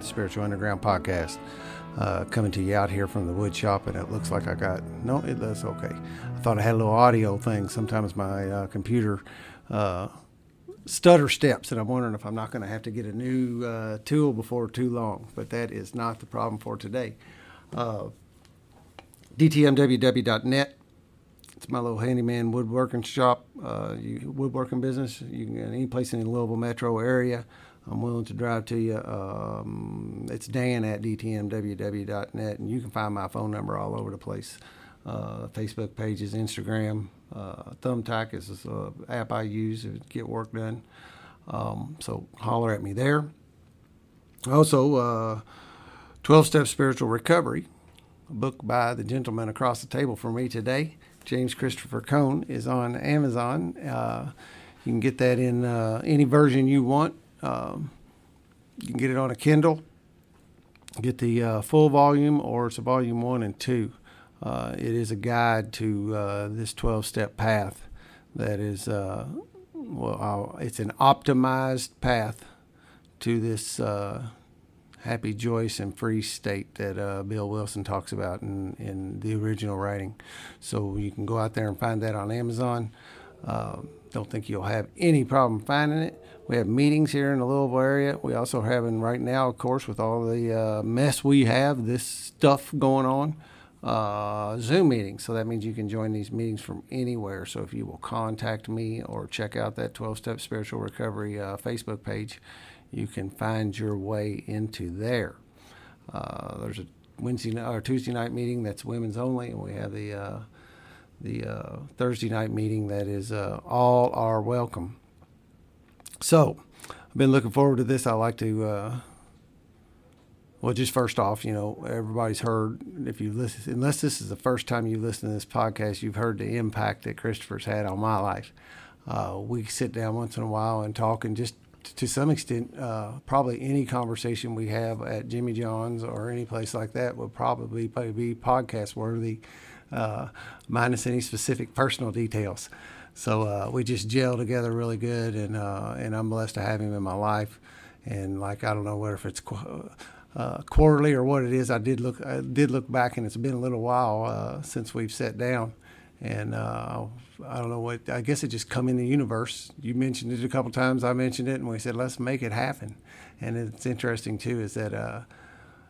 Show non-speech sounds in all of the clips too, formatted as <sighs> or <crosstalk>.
the Spiritual Underground podcast. Uh, coming to you out here from the wood shop, and it looks like I got no, it looks okay. I thought I had a little audio thing. Sometimes my uh, computer uh, stutter steps, and I'm wondering if I'm not going to have to get a new uh, tool before too long. But that is not the problem for today. Uh, DTMWW.net it's my little handyman woodworking shop, uh, you, woodworking business. You can any place in the Louisville metro area. I'm willing to drive to you. Um, it's Dan at dtmww.net, and you can find my phone number all over the place. Uh, Facebook pages, Instagram, uh, Thumbtack is an app I use to get work done. Um, so holler at me there. Also, uh, 12 Step Spiritual Recovery, a book by the gentleman across the table from me today. James Christopher Cone is on Amazon. Uh, you can get that in uh, any version you want. Um, you can get it on a Kindle, get the uh, full volume, or it's a volume one and two. Uh, it is a guide to uh, this 12 step path that is, uh, well, it's an optimized path to this happy, joyous, and free state that uh, Bill Wilson talks about in, in the original writing. So you can go out there and find that on Amazon. Uh, don't think you'll have any problem finding it. We have meetings here in the Louisville area. We also having right now, of course, with all the uh, mess we have, this stuff going on, uh, Zoom meetings. So that means you can join these meetings from anywhere. So if you will contact me or check out that 12 Step Spiritual Recovery uh, Facebook page, you can find your way into there. Uh, there's a Wednesday or Tuesday night meeting that's women's only, and we have the uh, the uh, Thursday night meeting that is all are welcome. So, I've been looking forward to this. I like to. Uh, well, just first off, you know, everybody's heard if you listen, unless this is the first time you listen to this podcast, you've heard the impact that Christopher's had on my life. Uh, we sit down once in a while and talk and just to some extent, uh, probably any conversation we have at Jimmy John's or any place like that would probably, be podcast worthy, uh, minus any specific personal details. So uh, we just gel together really good, and uh, and I'm blessed to have him in my life. And like I don't know whether if it's qu- uh, quarterly or what it is. I did look I did look back, and it's been a little while uh, since we've sat down and uh, I don't know what I guess it just come in the universe. You mentioned it a couple times. I mentioned it, and we said let's make it happen. And it's interesting too is that uh,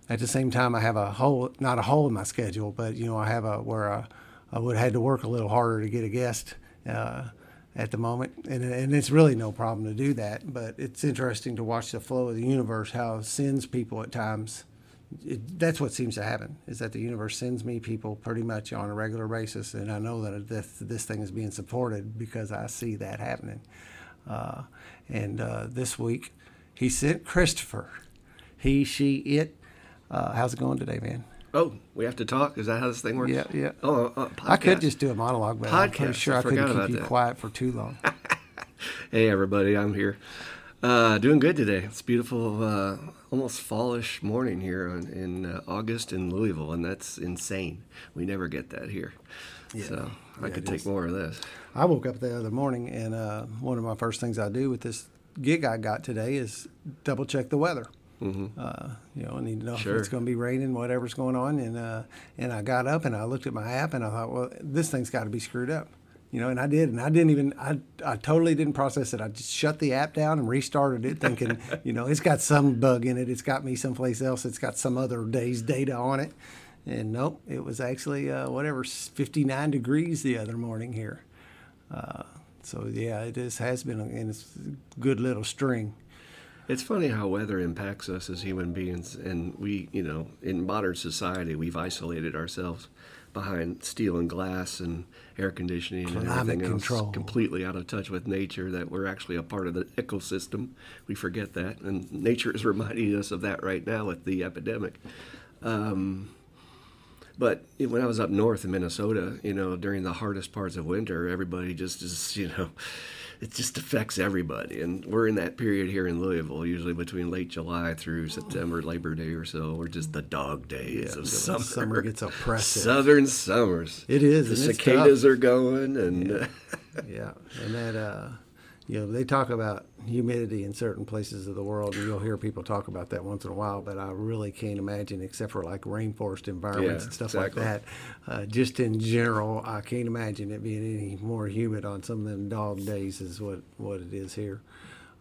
at the same time I have a hole, not a hole in my schedule, but you know I have a where I, I would have had to work a little harder to get a guest. Uh, at the moment, and, and it's really no problem to do that. But it's interesting to watch the flow of the universe, how it sends people at times it, that's what seems to happen is that the universe sends me people pretty much on a regular basis, and I know that this, this thing is being supported because I see that happening. Uh, and uh, this week, he sent Christopher. He, she, it. Uh, how's it going today, man? Oh, we have to talk. Is that how this thing works? Yeah, yeah. Oh, uh, I could just do a monologue, but podcast. I'm sure I, I couldn't keep you that. quiet for too long. <laughs> hey, everybody, I'm here. Uh, doing good today. It's beautiful, uh, almost fallish morning here in, in uh, August in Louisville, and that's insane. We never get that here. Yeah. So I yeah, could take is. more of this. I woke up the other morning, and uh, one of my first things I do with this gig I got today is double check the weather. Mm-hmm. Uh, you know, I need to know sure. if it's going to be raining, whatever's going on. And uh, and I got up and I looked at my app and I thought, well, this thing's got to be screwed up you know, and I did, and I didn't even, I, I totally didn't process it. I just shut the app down and restarted it, thinking, <laughs> you know, it's got some bug in it. It's got me someplace else. It's got some other day's data on it, and nope, it was actually uh, whatever 59 degrees the other morning here. Uh, so yeah, it is has been, and it's a good little string. It's funny how weather impacts us as human beings, and we, you know, in modern society, we've isolated ourselves behind steel and glass and air conditioning and everything control. else, completely out of touch with nature. That we're actually a part of the ecosystem. We forget that, and nature is <laughs> reminding us of that right now with the epidemic. Um, but when I was up north in Minnesota, you know, during the hardest parts of winter, everybody just is, <laughs> you know it just affects everybody. And we're in that period here in Louisville, usually between late July through September, Labor Day or so. We're just the dog days of summer. Summer gets oppressive. Southern summers. It is. The cicadas are going, and yeah. yeah. and that uh, you know, they talk about humidity in certain places of the world, and you'll hear people talk about that once in a while. But I really can't imagine, except for like rainforest environments Yeah, and stuff exactly. like that. Uh, just in general, I can't imagine it being any more humid on some of them dog days is what what it is here.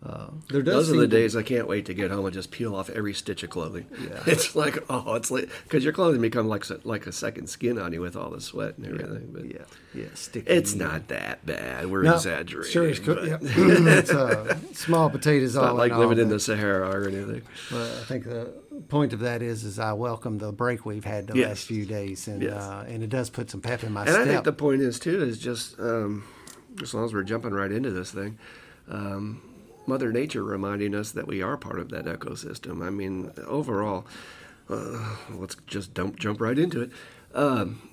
Uh, there does Those are the days I can't wait to get home and just peel off every stitch of clothing. Yeah. <laughs> It's like oh, it's like because your clothing become like like a second skin on you with all the sweat and everything. But Yeah, yeah, sticky. it's not that bad. We're No, exaggerating. Sure, it's, yeah. <laughs> it's uh, small potatoes. It's all not like in living all, in the Sahara or anything. But I think the point of that is, is I welcome the break we've had the Yes. last few days, and Yes. uh, and it does put some pep in my side. And step. I think the point is too is just um, as long as we're jumping right into this thing, um, Mother Nature reminding us that we are part of that ecosystem. I mean, overall, uh, let's just dump, jump right into it. Um,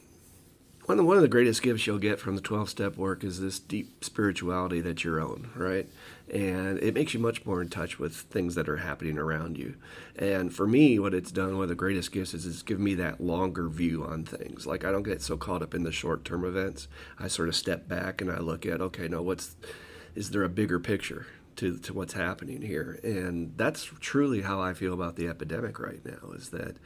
one of, one of the greatest gifts you'll get from the 12 step work is this deep spirituality that you're own, right? And it makes you much more in touch with things that are happening around you. And for me, what it's done, one of the greatest gifts is it's given me that longer view on things. Like I don't get so caught up in the short term events. I sort of step back and I look at, okay, no, what's, is there a bigger picture? To, to what's happening here and that's truly how i feel about the epidemic right now is that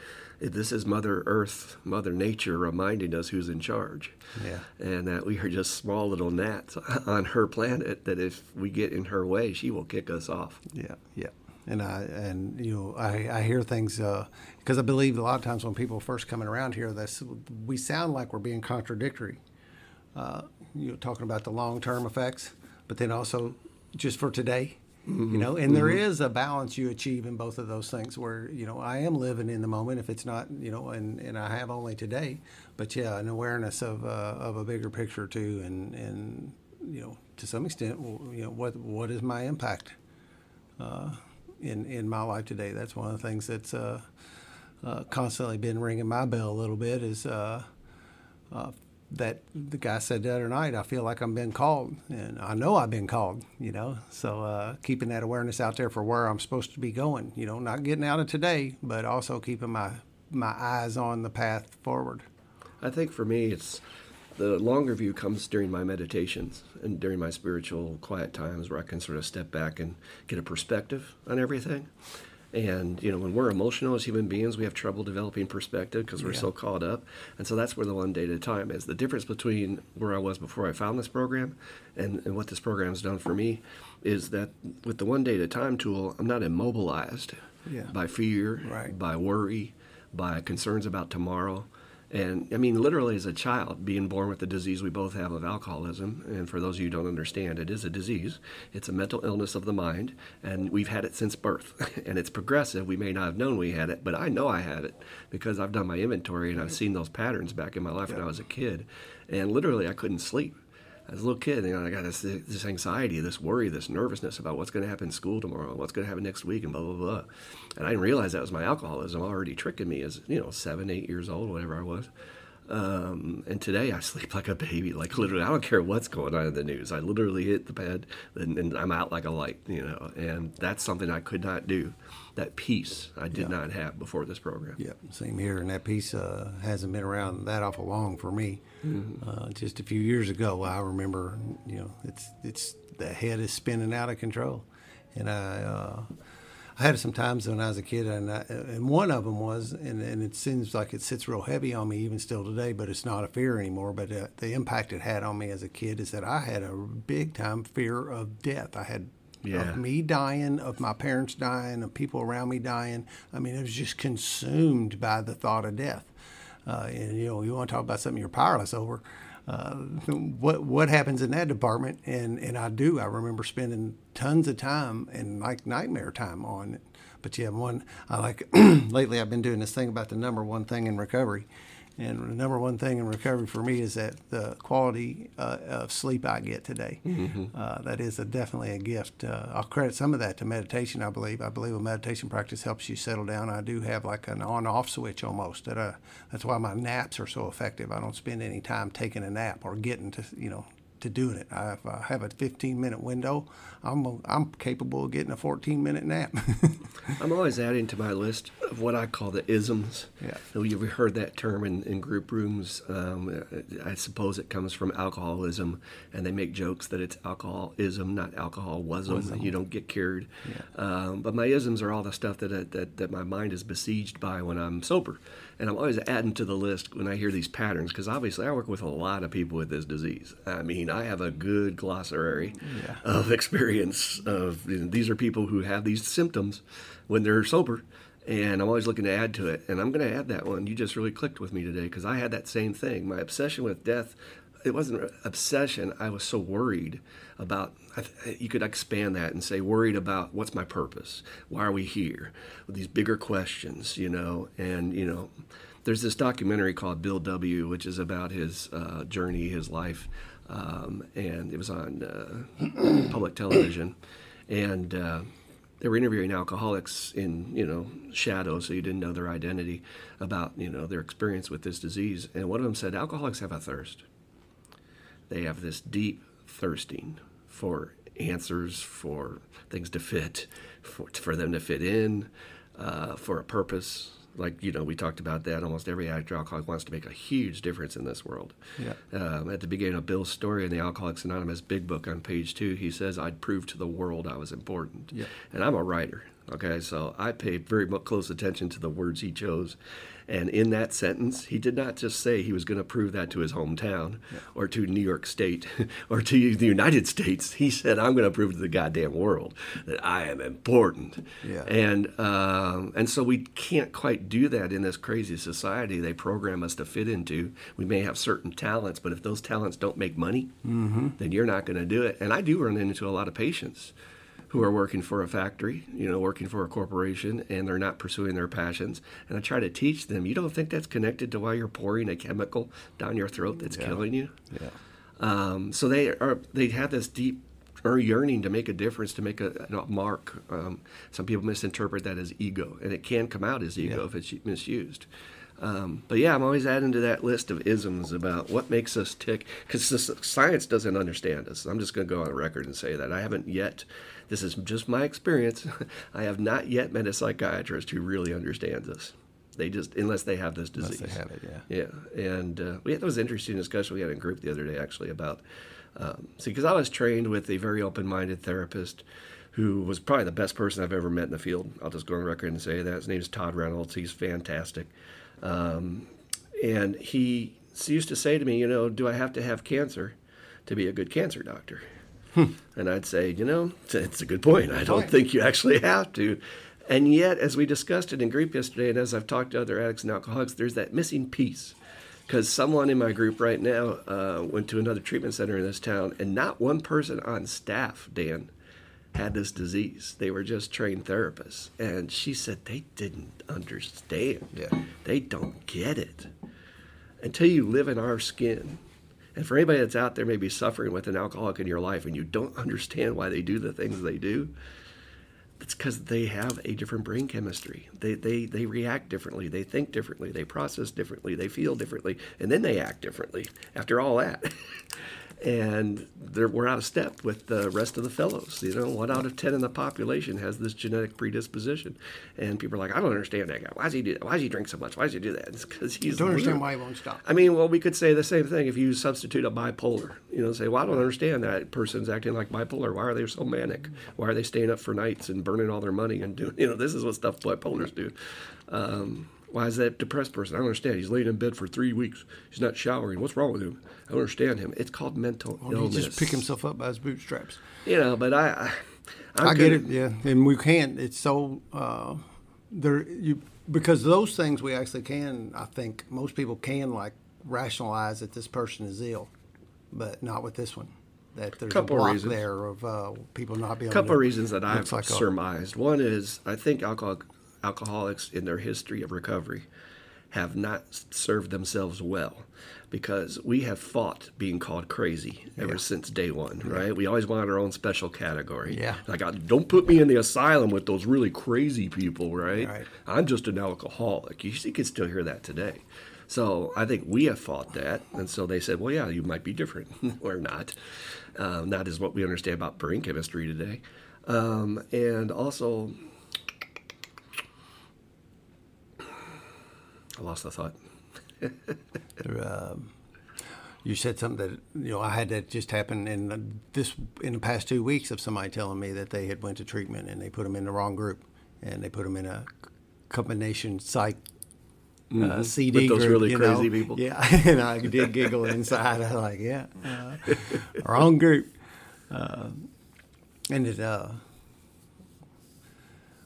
this is mother earth mother nature reminding us who's in charge Yeah. and that we are just small little gnats <laughs> on her planet that if we get in her way she will kick us off Yeah, yeah. And I and you know I, I hear things because I believe a lot of times when people first coming around here, that's we sound like we're being contradictory. Uh, you know, talking about the long term effects, but then also just for today. You know, and there is a balance you achieve in both of those things where, you know, I am living in the moment if it's not, you know, and, and I have only today, but yeah, an awareness of, uh, of a bigger picture too. And, and, you know, to some extent, you know, what, what is my impact? uh, in in my life today. That's one of the things that's uh, uh, constantly been ringing my bell a little bit. Is uh, uh, that the guy said the other night? I feel like I'm being called, and I know I've been called. You know, so uh, keeping that awareness out there for where I'm supposed to be going. You know, not getting out of today, but also keeping my my eyes on the path forward. i think for me it's the longer view comes during my meditations and during my spiritual quiet times where i can sort of step back and get a perspective on everything and you know when we're emotional as human beings we have trouble developing perspective because we're Yeah. so caught up and so that's where the one day at a time is the difference between where i was before i found this program and, and what this program's done for me is that with the one day at a time tool i'm not immobilized Yeah. by fear Right. by worry by concerns about tomorrow and I mean, literally, as a child, being born with the disease we both have of alcoholism, and for those of you who don't understand, it is a disease. It's a mental illness of the mind, and we've had it since birth. <laughs> and it's progressive. We may not have known we had it, but I know I had it because I've done my inventory and I've seen those patterns back in my life when I was a kid. And literally, I couldn't sleep. As a little kid, you know, I got this, this anxiety, this worry, this nervousness about what's going to happen in school tomorrow, what's going to happen next week, and blah blah blah. And I didn't realize that was my alcoholism already tricking me as you know, seven, eight years old, whatever I was. Um, and today I sleep like a baby. Like literally, I don't care what's going on in the news. I literally hit the bed and, and I'm out like a light, you know. And that's something I could not do. That peace I did Yeah. not have before this program. Yep, same here. And that piece uh, hasn't been around that awful long for me. Uh, just a few years ago, I remember, you know, it's it's the head is spinning out of control, and I uh, I had some times when I was a kid, and I, and one of them was, and, and it seems like it sits real heavy on me even still today, but it's not a fear anymore. But uh, the impact it had on me as a kid is that I had a big time fear of death. I had Yeah. of me dying, of my parents dying, of people around me dying. I mean, it was just consumed by the thought of death. Uh, and you know, you want to talk about something you're powerless over. Uh, <laughs> what what happens in that department? And and I do. I remember spending tons of time and like nightmare time on it. But yeah, one I like <clears throat> lately. I've been doing this thing about the number one thing in recovery, and the number one thing in recovery for me is that the quality uh, of sleep I get today. Uh, that is a, definitely a gift. Uh, I'll credit some of that to meditation. I believe. I believe a meditation practice helps you settle down. I do have like an on-off switch almost. That uh, that's why my naps are so effective. I don't spend any time taking a nap or getting to you know to doing it. I, if I have a 15 minute window, I'm I'm capable of getting a 14 minute nap. <laughs> I'm always adding to my list of what I call the isms. Yeah. You've heard that term in, in group rooms. Um, I suppose it comes from alcoholism, and they make jokes that it's alcoholism, not alcoholism. You don't get cured. Yeah. Um, but my isms are all the stuff that, that that my mind is besieged by when I'm sober, and I'm always adding to the list when I hear these patterns because obviously I work with a lot of people with this disease. I mean, I have a good glossary Yeah. of <laughs> experience of you know, these are people who have these symptoms when they're sober and i'm always looking to add to it and i'm going to add that one you just really clicked with me today because i had that same thing my obsession with death it wasn't an obsession i was so worried about you could expand that and say worried about what's my purpose why are we here With these bigger questions you know and you know there's this documentary called bill w which is about his uh, journey his life um, and it was on uh, public television, and uh, they were interviewing alcoholics in you know shadow, so you didn't know their identity about you know their experience with this disease. And one of them said, alcoholics have a thirst. They have this deep thirsting for answers, for things to fit, for, for them to fit in, uh, for a purpose. Like you know, we talked about that. Almost every actor alcoholic wants to make a huge difference in this world. Yeah. Um, at the beginning of Bill's story in the Alcoholics Anonymous Big Book on page two, he says, "I'd prove to the world I was important." Yeah. And I'm a writer. Okay, so I pay very much close attention to the words he chose. And in that sentence, he did not just say he was going to prove that to his hometown or to New York State <laughs> or to the United States. He said, I'm going to prove to the goddamn world that I am important. Yeah. And, um, and so we can't quite do that in this crazy society they program us to fit into. We may have certain talents, but if those talents don't make money, then you're not going to do it. And I do run into a lot of patients who are working for a factory, you know, working for a corporation, and they're not pursuing their passions. And I try to teach them, you don't think that's connected to why you're pouring a chemical down your throat that's killing you? Yeah. Um, so they are they have this deep or yearning to make a difference, to make a, a mark. Um, some people misinterpret that as ego, and it can come out as ego Yeah. if it's misused. Um, but yeah, I'm always adding to that list of isms about what makes us tick, because science doesn't understand us. I'm just going to go on record and say that I haven't yet. This is just my experience. <laughs> I have not yet met a psychiatrist who really understands us. They just, unless they have this disease. Unless they have it, yeah. Yeah, and uh, we had, that was an interesting discussion we had in group the other day actually about um, see because I was trained with a very open-minded therapist who was probably the best person I've ever met in the field. I'll just go on record and say that his name is Todd Reynolds. He's fantastic, um, and he used to say to me, you know, do I have to have cancer to be a good cancer doctor? And I'd say, you know, it's a, good point. I don't think you actually have to. And yet, as we discussed it in group yesterday, and as I've talked to other addicts and alcoholics, there's that missing piece. Because someone in my group right now uh, went to another treatment center in this town, and not one person on staff, Dan, had this disease. They were just trained therapists. And she said they didn't understand. Yeah. They don't get it until you live in our skin. And for anybody that's out there maybe suffering with an alcoholic in your life and you don't understand why they do the things they do, it's because they have a different brain chemistry. They, they, they react differently. They think differently. They process differently. They feel differently. And then they act differently after all that. <laughs> and we're out of step with the rest of the fellows. You know, one out of 10 in the population has this genetic predisposition. And people are like, I don't understand that guy. Why does he do that? Why does he drink so much? Why does he do that? <laughs> It's because he's Don't understand why he won't stop. I mean, well, we could say the same thing if you substitute a bipolar. You know, say, well, I don't understand that person's acting like bipolar. Why are they so manic? Why are they staying up for nights and burning all their money and doing, <laughs> you know, this is what stuff bipolars do. Um, why is that depressed person? I don't understand. He's laid in bed for three weeks. He's not showering. What's wrong with him? I don't understand him. It's called mental Or he illness. just pick himself up by his bootstraps. You know, but I, I, I'm I get it, yeah, and we can't. It's so uh, there you because those things we actually can. I think most people can like rationalize that this person is ill, but not with this one. That there's Couple a block reasons. there of uh, people not being. A couple able of to, reasons that I've like a- surmised. One is I think alcohol, alcoholics in their history of recovery have not served themselves well because we have fought being called crazy ever Yeah. since day one, right? We always wanted our own special category. Yeah. Like, uh, don't put me in the asylum with those really crazy people, right? Right. I'm just an alcoholic. You, you can still hear that today. So I think we have fought that, and so they said, "Well, yeah, you might be different <laughs> or not." Um, that is what we understand about brain chemistry today, um, and also I lost the thought. <laughs> um, you said something that you know I had that just happen in this in the past two weeks of somebody telling me that they had went to treatment and they put them in the wrong group and they put them in a combination psych uh, mm-hmm. CD With those group, really crazy know? people. Yeah, <laughs> and I did giggle inside. I was like, yeah, uh, <laughs> wrong group. Uh, and it, uh,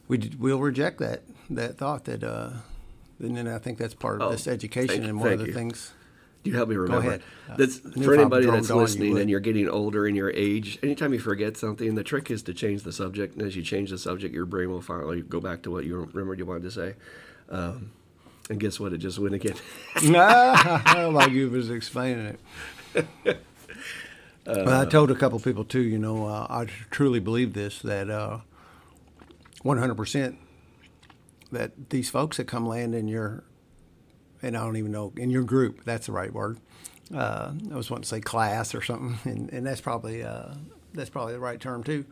we did, we'll reject that that thought that, uh, and then I think that's part of Oh, this education thank- and one of the you. things. You help me remember. ahead. Uh, That's knew for anybody that's you listening would. and you're getting older in your age. Anytime you forget something, the trick is to change the subject. And as you change the subject, your brain will finally go back to what you remembered you wanted to say. Um, and guess what? It just went again. No <laughs> like you was explaining it. <laughs> well, I told a couple people too. You know, uh, I truly believe this that uh, 100% that these folks that come land in your, and I don't even know in your group. That's the right word. Uh, I was wanting to say class or something, <laughs> and, and that's probably uh, that's probably the right term too.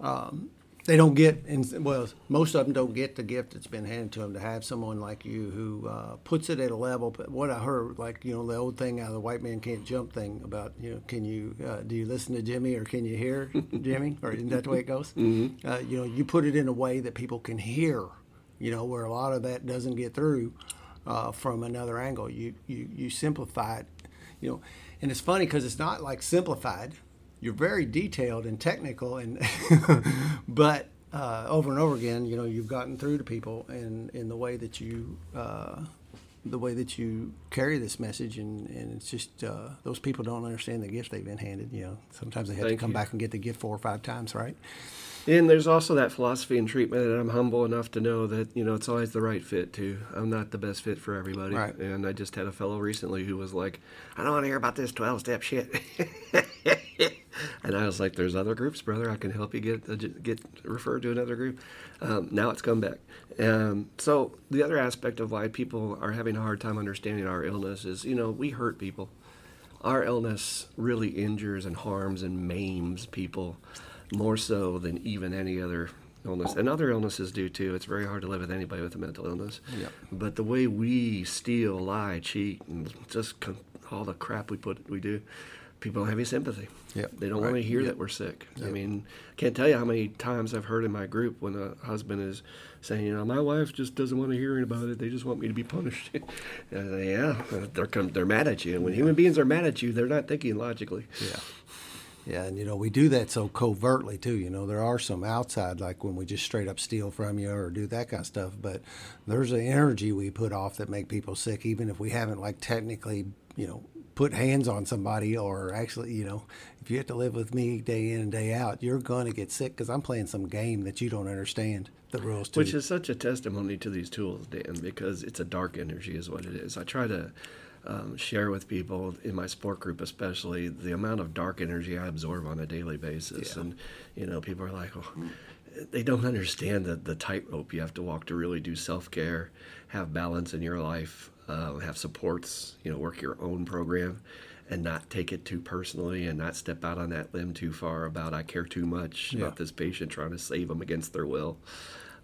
Um, they don't get, and well, most of them don't get the gift that's been handed to them to have someone like you who uh, puts it at a level. But what I heard, like you know, the old thing out of the white man can't jump thing about you know, can you uh, do you listen to Jimmy or can you hear <laughs> Jimmy or isn't that the way it goes? Mm-hmm. Uh, you know, you put it in a way that people can hear. You know, where a lot of that doesn't get through uh, from another angle. You you you simplify it. You know, and it's funny because it's not like simplified you're very detailed and technical and <laughs> but uh, over and over again you know you've gotten through to people in in the way that you uh, the way that you carry this message and, and it's just uh, those people don't understand the gift they've been handed you know sometimes they have Thank to come you. back and get the gift four or five times right And there's also that philosophy and treatment that I'm humble enough to know that, you know, it's always the right fit too. I'm not the best fit for everybody. Right. And I just had a fellow recently who was like, I don't want to hear about this 12 step shit. <laughs> and I was like, there's other groups, brother. I can help you get get referred to another group. Um, now it's come back. Um, so the other aspect of why people are having a hard time understanding our illness is, you know, we hurt people. Our illness really injures and harms and maims people more so than even any other illness. And other illnesses do too. It's very hard to live with anybody with a mental illness. Yep. But the way we steal, lie, cheat, and just con- all the crap we put we do, people don't have any sympathy. Yep. They don't Right. want to hear that we're sick. I Yep. mean, can't tell you how many times I've heard in my group when a husband is saying, you know, my wife just doesn't want to hear about it. They just want me to be punished. <laughs> say, yeah, they're they're mad at you. And when human beings are mad at you, they're not thinking logically. yeah yeah and you know we do that so covertly too you know there are some outside like when we just straight up steal from you or do that kind of stuff but there's an energy we put off that make people sick even if we haven't like technically you know put hands on somebody or actually you know if you have to live with me day in and day out you're going to get sick because i'm playing some game that you don't understand the rules to Which is such a testimony to these tools, Dan, because it's a dark energy, is what it is. I try to um, share with people in my sport group, especially, the amount of dark energy I absorb on a daily basis. Yeah. And, you know, people are like, oh, they don't understand the, the tightrope you have to walk to really do self care, have balance in your life, uh, have supports, you know, work your own program. And not take it too personally, and not step out on that limb too far about I care too much Yeah. about this patient trying to save them against their will.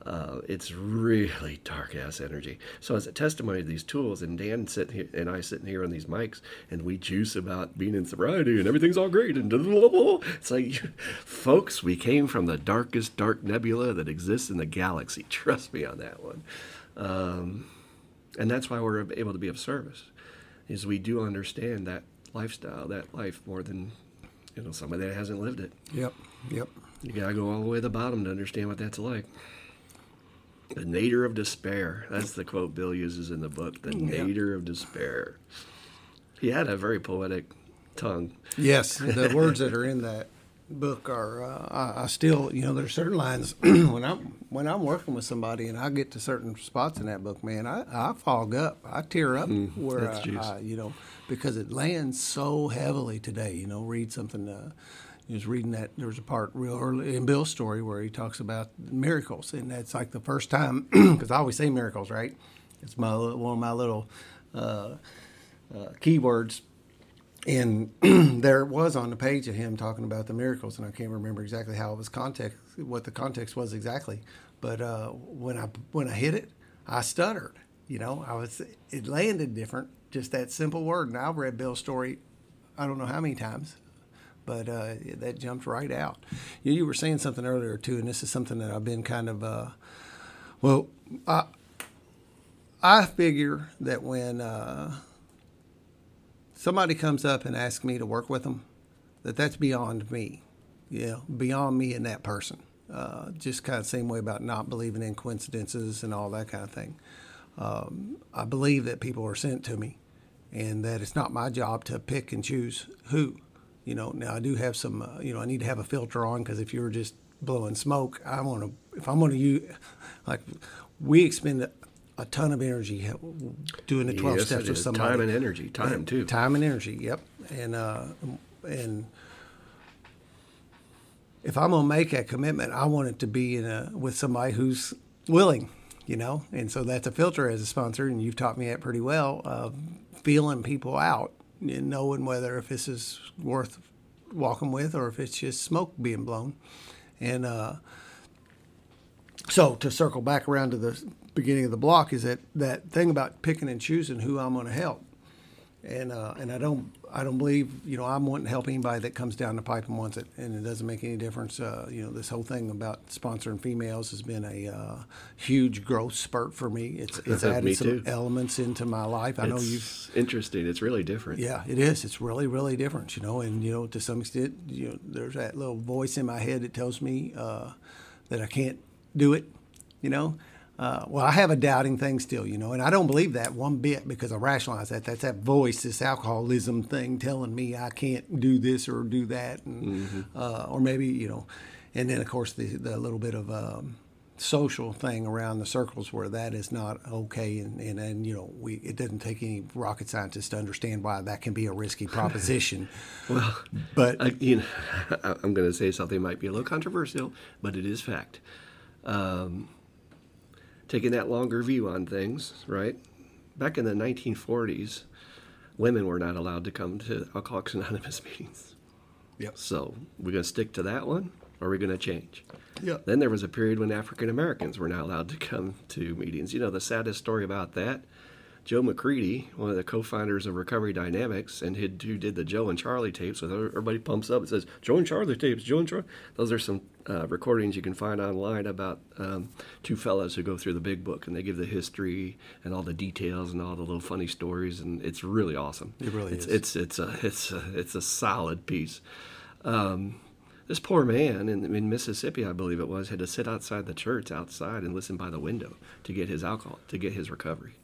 Uh, it's really dark ass energy. So as a testimony to these tools, and Dan sitting here and I sitting here on these mics, and we juice about being in sobriety and everything's all great and blah, <laughs> blah, blah. it's like, folks, we came from the darkest dark nebula that exists in the galaxy. <laughs> Trust me on that one. Um, and that's why we're able to be of service, is we do understand that lifestyle, that life more than you know somebody that hasn't lived it. yep yep You gotta go all the way to the bottom to understand what that's like. The nadir of despair. That's the quote Bill uses in the book. The Yeah. nadir of despair. He had a very poetic tongue. Yes, the <laughs> words that are in that book are. Uh, I, I still, you know, there's certain lines <clears throat> when I'm when I'm working with somebody and I get to certain spots in that book, man, I, I fog up, I tear up where I. I, you know, because it lands so heavily today. You know, read something. Uh, he was reading that there was a part real early in Bill's story where he talks about miracles, and that's like the first time <clears throat> because I always say miracles, right? It's my one of my little uh, uh, keywords. And <clears throat> there it was on the page of him talking about the miracles, and I can't remember exactly how it was context, what the context was exactly. But uh, when I when I hit it, I stuttered. You know, I was it landed different, just that simple word. And I've read Bill's story, I don't know how many times, but uh, that jumped right out. You, you, were saying something earlier too, and this is something that I've been kind of, uh, well, I I figure that when uh, somebody comes up and asks me to work with them, that that's beyond me, know, beyond me and that person. Uh, just kind of same way about not believing in coincidences and all that kind of thing. Um, I believe that people are sent to me, and that it's not my job to pick and choose who. You know, now I do have some. Uh, you know, I need to have a filter on because if you're just blowing smoke, I want to. If I'm going to use, like, we expend a ton of energy doing the 12 yes, steps with somebody. Time and energy, time and, too. Time and energy, yep. And uh, and if I'm gonna make a commitment, I want it to be in a, with somebody who's willing, you know. And so that's a filter as a sponsor, and you've taught me that pretty well of feeling people out knowing whether if this is worth walking with or if it's just smoke being blown. And uh, so to circle back around to the beginning of the block is that that thing about picking and choosing who I'm going to help, and uh, and I don't I don't believe you know I'm wanting to help anybody that comes down the pipe and wants it, and it doesn't make any difference. Uh, you know this whole thing about sponsoring females has been a uh, huge growth spurt for me. It's it's <laughs> added some too. elements into my life. I it's know you've interesting. It's really different. Yeah, it is. It's really really different. You know, and you know to some extent, you know, there's that little voice in my head that tells me uh, that I can't do it. You know, uh, well, I have a doubting thing still, you know, and I don't believe that one bit because I rationalize that. That's that voice, this alcoholism thing telling me I can't do this or do that, and, mm-hmm. uh, or maybe, you know, and then of course the, the little bit of um, social thing around the circles where that is not okay, and, and, and you know, we it doesn't take any rocket scientists to understand why that can be a risky <laughs> proposition. well, but I, you know, <laughs> I'm going to say something might be a little controversial, but it is fact. Um, taking that longer view on things, right? Back in the 1940s, women were not allowed to come to Alcoholics Anonymous <laughs> meetings. Yep. So we're going to stick to that one, or are we going to change? Yep. Then there was a period when African Americans were not allowed to come to meetings. You know, the saddest story about that Joe McCready, one of the co-founders of Recovery Dynamics, and who did the Joe and Charlie tapes. So everybody pumps up and says Joe and Charlie tapes. Joe and Charlie. Those are some uh, recordings you can find online about um, two fellows who go through the Big Book and they give the history and all the details and all the little funny stories, and it's really awesome. It really it's, is. It's it's a it's a, it's a solid piece. Um, this poor man in, in, Mississippi, I believe it was, had to sit outside the church outside and listen by the window to get his alcohol, to get his recovery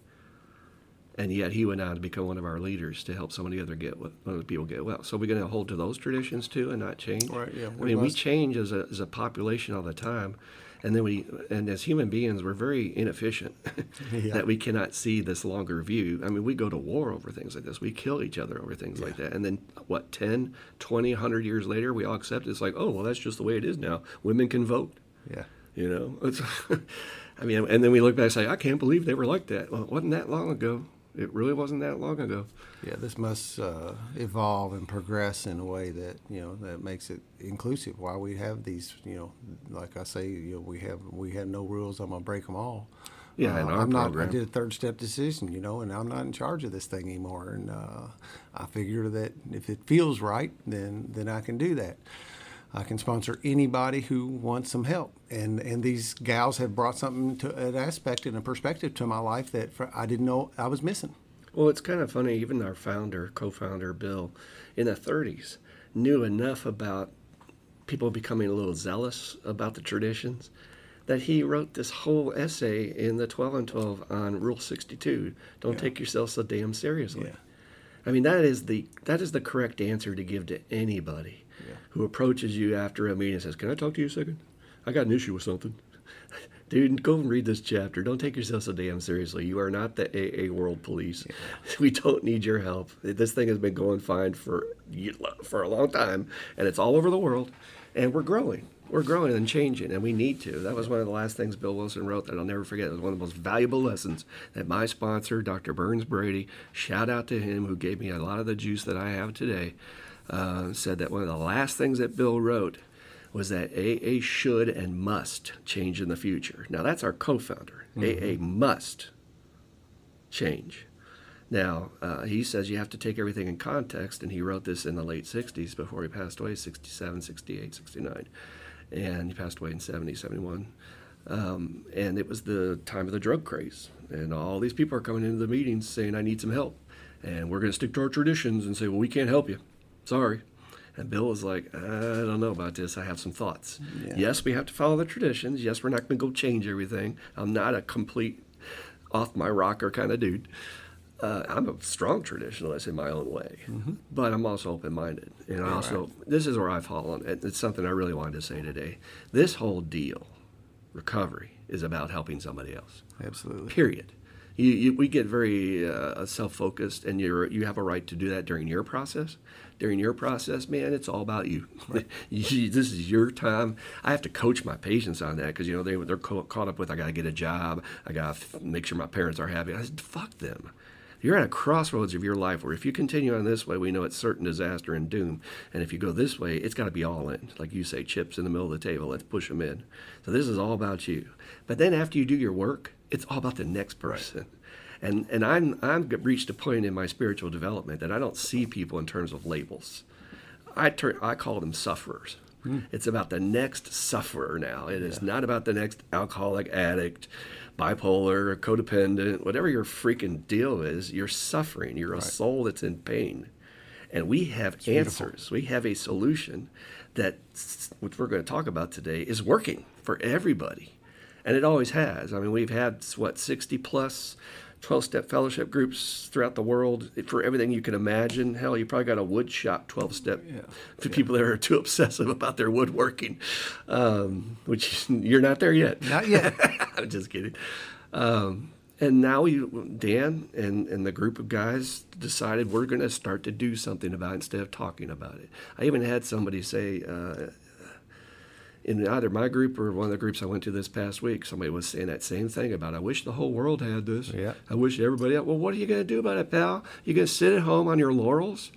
and yet he went on to become one of our leaders to help so many other get other people get well. So we're going to hold to those traditions too and not change. Right. Yeah. I mean, must. we change as a as a population all the time, and then we and as human beings we're very inefficient <laughs> yeah. that we cannot see this longer view. I mean, we go to war over things like this. We kill each other over things yeah. like that, and then what 10, 20, 100 years later we all accept it. it's like, oh well, that's just the way it is now. Women can vote. Yeah. You know, it's. <laughs> I mean, and then we look back and say, I can't believe they were like that. Well, it wasn't that long ago. It really wasn't that long ago. Yeah, this must uh, evolve and progress in a way that you know that makes it inclusive. Why we have these, you know, like I say, you know, we have we have no rules. I'm gonna break them all. Yeah, uh, I'm not. I did a third step decision, you know, and I'm not in charge of this thing anymore. And uh, I figure that if it feels right, then then I can do that. I can sponsor anybody who wants some help. And and these gals have brought something to an aspect and a perspective to my life that I didn't know I was missing. Well, it's kind of funny. Even our founder, co-founder Bill, in the 30s, knew enough about people becoming a little zealous about the traditions that he wrote this whole essay in the 12 and 12 on Rule 62. Don't yeah. take yourself so damn seriously. Yeah. I mean, that is the that is the correct answer to give to anybody yeah. who approaches you after a meeting and says, "Can I talk to you a second? I got an issue with something." <laughs> Dude, go and read this chapter. Don't take yourself so damn seriously. You are not the AA World Police. Yeah. <laughs> We don't need your help. This thing has been going fine for for a long time, and it's all over the world. and we're growing. We're growing and changing, and we need to. That was one of the last things Bill Wilson wrote that I'll never forget. It was one of the most valuable lessons that my sponsor, Dr. Burns Brady, shout out to him, who gave me a lot of the juice that I have today, uh, said that one of the last things that Bill wrote was that AA should and must change in the future. Now, that's our co founder. Mm-hmm. AA must change. Now, uh, he says you have to take everything in context, and he wrote this in the late 60s before he passed away 67, 68, 69. And he passed away in 70, 71. Um, and it was the time of the drug craze. And all these people are coming into the meetings saying, I need some help. And we're going to stick to our traditions and say, well, we can't help you. Sorry. And Bill was like, I don't know about this. I have some thoughts. Yeah. Yes, we have to follow the traditions. Yes, we're not going to go change everything. I'm not a complete off my rocker kind of dude uh, I'm a strong traditionalist in my own way, mm-hmm. but I'm also open minded. And All also, right. this is where I've fallen. It's something I really wanted to say today. This whole deal, recovery, is about helping somebody else. Absolutely. Period. You, you, we get very uh, self-focused, and you you have a right to do that during your process. During your process, man, it's all about you. Right. <laughs> you this is your time. I have to coach my patients on that because you know they they're caught up with I got to get a job, I got to make sure my parents are happy. I said, fuck them you're at a crossroads of your life where if you continue on this way, we know it's certain disaster and doom. And if you go this way, it's got to be all in. Like you say, chips in the middle of the table, let's push them in. So this is all about you. But then after you do your work, it's all about the next person. Right. And, and I'm, I'm reached a point in my spiritual development that I don't see people in terms of labels. I, turn, I call them sufferers. Mm. It's about the next sufferer now. It is yeah. not about the next alcoholic addict bipolar, codependent, whatever your freaking deal is, you're suffering. You're a soul that's in pain. And we have it's answers. Beautiful. We have a solution that, which we're going to talk about today, is working for everybody. And it always has. I mean, we've had, what, 60 plus 12 step fellowship groups throughout the world for everything you can imagine. Hell, you probably got a wood shop 12 step yeah. for yeah. people that are too obsessive about their woodworking, um, which <laughs> you're not there yet. Not yet. <laughs> I'm just kidding. Um, and now we, Dan and, and the group of guys decided we're going to start to do something about it instead of talking about it. I even had somebody say, uh, in either my group or one of the groups I went to this past week, somebody was saying that same thing about I wish the whole world had this. Yeah. I wish everybody else. Well, what are you going to do about it, pal? You going to sit at home on your laurels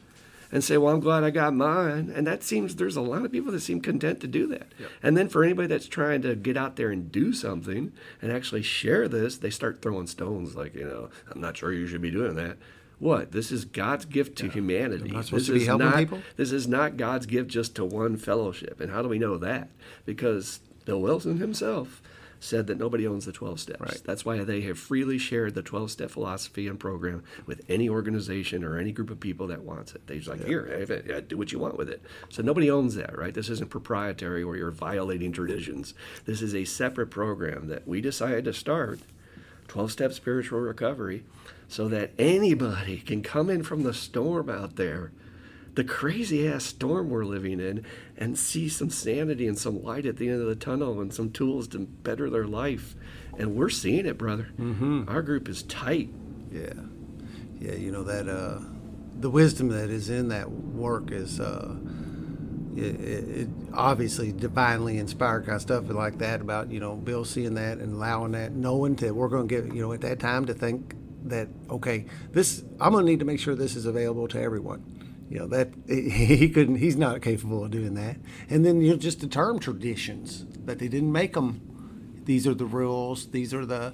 and say, "Well, I'm glad I got mine." And that seems there's a lot of people that seem content to do that. Yep. And then for anybody that's trying to get out there and do something and actually share this, they start throwing stones like, you know, I'm not sure you should be doing that. What? This is God's gift to yeah. humanity. this is not, people? This is not God's gift just to one fellowship. And how do we know that? Because Bill Wilson himself said that nobody owns the 12 steps. Right. That's why they have freely shared the 12 step philosophy and program with any organization or any group of people that wants it. They're like, yeah. here, do what you want with it. So nobody owns that, right? This isn't proprietary or you're violating traditions. This is a separate program that we decided to start 12 step spiritual recovery so that anybody can come in from the storm out there, the crazy ass storm we're living in, and see some sanity and some light at the end of the tunnel and some tools to better their life. And we're seeing it, brother. Mm-hmm. Our group is tight. Yeah. Yeah, you know, that, uh, the wisdom that is in that work is, uh, it, it, obviously divinely inspired kind of stuff like that about you know Bill seeing that and allowing that, knowing that we're going to get you know at that time to think that okay, this I'm going to need to make sure this is available to everyone. You know that <laughs> he couldn't. He's not capable of doing that. And then you know just the term traditions that they didn't make them. These are the rules. These are the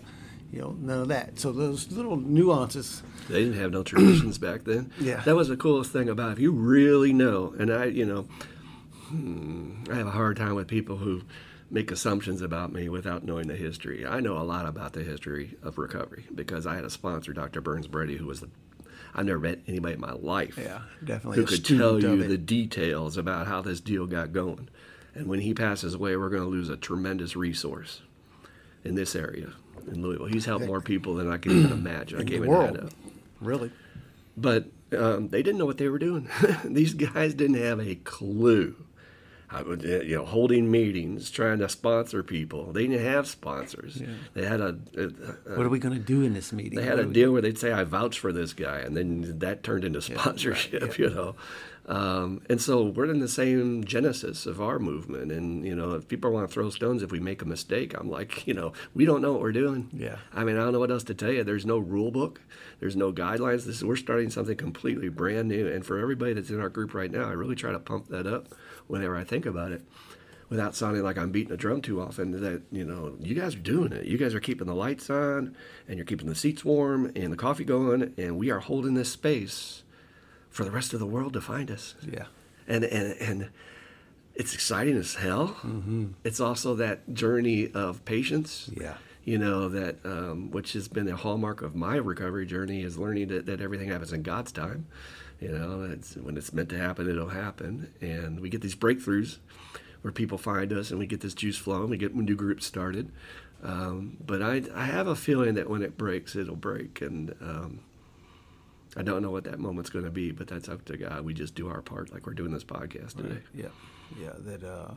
you know none of that. So those little nuances. They didn't have no <clears throat> traditions back then. Yeah, that was the coolest thing about it. if you really know. And I, you know, hmm, I have a hard time with people who make assumptions about me without knowing the history. I know a lot about the history of recovery because I had a sponsor, Dr. Burns Brady, who was the I've never met anybody in my life yeah, definitely who could tell you the details about how this deal got going. And when he passes away, we're going to lose a tremendous resource in this area in Louisville. He's helped more people than I can even imagine. I can't even up. Really? But um, they didn't know what they were doing. <laughs> These guys didn't have a clue I would, you know, holding meetings, trying to sponsor people. They didn't have sponsors. Yeah. They had a, a, a, What are we going to do in this meeting? They had a deal where they'd say, "I vouch for this guy," and then that turned into sponsorship. Yeah, right, <laughs> yeah. You know, Um, and so we're in the same genesis of our movement. And, you know, if people want to throw stones if we make a mistake, I'm like, <laughs> you know, we don't know what we're doing. Yeah. I mean, I don't know what else to tell you. There's no rule book, there's no guidelines. This is, we're starting something completely brand new. And for everybody that's in our group right now, I really try to pump that up whenever I think about it without sounding like I'm beating a drum too often, that, you know, you guys are doing it. You guys are keeping the lights on and you're keeping the seats warm and the coffee going, and we are holding this space for the rest of the world to find us. Yeah. And, and, and it's exciting as hell. Mm-hmm. It's also that journey of patience. Yeah. You know, that, um, which has been a hallmark of my recovery journey is learning that, that everything happens in God's time. You know, it's, when it's meant to happen, it'll happen. And we get these breakthroughs where people find us and we get this juice flowing. We get new groups started. Um, but I, I have a feeling that when it breaks, it'll break. And um, I don't know what that moment's going to be, but that's up to God. We just do our part, like we're doing this podcast today. Right. Yeah, yeah. That uh,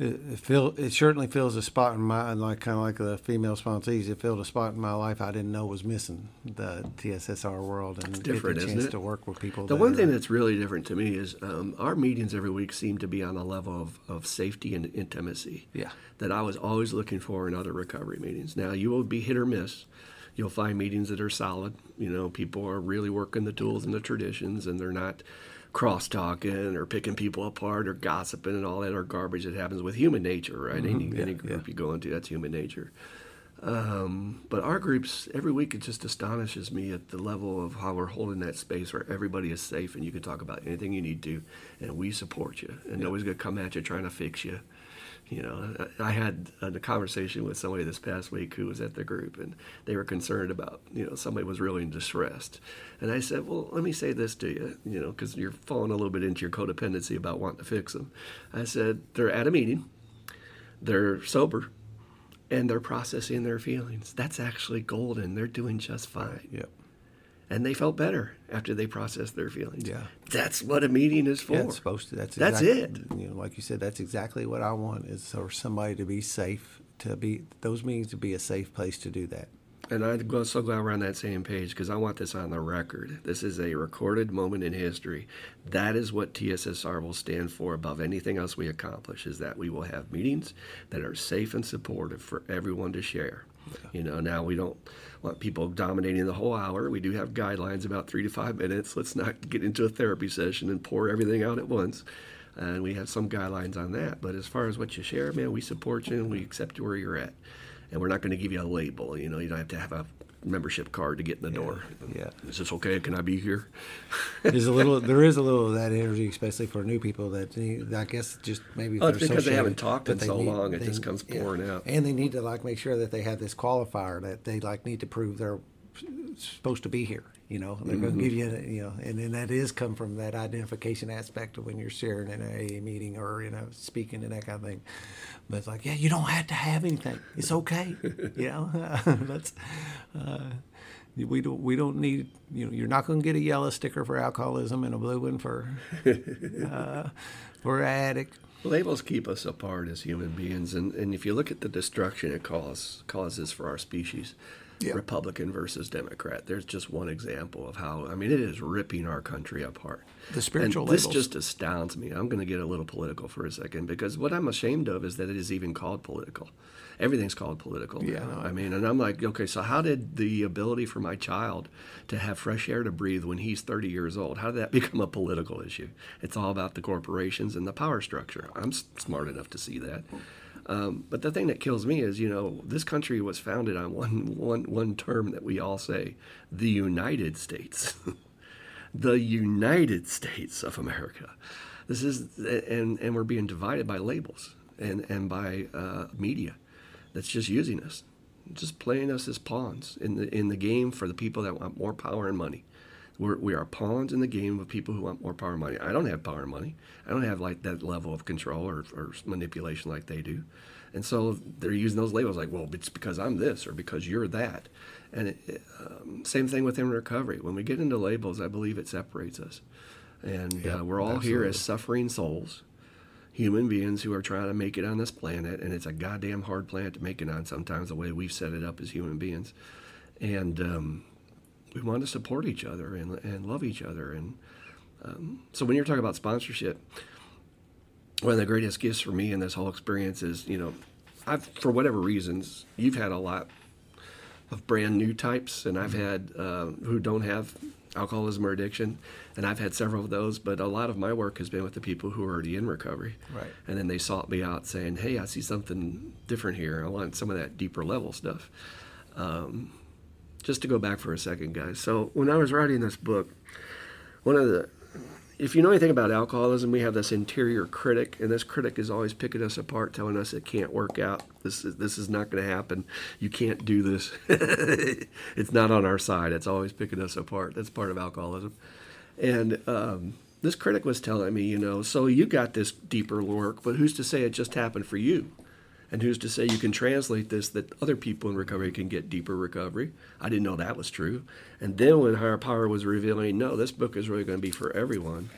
it, it feel it certainly fills a spot in my like kind of like the female sponsees. It filled a spot in my life I didn't know was missing the TSSR world and it's different, get the isn't chance it? to work with people. The one are- thing that's really different to me is um, our meetings every week seem to be on the level of, of safety and intimacy. Yeah. That I was always looking for in other recovery meetings. Now, you will be hit or miss. You'll find meetings that are solid. You know, people are really working the tools and the traditions, and they're not cross talking or picking people apart or gossiping and all that or garbage that happens with human nature, right? Any, Mm-hmm. Yeah, any group yeah. you go into, that's human nature. Um, but our groups, every week, it just astonishes me at the level of how we're holding that space where everybody is safe and you can talk about anything you need to, and we support you. And nobody's going to come at you trying to fix you. You know, I had a conversation with somebody this past week who was at the group, and they were concerned about, you know, somebody was really distressed. And I said, well, let me say this to you, you know, because you're falling a little bit into your codependency about wanting to fix them. I said, they're at a meeting, they're sober, and they're processing their feelings. That's actually golden. They're doing just fine. Yep. And they felt better after they processed their feelings. Yeah. That's what a meeting is for. Yeah, it's supposed to. That's That's exact- it. You know, like you said, that's exactly what I want is for somebody to be safe, to be those meetings to be a safe place to do that. And I'm so glad we're on that same page because I want this on the record. This is a recorded moment in history. That is what TSSR will stand for above anything else we accomplish is that we will have meetings that are safe and supportive for everyone to share. You know, now we don't want people dominating the whole hour. We do have guidelines about three to five minutes. Let's not get into a therapy session and pour everything out at once. And we have some guidelines on that. But as far as what you share, man, we support you and we accept where you're at. And we're not going to give you a label. You know, you don't have to have a membership card to get in the door. Yeah. Is this okay? Can I be here? <laughs> There's a little, <laughs> there is a little of that energy, especially for new people that need, I guess just maybe. if Oh, it's they're because they haven't associated, talked but in they so need- long, it they- just comes yeah. pouring out. And they need to like make sure that they have this qualifier that they like need to prove they're supposed to be here. You know, they're going Mm-hmm. to give you, you know, and then that is come from that identification aspect of when you're sharing in a AA meeting or you know speaking and that kind of thing. But it's like, yeah, you don't have to have anything. It's okay. <laughs> you know, <laughs> that's. Uh, we don't. We don't need. You know, you're not going to get a yellow sticker for alcoholism and a blue one for <laughs> uh, for addict. Labels keep us apart as human beings, and, and if you look at the destruction it cause, causes for our species, Yeah. Republican versus Democrat, there's just one example of how, I mean, it is ripping our country apart. The spiritual and this labels. just astounds me. I'm going to get a little political for a second because what I'm ashamed of is that it is even called political. Everything's called political. Yeah, no, I mean, and I'm like, okay, so how did the ability for my child to have fresh air to breathe when he's 30 years old, how did that <laughs> become a political issue? It's all about the corporations and the power structure. I'm s- smart enough to see that. Um, but the thing that kills me is, you know, this country was founded on one, one, one term that we all say the United States. <laughs> the United States of America. This is, and, and we're being divided by labels and, and by uh, media that's just using us, just playing us as pawns in the, in the game for the people that want more power and money. We're, we are pawns in the game of people who want more power and money. I don't have power and money. I don't have like that level of control or, or manipulation like they do. And so they're using those labels like, well, it's because I'm this or because you're that. And it, it, um, same thing within recovery. When we get into labels, I believe it separates us. And Yeah, uh, we're all here as suffering souls, human beings who are trying to make it on this planet. And it's a goddamn hard planet to make it on sometimes, the way we've set it up as human beings. And um, we want to support each other and, and love each other. And Um, so when you're talking about sponsorship, one of the greatest gifts for me in this whole experience is, you know, I've for whatever reasons, you've had a lot of brand new types, and I've had uh, who don't have alcoholism or addiction, and I've had several of those. But a lot of my work has been with the people who are already in recovery, Right. and then they sought me out saying, "Hey, I see something different here. I want some of that deeper level stuff." Um, just to go back for a second, guys. So when I was writing this book, one of the if you know anything about alcoholism, we have this interior critic, and this critic is always picking us apart, telling us it can't work out. This is this is not going to happen. You can't do this. <laughs> it's not on our side. It's always picking us apart. That's part of alcoholism. And um, this critic was telling me, you know, so you got this deeper work, but who's to say it just happened for you? And who's to say you can translate this that other people in recovery can get deeper recovery? I didn't know that was true. And then when Higher Power was revealing, no, this book is really going to be for everyone.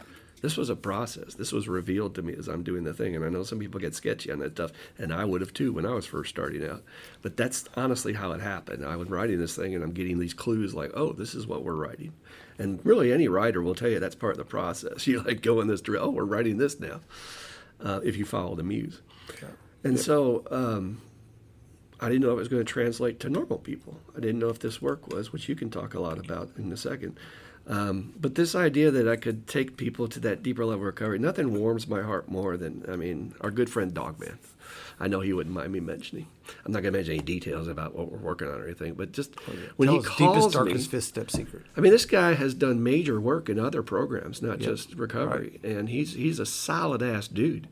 This was a process. This was revealed to me as I'm doing the thing. And I know some people get sketchy on that stuff, and I would have too when I was first starting out. But that's honestly how it happened. I was writing this thing, and I'm getting these clues like, oh, this is what we're writing. And really, any writer will tell you that's part of the process. <laughs> You like go in this drill, oh, we're writing this now, uh, if you follow the muse. And so um, I didn't know if it was going to translate to normal people. I didn't know if this work was, which you can talk a lot about in a second. Um, but this idea that I could take people to that deeper level of recovery, nothing warms my heart more than, I mean, our good friend Dogman. I know he wouldn't mind me mentioning. I'm not going to mention any details about what we're working on or anything, but just when Tell he calls deepest, me, darkest fifth step secret. I mean, this guy has done major work in other programs, not Yep. just recovery, and he's he's a solid ass dude.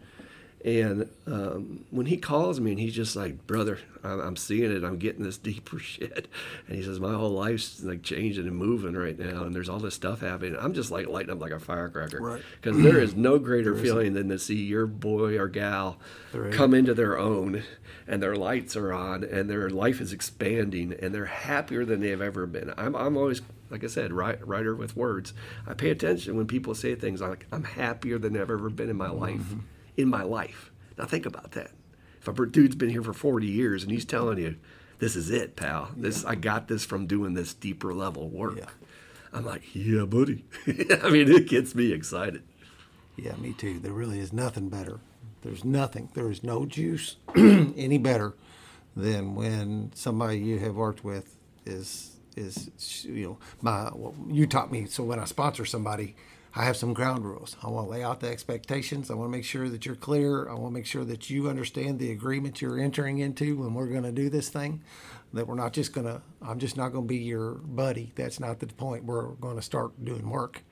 And um, when he calls me and he's just like, brother, I'm, I'm seeing it. I'm getting this <laughs> deeper shit. And he says, my whole life's like changing and moving right now. And there's all this stuff happening. I'm just like lighting up like a firecracker. Right. <clears throat> Because there is no greater feeling than to see your boy or gal is. come into their own and their lights are on and their life is expanding and they're happier than they've ever been. I'm, I'm always, like I said, write, writer with words. I pay attention when people say things like, I'm happier than I've ever been in my life. In my life. Now think about that. If a dude's been here for 40 years and he's telling you, this is it, pal. This I got this from doing this deeper level work. Yeah. I'm like, yeah, buddy. <laughs> I mean, it gets me excited. Yeah, me too. There really is nothing better. There's nothing. There is no juice <clears throat> any better than when somebody you have worked with is is you know my well, you taught me. So when I sponsor somebody, I have some ground rules. I want to lay out the expectations. I want to make sure that you're clear. I want to make sure that you understand the agreement you're entering into when we're going to do this thing. That we're not just going to. I'm just not going to be your buddy. That's not the point. We're going to start doing work.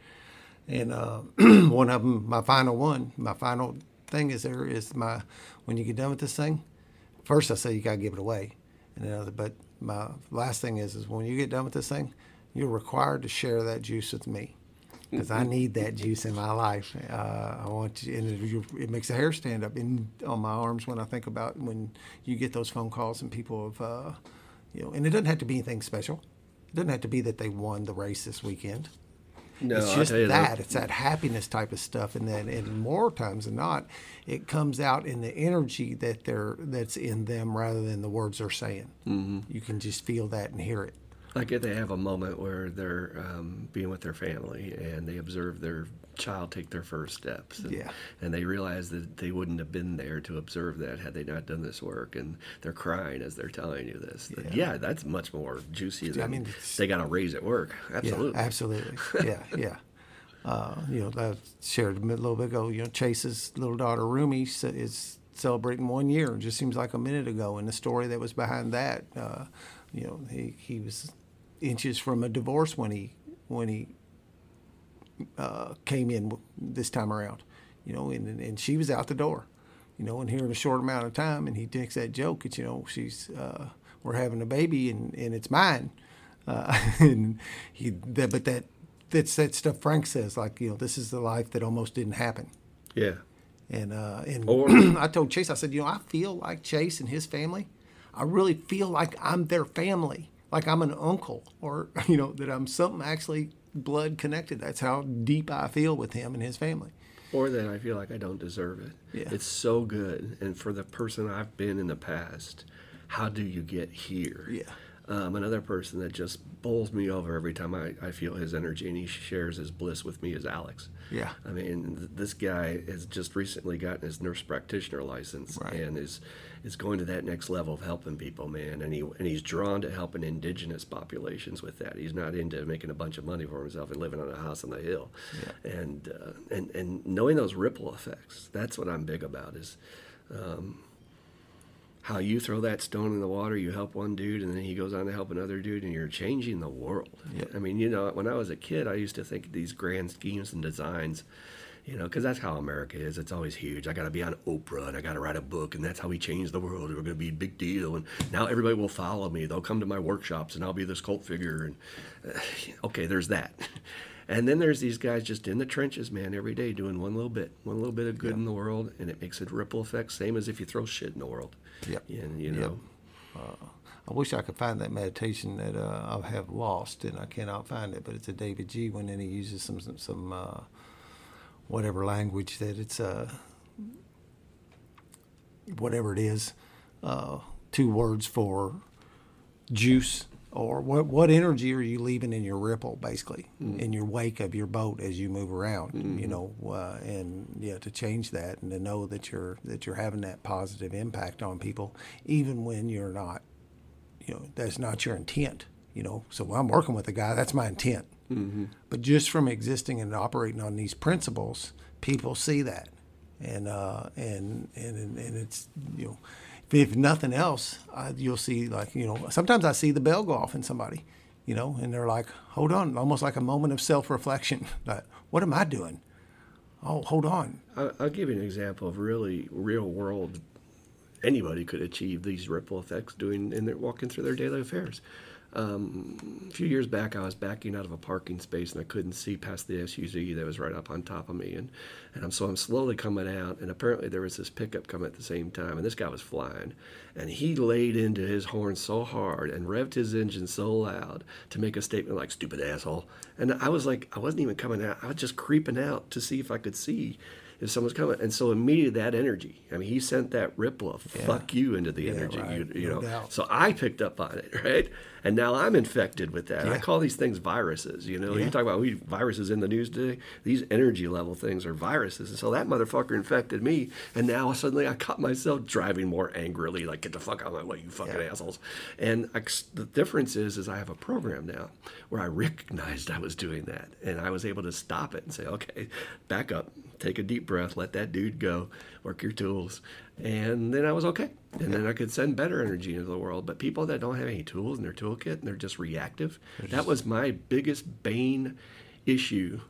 And uh, <clears throat> one of them, my final one, my final thing is there is my when you get done with this thing. First, I say you gotta give it away, and then but my last thing is is when you get done with this thing, you're required to share that juice with me because I need that juice in my life. Uh, I want you, and it, it makes the hair stand up in on my arms when I think about when you get those phone calls and people have, uh, you know, and it doesn't have to be anything special. It doesn't have to be that they won the race this weekend No, it's just you that. It's that happiness type of stuff, and then and more times than not, it comes out in the energy that they're that's in them rather than the words they're saying. Mm-hmm. You can just feel that and hear it. Like if they have a moment where they're um, being with their family and they observe their child take their first steps. And, Yeah. and they realize that they wouldn't have been there to observe that had they not done this work. And they're crying as they're telling you this. Yeah. yeah. that's much more juicy than mean, they got to raise at work. Absolutely. Yeah, absolutely. <laughs> yeah, yeah. Uh, you know, I shared a little bit ago. You know, Chase's little daughter Rumi is celebrating one year. It just seems like a minute ago. And the story that was behind that, uh, you know, he, he was inches from a divorce when he when he uh, came in this time around. You know, and and she was out the door. You know, and here in a short amount of time, and he takes that joke. It's you know, she's uh, we're having a baby and and it's mine. Uh, <laughs> and he, that, but that that's that stuff Frank says, like you know, this is the life that almost didn't happen. Yeah. And uh, and Or- <clears throat> I told Chase, I said, you know, I feel like Chase and his family. I really feel like I'm their family, like I'm an uncle, or <laughs> you know, that I'm something actually blood connected. That's how deep I feel with him and his family. Or that I feel like I don't deserve it. Yeah. It's so good. And for the person I've been in the past, how do you get here? Yeah. Um, another person that just bowls me over every time I, I feel his energy and he shares his bliss with me is Alex. Yeah. I mean, th- this guy has just recently gotten his nurse practitioner license Right. and is is going to that next level of helping people, man. And he and he's drawn to helping indigenous populations with that. He's not into making a bunch of money for himself and living on a house on the hill. And uh, and and knowing those ripple effects, that's what I'm big about. Is um, how you throw that stone in the water, you help one dude, and then he goes on to help another dude, and you're changing the world. Yep. I mean, you know, when I was a kid, I used to think of these grand schemes and designs, you know, because that's how America is. It's always huge. I got to be on Oprah, and I got to write a book, and that's how we change the world. We're going to be a big deal, and now everybody will follow me. They'll come to my workshops, and I'll be this cult figure. And uh, <sighs> okay, there's that. <laughs> And then there's these guys just in the trenches, man, every day doing one little bit, one little bit of good in the world, and it makes a ripple effect, same as if you throw shit in the world. Yep. And you Yep. know, I wish I could find that meditation that uh, I have lost, and I cannot find it. But it's a David G. one, and he uses some some, some uh, whatever language that it's uh, whatever it is, uh, two words for juice or what what energy are you leaving in your ripple, basically, in your wake of your boat as you move around, you know, uh, and yeah, to change that and to know that you're that you're having that positive impact on people, even when you're not you know that's not your intent you know. So i'm working with a guy that's my intent but just from existing and operating on these principles people see that. And uh and and and it's you know if, if nothing else I, you'll see like you know sometimes i see the bell go off in somebody you know and they're like hold on almost like a moment of self-reflection. <laughs> Like what am i doing? Oh hold on. I- I'll give you an example of really real world. Anybody could achieve these ripple effects doing and they're walking through their daily affairs. Um, a few years back, I was backing out of a parking space and I couldn't see past the SUV that was right up on top of me, and and I'm so I'm slowly coming out, and apparently there was this pickup coming at the same time, and this guy was flying, and he laid into his horn so hard and revved his engine so loud to make a statement like "stupid asshole," and I was like, I wasn't even coming out, I was just creeping out to see if I could see if someone's coming. And so immediately that energy, I mean, he sent that ripple of fuck you into the energy, right. you, you No know. doubt. So I picked up on it, <laughs> right? And now I'm infected with that. I call these things viruses, you know. Yeah. You talk about we viruses in the news today. These energy level things are viruses. And so that motherfucker infected me. And now suddenly I caught myself driving more angrily, like, get the fuck out of my way, you fucking Yeah. assholes. And I, the difference is, is I have a program now where I recognized I was doing that. And I was able to stop it and say, okay, back up, take a deep breath, let that dude go, work your tools. And then I was okay. And then I could send better energy into the world. But people that don't have any tools in their toolkit and they're just reactive, that was my biggest bane issue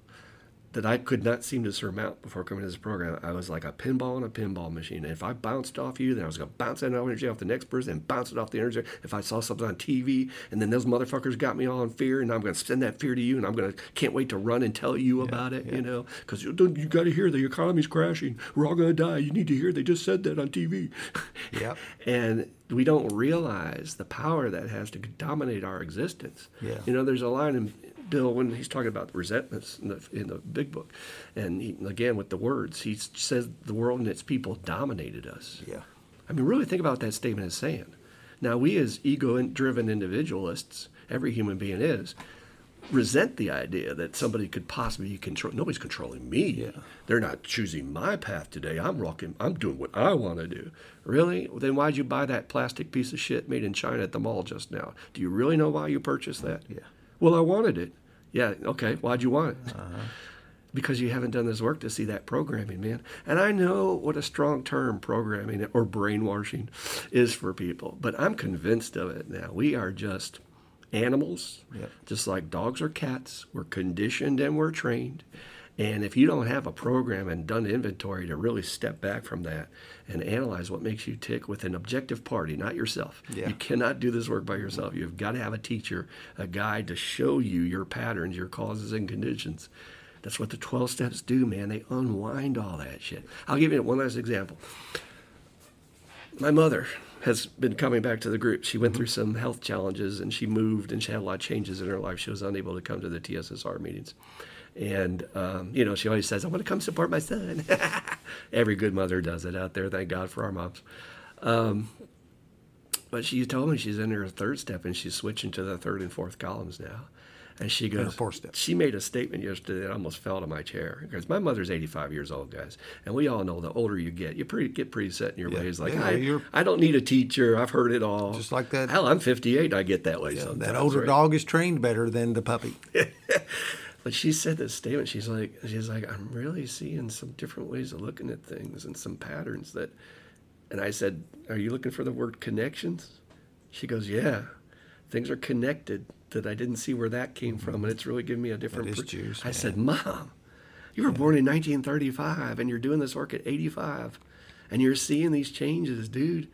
that I could not seem to surmount before coming to this program. I was like a pinball in a pinball machine. And if I bounced off you, then I was going to bounce that energy off the next person and bounce it off the energy. If I saw something on TV and then those motherfuckers got me all in fear and I'm going to send that fear to you and I'm going to can't wait to run and tell you about it, you know, because you, you got to hear the economy's crashing. We're all going to die. You need to hear they just said that on TV. Yep. <laughs> and we don't realize the power that has to dominate our existence. Yeah. You know, there's a line in Bill when he's talking about resentments in the in the big book, and he, again with the words, he says the world and its people dominated us. Yeah. I mean, really think about that statement is saying. Now, we as ego-driven individualists, every human being is, resent the idea that somebody could possibly control. Nobody's controlling me. Yeah. They're not choosing my path today. I'm rocking. I'm doing what I want to do. Really? Then why'd you buy that plastic piece of shit made in China at the mall just now? Do you really know why you purchased that? Yeah. Well, I wanted it. Yeah. Okay. Why'd you want it? Uh-huh. <laughs> because you haven't done this work to see that programming, man. And I know what a strong term programming or brainwashing is for people, but I'm convinced of it now. We are just animals, just like dogs or cats. We're conditioned and we're trained. And if you don't have a program and done inventory to really step back from that and analyze what makes you tick with an objective party, not yourself, Yeah. you cannot do this work by yourself. You've got to have a teacher, a guide to show you your patterns, your causes and conditions. That's what the 12 steps do, man. They unwind all that shit. I'll give you one last example. My mother has been coming back to the group. She went mm-hmm. through some health challenges and she moved and she had a lot of changes in her life. She was unable to come to the TSSR meetings. And, um, you know, she always says, I want to come support my son. <laughs> Every good mother does it out there. Thank God for our moms. Um, But she told me she's in her third step and she's switching to the third and fourth columns now. And she goes, fourth step. she made a statement yesterday that almost fell to my chair. Because my mother's 85 years old, guys. And we all know the older you get, you pretty, get pretty set in your Yeah. ways. Like, Yeah, I, I don't need a teacher. I've heard it all. Just like that- Hell, I'm 58. I get that way sometimes. that older right? dog is trained better than the puppy. <laughs> But she said this statement. She's like, she's like, I'm really seeing some different ways of looking at things and some patterns that. And I said, Are you looking for the word connections? She goes, Yeah, things are connected that I didn't see where that came from, and mm-hmm. it's really giving me a different. is per- juice, I said, Mom, you were born in 1935, and you're doing this work at 85, and you're seeing these changes, dude.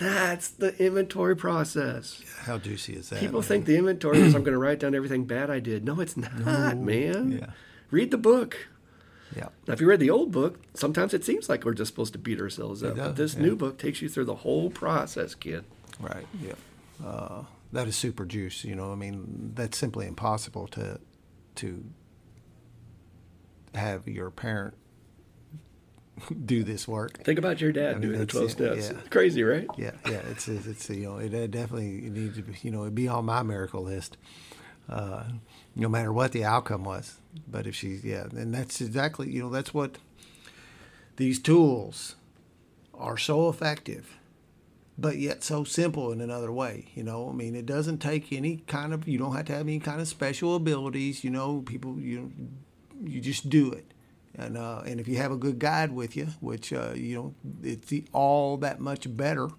That's the inventory process. How juicy is that? People man? think the inventory is I'm going to write down everything bad I did. No, it's not, man. Yeah. Read the book. Yeah. Now, if you read the old book, sometimes it seems like we're just supposed to beat ourselves up. does, But this yeah. new book takes you through the whole process, kid. Right. Yeah. Uh, that is super juice. You know, I mean, that's simply impossible to to have your parent <laughs> do this work. Think about your dad I mean, doing the 12 steps. yeah. Crazy, right? Yeah, yeah. It's it's, it's you know it uh, definitely needs to be you know it'd be on my miracle list, uh, no matter what the outcome was. But if she's yeah, and that's exactly you know that's what these tools are so effective, but yet so simple in another way. You know, I mean, it doesn't take any kind of you don't have to have any kind of special abilities. You know, people you you just do it. And, uh, and if you have a good guide with you, which uh, you know it's all that much better.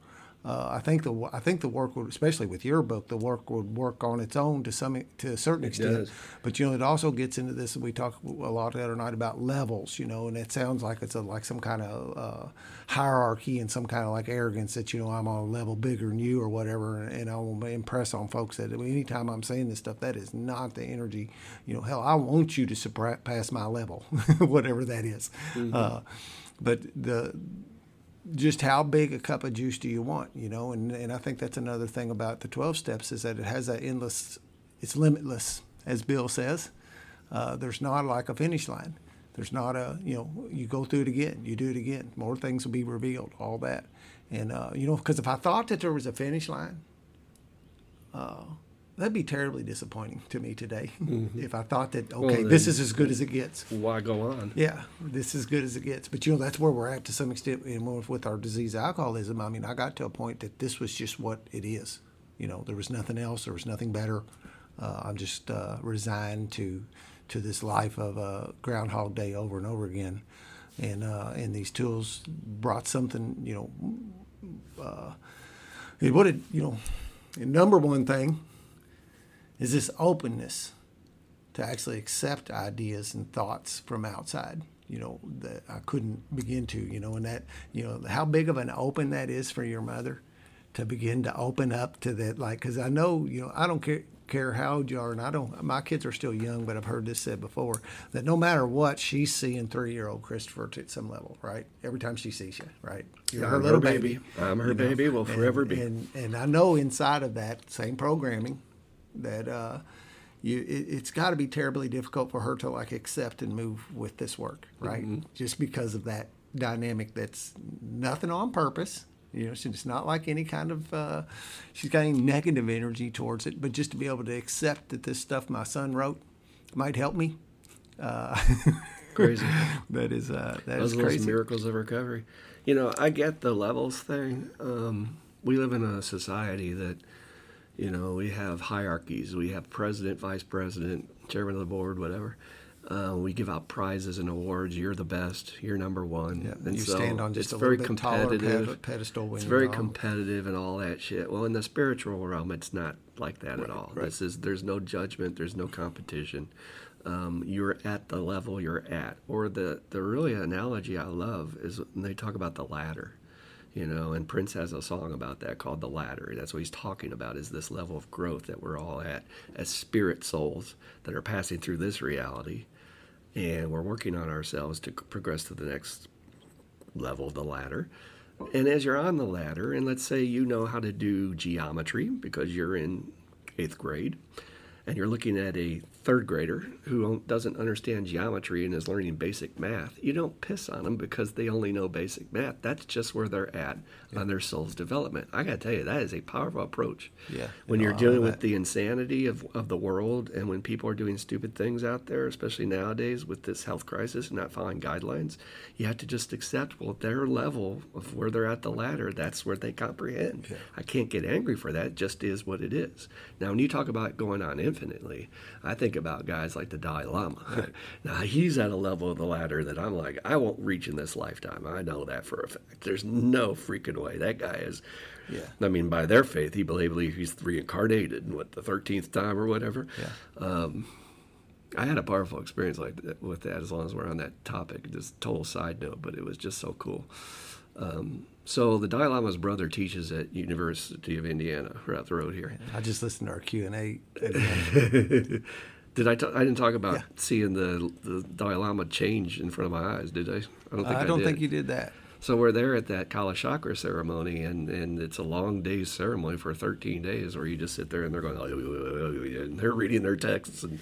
Uh, I think the I think the work would, especially with your book, the work would work on its own to some to a certain extent. does. But you know, it also gets into this. We talk a lot the other night about levels. You know, and it sounds like it's a, like some kind of uh, hierarchy and some kind of like arrogance that you know I'm on a level bigger than you or whatever. And, and I will impress on folks that anytime I'm saying this stuff, that is not the energy. You know, hell, I want you to surpass my level, <laughs> whatever that is. Uh, but the just how big a cup of juice do you want you know? And, and i think that's another thing about the 12 steps is that it has that endless it's limitless as bill says. Uh, there's not like a finish line. There's not a you know you go through it again you do it again. More things will be revealed all that. And uh, you know because if i thought that there was a finish line uh, that'd be terribly disappointing to me today <laughs> if i thought that okay this is as good as it gets Why go on? yeah, this is as good as it gets. But you know, that's where we're at to some extent. And with- with our disease alcoholism, I mean, I got to a point that this was just what it is. You know, there was nothing else. There was nothing better. Uh, I'm just uh, resigned to to this life of uh, Groundhog Day over and over again. And uh, and these tools brought something. You know, uh, it what it you know, number one thing is this openness to actually accept ideas and thoughts from outside you know that i couldn't begin to you know and that you know how big of an open that is for your mother to begin to open up to that like because i know you know i don't care care how old you are and i don't my kids are still young but i've heard this said before that no matter what she's seeing three-year-old christopher at some level right every time she sees you right you're I'm her her little baby. baby, I'm her you know? baby, will And- forever be. and and i know inside of that same programming that uh you it, it's got to be terribly difficult for her to like accept and move with this work right Mm-hmm. just because of that dynamic that's nothing on purpose you know it's not like any kind of uh, she's got any negative energy towards it but just to be able to accept that this stuff my son wrote might help me uh, <laughs> Crazy. that is uh, that Those is crazy miracles of recovery. You know, I get the levels thing. Um, we live in a society that, you know, we have hierarchies. We have president, vice president, chairman of the board, whatever. Uh, we give out prizes and awards. You're the best. You're number one. Yeah, and you so stand on just it's a very competitive. ped- pedestal when It's very competitive and all that shit. Well, in the spiritual realm, it's not like that at all. right. This is there's no judgment. There's no competition. Um, you're at the level you're at. Or the the really analogy I love is when they talk about the ladder. You know, and Prince has a song about that called The Ladder. That's what he's talking about is this level of growth that we're all at as spirit souls that are passing through this reality. And we're working on ourselves to progress to the next level of the ladder. And as you're on the ladder, and let's say you know how to do geometry because you're in eighth grade, and you're looking at a third grader who doesn't understand geometry and is learning basic math, you don't piss on them because they only know basic math. That's just where they're at yeah. on their soul's development. I got to tell you, that is a powerful approach. Yeah. When you're dealing with the insanity of, of the world and when people are doing stupid things out there, especially nowadays with this health crisis and not following guidelines, you have to just accept, well, their level of where they're at the ladder, that's where they comprehend. Yeah. I can't get angry for that. It just is what it is. Now, when you talk about going on infinitely, I think about guys like the Dalai Lama. Right. <laughs> now he's at a level of the ladder that I'm like, I won't reach in this lifetime. I know that for a fact. There's no freaking way that guy is. Yeah. I mean, by their faith, he believe he's reincarnated, and what the thirteenth time or whatever. Yeah. Um, I had a powerful experience like that, with that. As long as we're on that topic, just total side note, but it was just so cool. Um, so the Dalai Lama's brother teaches at University of Indiana, right up the road here. I just listened to our Q and A. <laughs> Did I? T- I didn't talk about yeah. seeing the the Dalai Lama change in front of my eyes, did I? I don't think I, I don't did. think you did that. So we're there at that Kalachakra ceremony, and, and it's a long day's ceremony for 13 days where you just sit there and they're going, oh, and they're reading their texts and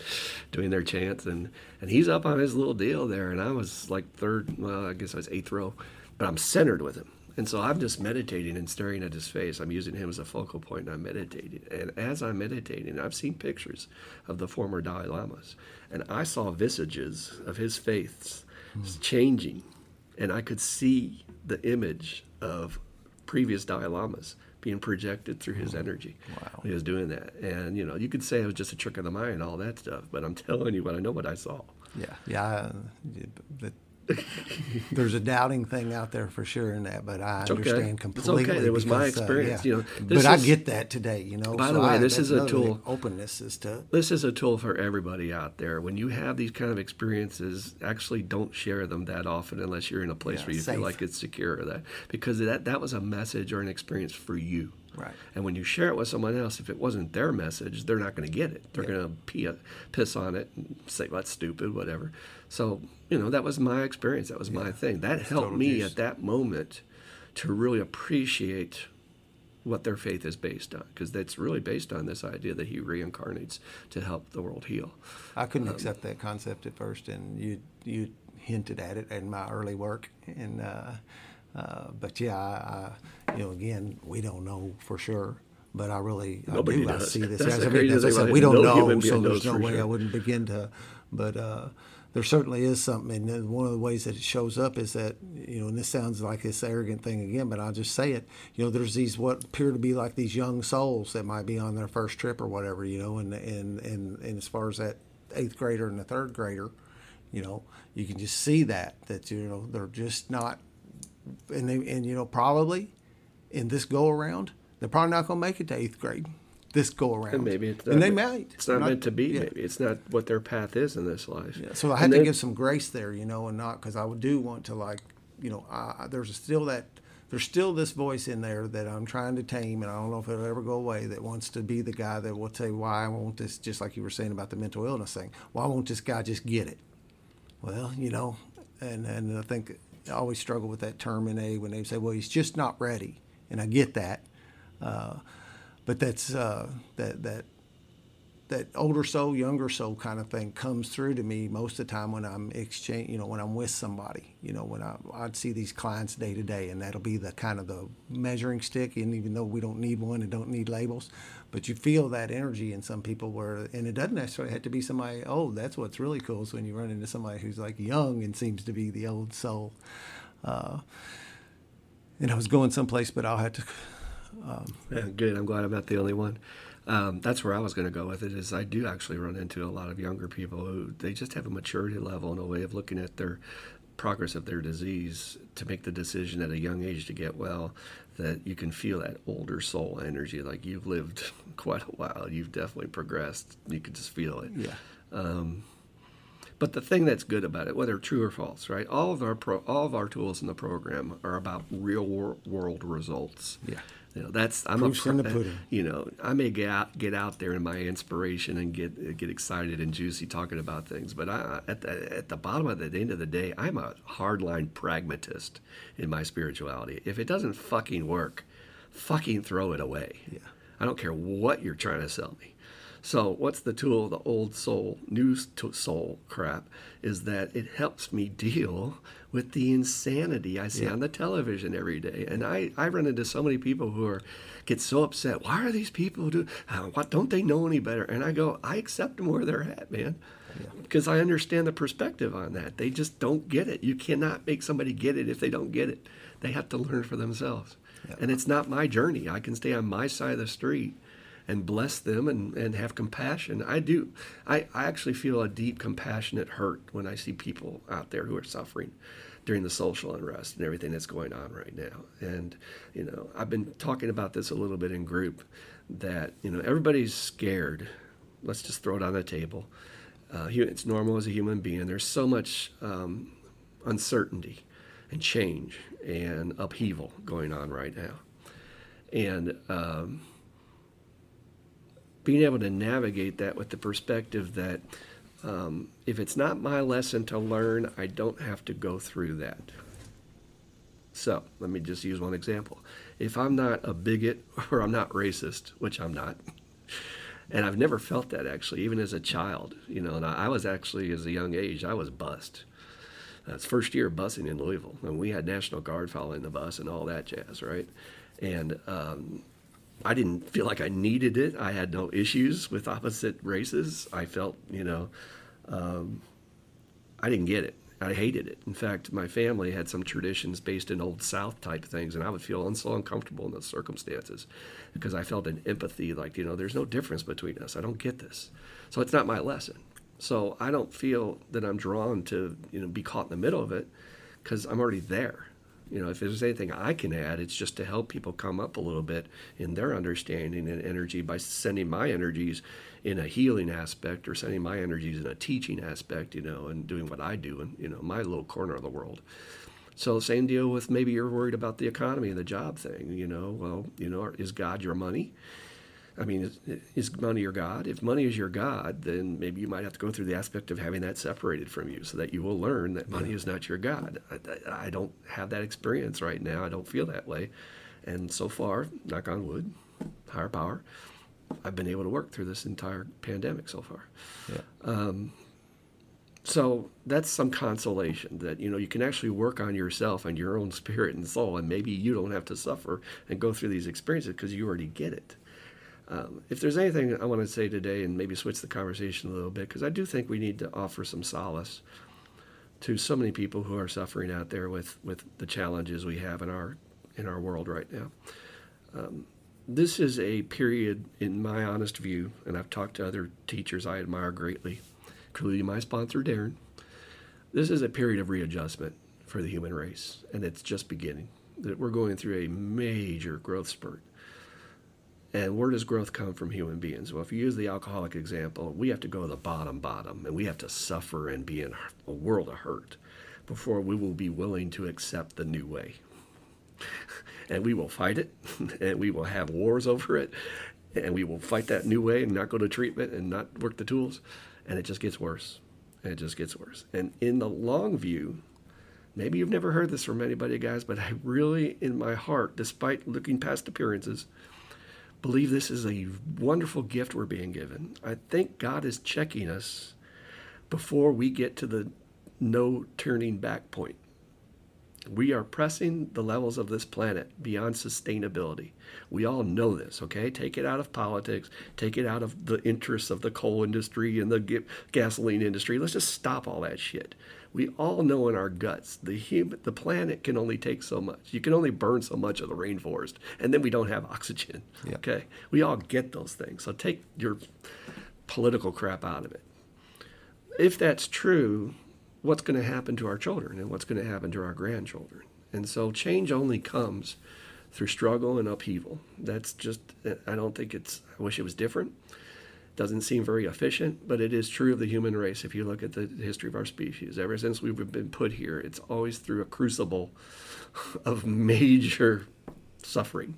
doing their chants. And, and he's up on his little deal there. And I was like third, well, I guess I was eighth row, but I'm centered with him. And so I'm just meditating and staring at his face. I'm using him as a focal point and I'm meditating. And as I'm meditating, I've seen pictures of the former Dalai Lamas. And I saw visages of his faiths mm. changing. And I could see the image of previous Dalai Lamas being projected through his energy. Wow. He was doing that. And, you know, you could say it was just a trick of the mind, all that stuff. But I'm <laughs> telling you what I know what I saw. Yeah. Yeah. <laughs> there's a doubting thing out there for sure in that, but I it's understand okay. completely. It's okay. It was because, my experience. Uh, yeah. You know, but is, I get that today. You know. By so the way, I, this is a tool. Openness is to. This is a tool for everybody out there. When you have these kind of experiences, actually don't share them that often unless you're in a place yeah, where you safe. feel like it's secure. or That because that that was a message or an experience for you. Right. And when you share it with someone else, if it wasn't their message, they're not going to get it. They're yeah. going to piss on it and say, well, that's stupid, whatever. So, you know, that was my experience. That was yeah. my thing. That helped me juice. at that moment to really appreciate what their faith is based on because that's really based on this idea that he reincarnates to help the world heal. I couldn't um, accept that concept at first, and you you hinted at it in my early work, and uh, uh, but yeah, I, I, you know, again, we don't know for sure. But I really, I do. Does. I see this. <laughs> That's as, I mean, as I said, we don't no know, so there's no way sure. I wouldn't begin to. But uh, there certainly is something, and one of the ways that it shows up is that you know, and this sounds like this arrogant thing again, but I'll just say it. You know, there's these what appear to be like these young souls that might be on their first trip or whatever. You know, and and and, and as far as that eighth grader and the third grader, you know, you can just see that that you know they're just not and they, and you know probably in this go around they're probably not going to make it to eighth grade this go around. And maybe it's not, and they might. It's not, not meant to be. Yeah. Maybe it's not what their path is in this life. Yeah. So I had and to then, give some grace there, you know, and not because I do want to like, you know, I, there's still that there's still this voice in there that I'm trying to tame, and I don't know if it'll ever go away. That wants to be the guy that will say, "Why I won't this?" Just like you were saying about the mental illness thing. Why won't this guy just get it? Well, you know, and and I think I always struggle with that term in A when they say, well, he's just not ready. And I get that. Uh, but that's uh, that, that, that older soul, younger soul kind of thing comes through to me most of the time when I'm exchange, you know, when I'm with somebody, you know, when I, I'd see these clients day to day, and that'll be the kind of the measuring stick. And even though we don't need one and don't need labels, but you feel that energy in some people where, and it doesn't necessarily have to be somebody. Oh, that's what's really cool is when you run into somebody who's like young and seems to be the old soul. Uh, and I was going someplace, but I'll have to. Um, yeah, good. I'm glad I'm not the only one. Um, that's where I was going to go with it. Is I do actually run into a lot of younger people who they just have a maturity level and a way of looking at their progress of their disease to make the decision at a young age to get well that you can feel that older soul energy like you've lived <laughs> quite a while you've definitely progressed you can just feel it yeah um, but the thing that's good about it whether true or false right all of our pro, all of our tools in the program are about real world results yeah you know, that's I'm Proof's a, in the pudding. You know, I may get out, get out there in my inspiration and get get excited and juicy talking about things, but I, at the at the bottom of the, the end of the day, I'm a hardline pragmatist in my spirituality. If it doesn't fucking work, fucking throw it away. Yeah. I don't care what you're trying to sell me. So, what's the tool of the old soul, new soul crap? Is that it helps me deal with the insanity I see yeah. on the television every day. And I, I run into so many people who are get so upset. Why are these people do? Uh, what don't they know any better? And I go, I accept them where they're at, man, yeah. because I understand the perspective on that. They just don't get it. You cannot make somebody get it if they don't get it. They have to learn for themselves. Yeah. And it's not my journey. I can stay on my side of the street and bless them and, and have compassion. I do. I, I actually feel a deep, compassionate hurt when I see people out there who are suffering during the social unrest and everything that's going on right now. And, you know, I've been talking about this a little bit in group that, you know, everybody's scared. Let's just throw it on the table. Uh, it's normal as a human being. There's so much um, uncertainty and change and upheaval going on right now. And, um, being able to navigate that with the perspective that um, if it's not my lesson to learn, I don't have to go through that. So let me just use one example. If I'm not a bigot <laughs> or I'm not racist, which I'm not, <laughs> and I've never felt that actually, even as a child, you know, and I, was actually, as a young age, I was bussed. That's first year busing in Louisville, and we had National Guard following the bus and all that jazz, right? And um, I didn't feel like I needed it. I had no issues with opposite races. I felt, you know, um, I didn't get it. I hated it. In fact, my family had some traditions based in old South type things, and I would feel so uncomfortable in those circumstances because I felt an empathy, like you know, there's no difference between us. I don't get this, so it's not my lesson. So I don't feel that I'm drawn to you know be caught in the middle of it because I'm already there. You know, if there's anything I can add, it's just to help people come up a little bit in their understanding and energy by sending my energies in a healing aspect or sending my energies in a teaching aspect, you know, and doing what I do in, you know, my little corner of the world. So same deal with maybe you're worried about the economy and the job thing, you know, well, you know, is God your money? I mean, is, is, money your God? If money is your God, then maybe you might have to go through the aspect of having that separated from you so that you will learn that money is not your God. I, I, don't have that experience right now. I don't feel that way. And so far, knock on wood, higher power, I've been able to work through this entire pandemic so far. Yeah. Um, so that's some consolation that you know you can actually work on yourself and your own <laughs> spirit and soul, and maybe you don't have to suffer and go through these experiences because you already get it. Um, if there's anything I want to say today, and maybe switch the conversation a little bit, because I do think we need to offer some solace to so many people who are suffering out there with, with the challenges we have in our in our world right now. Um, this is a period, in my honest view, and I've talked to other teachers I admire greatly, including my sponsor, Darren. This is a period of readjustment for the human race, and it's just beginning. That we're going through a major growth spurt. And where does growth come from human beings? Well, if you use the alcoholic example, we have to go to the bottom, bottom, and we have to suffer and be in a world of hurt before we will be willing to accept the new way. <laughs> and we will fight it, <laughs> and we will have wars over it, and we will fight that new way and not go to treatment and not work the tools, and it just gets worse. And it just gets worse. And in the long view, maybe you've never heard this from anybody, guys, but I really, in my heart, despite looking past appearances, believe this is a wonderful gift we're being given. I think God is checking us before we get to the no turning back point. We are pressing the levels of this planet beyond sustainability. We all know this, okay? Take it out of politics, take it out of the interests of the coal industry and the gasoline industry. Let's just stop all that shit we all know in our guts the human, the planet can only take so much. You can only burn so much of the rainforest, and then we don't have <laughs> oxygen. Yep. Okay, we all get those things. So take your political crap out of it. If that's true, what's going to happen to our children and what's going to happen to our grandchildren? And so change only comes through struggle and upheaval. That's just I don't think it's. I wish it was different doesn't seem very efficient, but it is true of the human race. If you look at the history of our species, ever since we've been put here, it's always through a crucible <laughs> of major suffering,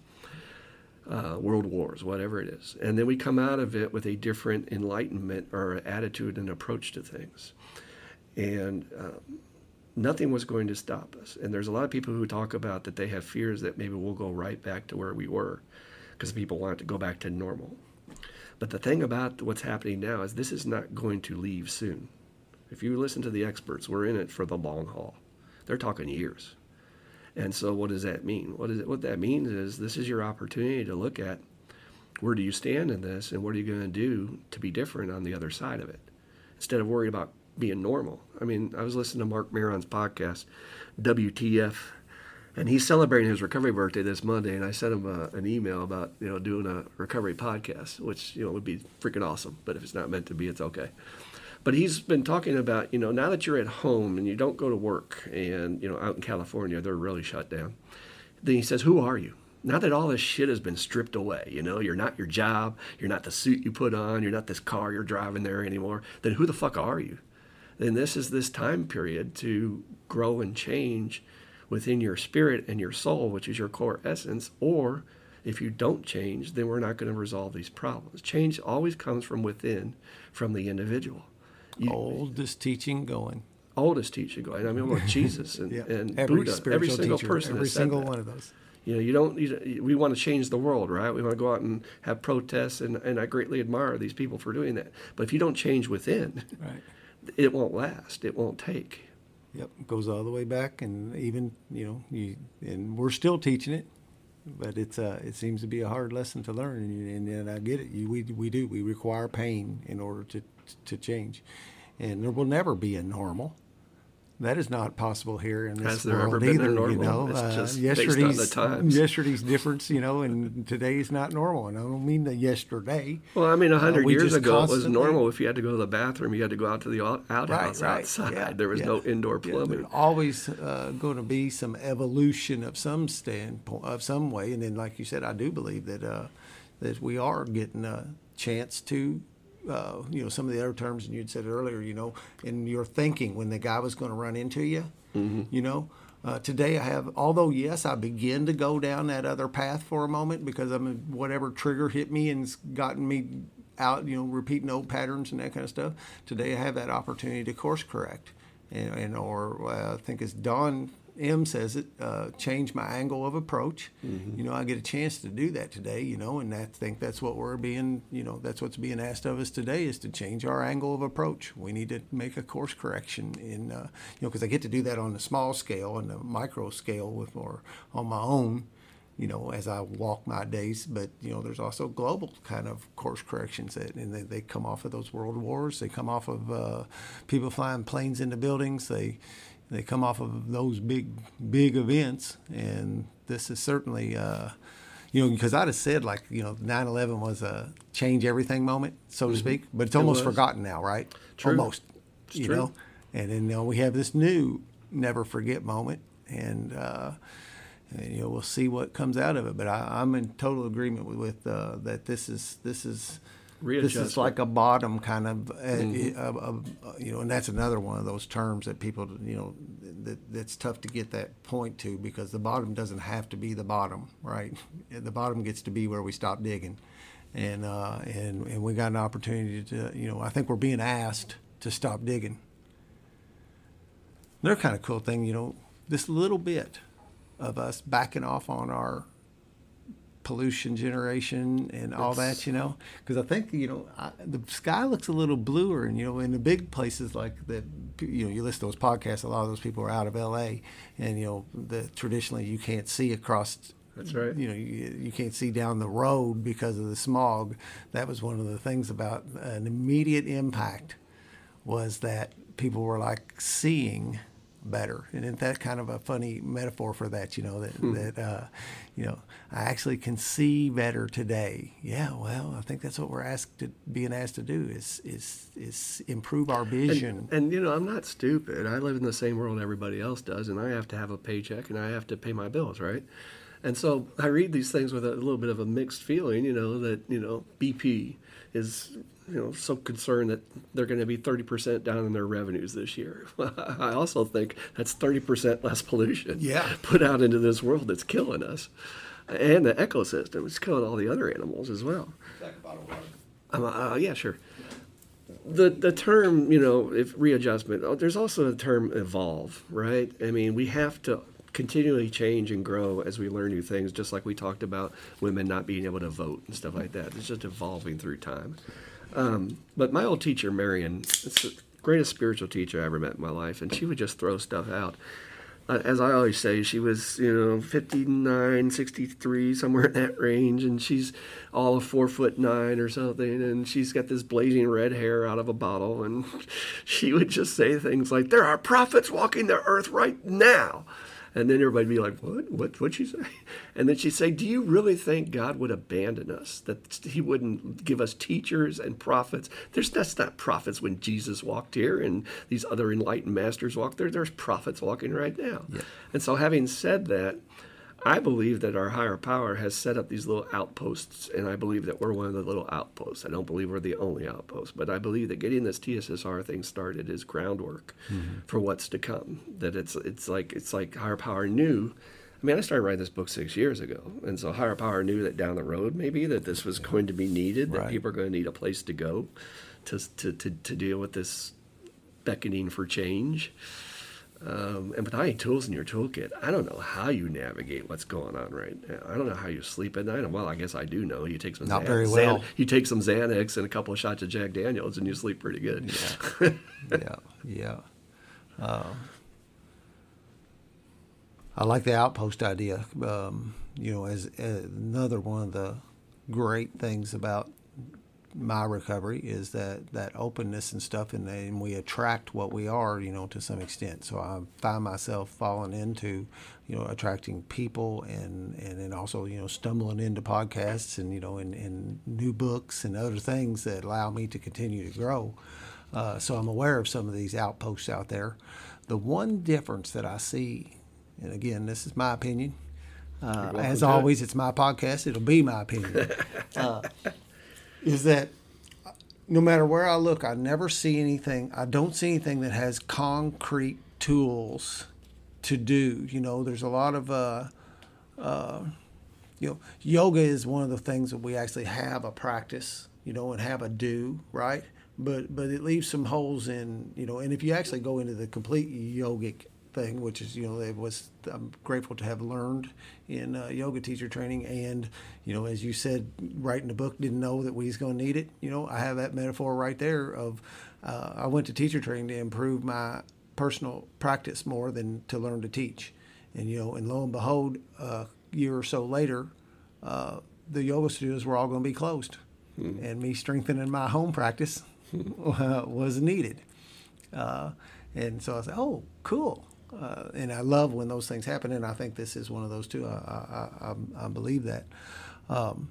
uh, world wars, whatever it is. And then we come out of it with a different enlightenment or attitude and approach to things. And um, nothing was going to stop us. And there's a lot of people who talk about that they have fears that maybe we'll go right back to where we were because people want to go back to normal. But the thing about what's happening now is this is not going to leave soon. If you listen to the experts, we're in it for the long haul. They're talking years. And so, what does that mean? What, is it, what that means is this is your opportunity to look at where do you stand in this and what are you going to do to be different on the other side of it instead of worried about being normal. I mean, I was listening to Marc Maron's podcast, WTF, and he's celebrating his recovery birthday this Monday. And I sent him a, an email about you know doing a recovery podcast, which you know would be freaking awesome. But if it's not meant to be, it's okay. But he's been talking about you know now that you're at home and you don't go to work, and you know out in California they're really shut down. Then he says, "Who are you?" now that all this shit has been stripped away, you know, you're not your job, you're not the suit you put on, you're not this car you're driving there anymore, then who the fuck are you? Then this is this time period to grow and change within your spirit and your soul, which is your core essence, or if you don't change, then we're not going to resolve these problems. Change always comes from within, from the individual. You, oldest teaching going. Oldest teaching going. I mean, look, Jesus and, <laughs> yeah. and every Buddha, every single teacher, person, every single one of those. You know, you don't. You, we want to change the world, right? We want to go out and have protests, and, and I greatly admire these people for doing that. But if you don't change within, right. it won't last. It won't take. Yep, goes all the way back, and even you know, you and we're still teaching it, but it's uh, it seems to be a hard lesson to learn, and, and, I get it. You, we we do. We require pain in order to to change, and there will never be a normal that is not possible here in this Has there world ever been either. a normal? You know, it's uh, just yesterday's based on the times. yesterday's difference, you know, and today's not normal. And I don't mean the yesterday. Well, I mean, a hundred uh, years ago it was normal. If you had to go to the bathroom, you had to go out to the outhouse right, right. outside. Yeah, there was yeah. no indoor plumbing. Yeah, always uh, going to be some evolution of some standpoint, of some way. And then, like you said, I do believe that uh, that we are getting a chance to uh, you know, some of the other terms, and you'd said earlier, you know, in your thinking when the guy was going to run into you, mm-hmm. you know. Uh, today I have, although yes, I begin to go down that other path for a moment because I'm whatever trigger hit me and's gotten me out, you know, repeating old patterns and that kind of stuff. Today I have that opportunity to course correct, and, and or uh, I think as Don M says it, uh, change my angle of approach. Mm-hmm. You know, I get a chance to do that today. You know, and I think that's what we're being. You know, that's what's being asked of us today is to change our angle of approach. We need to make a course correction in. Uh, you know, because I get to do that on the small scale and the micro scale with or on my own. You know, as I walk my days, but you know, there's also global kind of course corrections that, and they, they come off of those world wars. They come off of uh, people flying planes into buildings. They they come off of those big big events, and this is certainly. Uh, you know, because I'd have said like, you know, 9/11 was a change everything moment, so to mm-hmm. speak, but it's almost it forgotten now, right? True. Almost, it's you true. know, and then you know, we have this new never forget moment, and, uh, and you know we'll see what comes out of it. But I, am in total agreement with, with uh, that. This is this is this is like a bottom kind of, uh, mm-hmm. you know, and that's another one of those terms that people, you know, that, that's tough to get that point to because the bottom doesn't have to be the bottom, right? The bottom gets to be where we stop digging, and uh, and and we got an opportunity to, you know, I think we're being asked to stop digging. Another kind of cool thing, you know, this little bit of us backing off on our pollution generation and all that, you know, because I think you know I, the sky looks a little bluer, and you know, in the big places like that, you know, you listen to those podcasts. A lot of those people are out of L.A. and you know, the traditionally you can't see across. That's right. You know, you, you can't see down the road because of the smog. That was one of the things about an immediate impact was that people were like seeing better. And isn't that kind of a funny metaphor for that? You know that hmm. that uh, you know I actually can see better today. Yeah, well, I think that's what we're asked to being asked to do is is is improve our vision. And, and you know I'm not stupid. I live in the same world everybody else does, and I have to have a paycheck and I have to pay my bills, right? And so I read these things with a little bit of a mixed feeling, you know, that, you know, BP is you know so concerned that they're going to be 30% down in their revenues this year. <laughs> I also think that's 30% less pollution yeah. put out into this world that's killing us. And the ecosystem is killing all the other animals as well. Um, uh, yeah, sure. The the term, you know, if readjustment, oh, there's also the term evolve, right? I mean, we have to continually change and grow as we learn new things. Just like we talked about women not being able to vote and stuff like that. It's just evolving through time. Um, but my old teacher, Marion, it's the greatest spiritual teacher I ever met in my life, and she would just throw stuff out as I always say, she was, you know, 59, 63, somewhere in that range, and she's all of four foot nine or something, and she's got this blazing red hair out of a bottle, and <laughs> she would just say things like, There are prophets walking the earth right now. And then everybody'd be like, "What? What? What'd she say?" <laughs> And then she'd say, "Do you really think God would abandon us? That He wouldn't give us teachers and prophets? There's that's not prophets when Jesus walked here and these other enlightened masters walked there. There's prophets walking right now." Yeah. And so, having said that, I believe that our higher power has set up these little outposts, and I believe that we're one of the little outposts. I don't believe we're the only outpost, but I believe that getting this TSSR thing started is groundwork mm-hmm. for what's to come. That it's it's like it's like higher power knew. I mean, I started writing this book six years ago, and so higher power knew that down the road maybe that this was going to be needed, that right. people are going to need a place to go to to to, to deal with this beckoning for change. Um, and with having tools in your toolkit, I don't know how you navigate what's going on right now. I don't know how you sleep at night. Well, I guess I do know. You take some not Xan- very well. Xan- you take some Xanax and a couple of shots of Jack Daniels, and you sleep pretty good. Yeah, <laughs> yeah, yeah. Um, I like the outpost idea. Um, you know, as, as another one of the great things about my recovery is that that openness and stuff, and, and we attract what we are, you know, to some extent. So I find myself falling into, you know, attracting people and and then also you know stumbling into podcasts and you know and, and new books and other things that allow me to continue to grow. Uh, so I'm aware of some of these outposts out there. The one difference that I see, and again, this is my opinion. Uh, as always, it. it's my podcast. It'll be my opinion. <laughs> Uh, is that no matter where I look, I never see anything. I don't see anything that has concrete tools to do. You know, there's a lot of, uh, uh, you know, yoga is one of the things that we actually have a practice, you know, and have a do, right? But but it leaves some holes in, you know, and if you actually go into the complete yogic thing, which is you know it was I'm grateful to have learned in uh, yoga teacher training, and you know as you said, writing a book didn't know that we was going to need it. You know I have that metaphor right there of uh, I went to teacher training to improve my personal practice more than to learn to teach, and you know and lo and behold, a year or so later, uh, the yoga studios were all going to be closed, mm-hmm. and me strengthening my home practice <laughs> was needed. Uh, and so I said, "Oh, cool! Uh, and I love when those things happen, and I think this is one of those too. I I, I, I believe that. Um,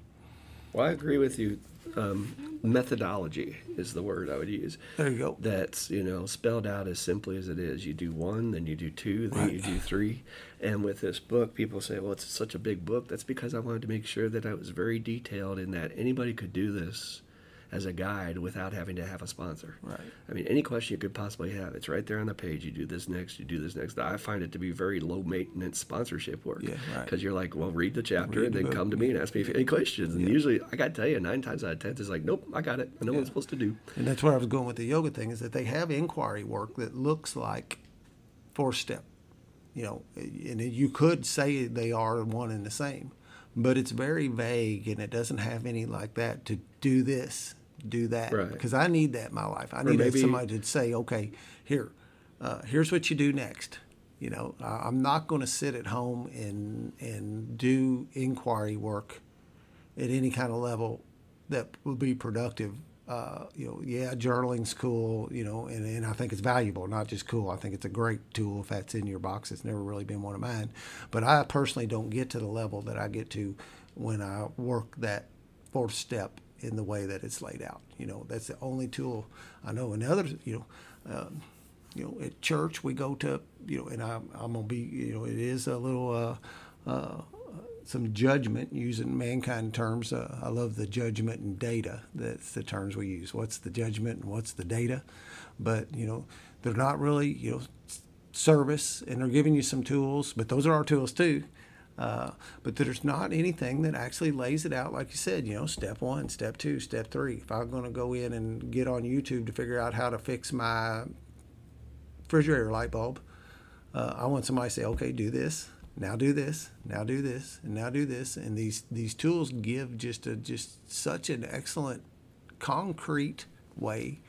well, I agree with you. Um, methodology is the word I would use. There you go. That's you know spelled out as simply as it is. You do one, then you do two, then right. you do three. And with this book, people say, "Well, it's such a big book." That's because I wanted to make sure that I was very detailed in that anybody could do this as a guide without having to have a sponsor. Right. I mean, any question you could possibly have, it's right there on the page. You do this next, you do this next. I find it to be very low maintenance sponsorship work. Yeah, right. Because you're like, well, read the chapter read and then the come to me and ask me any questions. And yeah. usually, I got to tell you, nine times out of ten, it's like, nope, I got it. I know yeah. what I'm supposed to do. And that's where I was going with the yoga thing is that they have inquiry work that looks like four step. You know, and you could say they are one and the same, but it's very vague and it doesn't have any like that to do this do that right. because I need that in my life. I need maybe, somebody to say, okay, here, uh, here's what you do next. You know, I'm not going to sit at home and and do inquiry work at any kind of level that will be productive. Uh, you know, yeah, journaling's cool, you know, and, and I think it's valuable, not just cool. I think it's a great tool if that's in your box. It's never really been one of mine. But I personally don't get to the level that I get to when I work that fourth step in the way that it's laid out. You know, that's the only tool I know. And the other, you know, um, you know, at church we go to, you know, and I'm, I'm gonna be, you know, it is a little, uh, uh, some judgment using mankind terms. Uh, I love the judgment and data. That's the terms we use. What's the judgment and what's the data? But you know, they're not really, you know, service, and they're giving you some tools. But those are our tools too. Uh, but there's not anything that actually lays it out, like you said, you know, step one, step two, step three. If I'm going to go in and get on YouTube to figure out how to fix my refrigerator light bulb, Uh, I want somebody to say, okay, do this, now do this, now do this, and now do this, and these these tools give just a just such an excellent, concrete way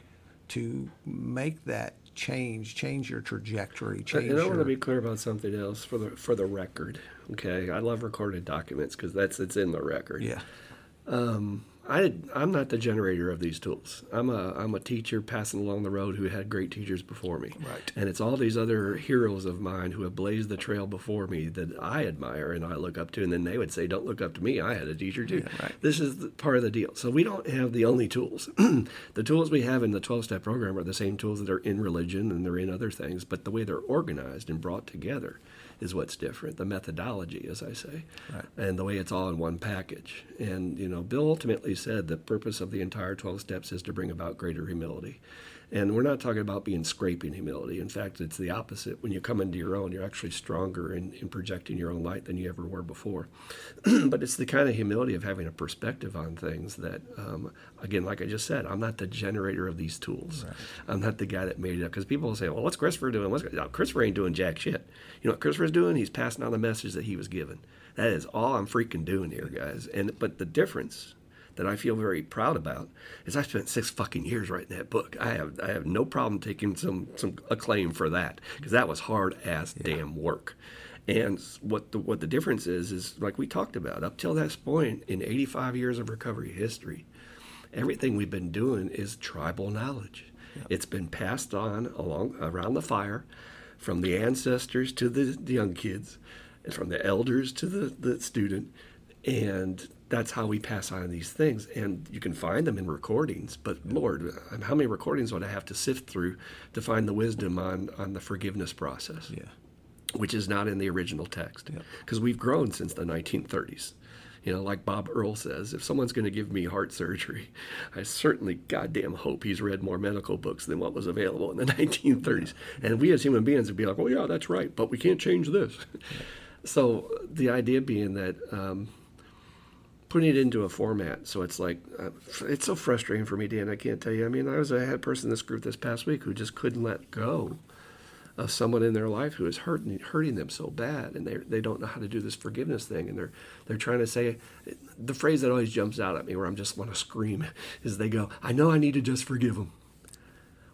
to make that change, change your trajectory, change. And I your, want to be clear about something else for the for the record. Okay, I love recorded documents because that's it's in the record. yeah, um, I I'm not the generator of these tools. I'm a I'm a teacher passing along the road who had great teachers before me. Right. And it's all these other heroes of mine who have blazed the trail before me that I admire and I look up to. And then they would say, "Don't look up to me. I had a teacher too." Yeah, right. This is the, part of the deal. So we don't have the only tools. <clears throat> the tools we have in the 12 step program are the same tools that are in religion and they're in other things, but the way they're organized and brought together is what's different. The methodology, as I say, Right. and the way it's all in one package. And you know, Bill ultimately said the purpose of the entire 12 steps is to bring about greater humility. And we're not talking about being scraping humility. In fact, it's the opposite. When you come into your own, you're actually stronger in, in projecting your own light than you ever were before. <clears throat> but it's the kind of humility of having a perspective on things that, um, again, like I just said, I'm not the generator of these tools. I'm not the guy that made it up. Because people will say, well, what's Christopher doing? What's, no, Christopher ain't doing jack shit. You know what Christopher's doing? He's passing on the message that he was given. That is all I'm freaking doing here, guys. And But the difference that I feel very proud about is I spent six fucking years writing that book. I have I have no problem taking some some acclaim for that because that was hard ass damn work. And what the what the difference is is like we talked about up till this point in 85 years of recovery history, everything we've been doing is tribal knowledge. It's been passed on along around the fire from the ancestors to the, the young kids and from the elders to the, the student and that's how we pass on these things. And you can find them in recordings but lord how many recordings would i have to sift through to find the wisdom on, on the forgiveness process? Yeah, which is not in the original text. Because we've grown since the 1930s you know like bob earl says if someone's going to give me heart surgery <laughs> i certainly goddamn hope he's read more medical books than what was available in the <laughs> 1930s and we as human beings would be like well yeah that's right but we can't change this. <laughs> So the idea being that um, putting it into a format so it's like uh, it's so frustrating for me dan i can't tell you. I mean i was i had a person in this group this past week who just couldn't let go of someone in their life who is hurting hurting them so bad and they they don't know how to do this forgiveness thing and they're they're trying to say the phrase that always jumps out at me where i'm just want to scream <laughs> is they go i know i need to just forgive them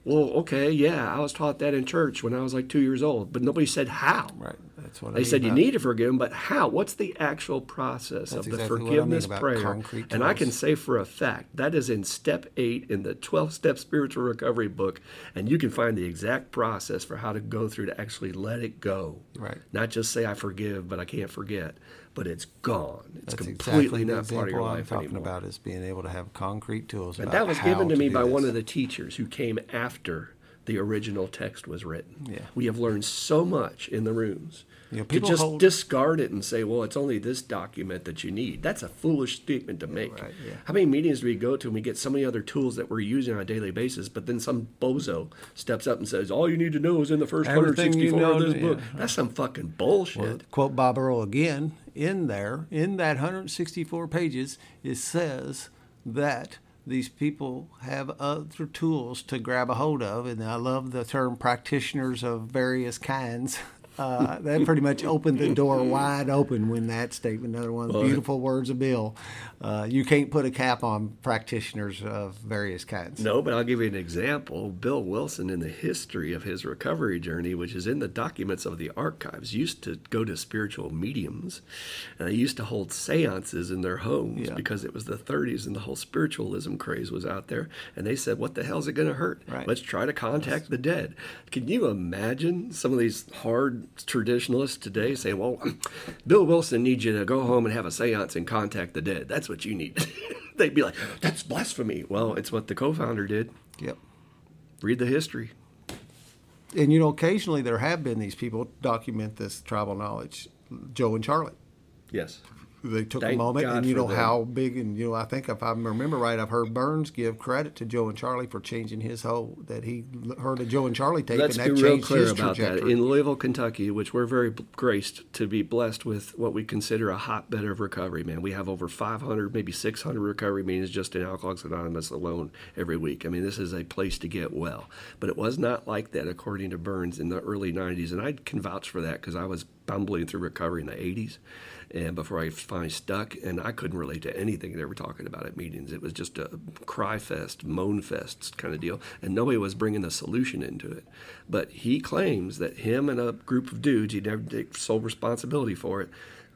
well okay yeah i was taught that in church when i was like two years old but nobody said how right. That's what I they mean said you need to forgive them, but how? What's the actual process That's of the exactly what I mean forgiveness prayer? And I can say for a fact that is in step eight in the 12 step spiritual recovery book. And you can find the exact process for how to go through to actually let it go. Right. Not just say, I forgive, but I can't forget. But it's gone. It's That's completely exactly not part of your example I'm talking anymore. about is being able to have concrete tools. And that was given to me do by one of the teachers who came after the original text was written. Yeah. We have learned so much in the rooms. You know, to just hold- discard it and say, well, it's only this document that you need. That's a foolish statement to make. right, yeah. How many meetings do we go to and we get so many other tools that we're using on a daily basis, but then some bozo steps up and says, all you need to know is in the first Everything you 164 of know, this book. yeah. That's some fucking bullshit. Well, quote Bob Earl again in there in that 164 pages. It says that these people have other tools to grab a hold of, and I love the term practitioners of various kinds. <laughs> Uh, that pretty much opened the door wide open when that statement. Another one of the Well, beautiful words of Bill. Uh, you can't put a cap on practitioners of various kinds. No, but I'll give you an example. Bill Wilson, in the history of his recovery journey, which is in the documents of the archives, used to go to spiritual mediums. And they used to hold seances in their homes Yeah. because it was the 30s and the whole spiritualism craze was out there. And they said, What the hell's it going to hurt? Right. Let's try to contact the dead. Can you imagine some of these hard traditionalists today say, Well, Bill Wilson needs you to go home and have a seance and contact the dead? That's what you need. <laughs> They'd be like, That's blasphemy. Well, it's what the co founder did. Yep. Read the history. And you know, occasionally there have been these people document this tribal knowledge. Joe and Charlie. Yes. They took a moment, God and you know them. how big, and you know I think if I remember right, I've heard Burns give credit to Joe and Charlie for changing his whole that he heard a Joe and Charlie tape, Let's and be that real clear his about that. In Louisville, Kentucky, which we're very graced to be blessed with what we consider a hotbed of recovery, man. We have over 500, maybe 600 recovery meetings just in Alcoholics Anonymous alone every week. I mean, this is a place to get well. But it was not like that, according to Burns, in the early 90s. And I can vouch for that because I was bumbling through recovery in the 80s and before I finally stuck, and I couldn't relate to anything they were talking about at meetings. It was just a cry fest, moan fest kind of deal, and nobody was bringing a solution into it. But he claims that him and a group of dudes, he never take sole responsibility for it,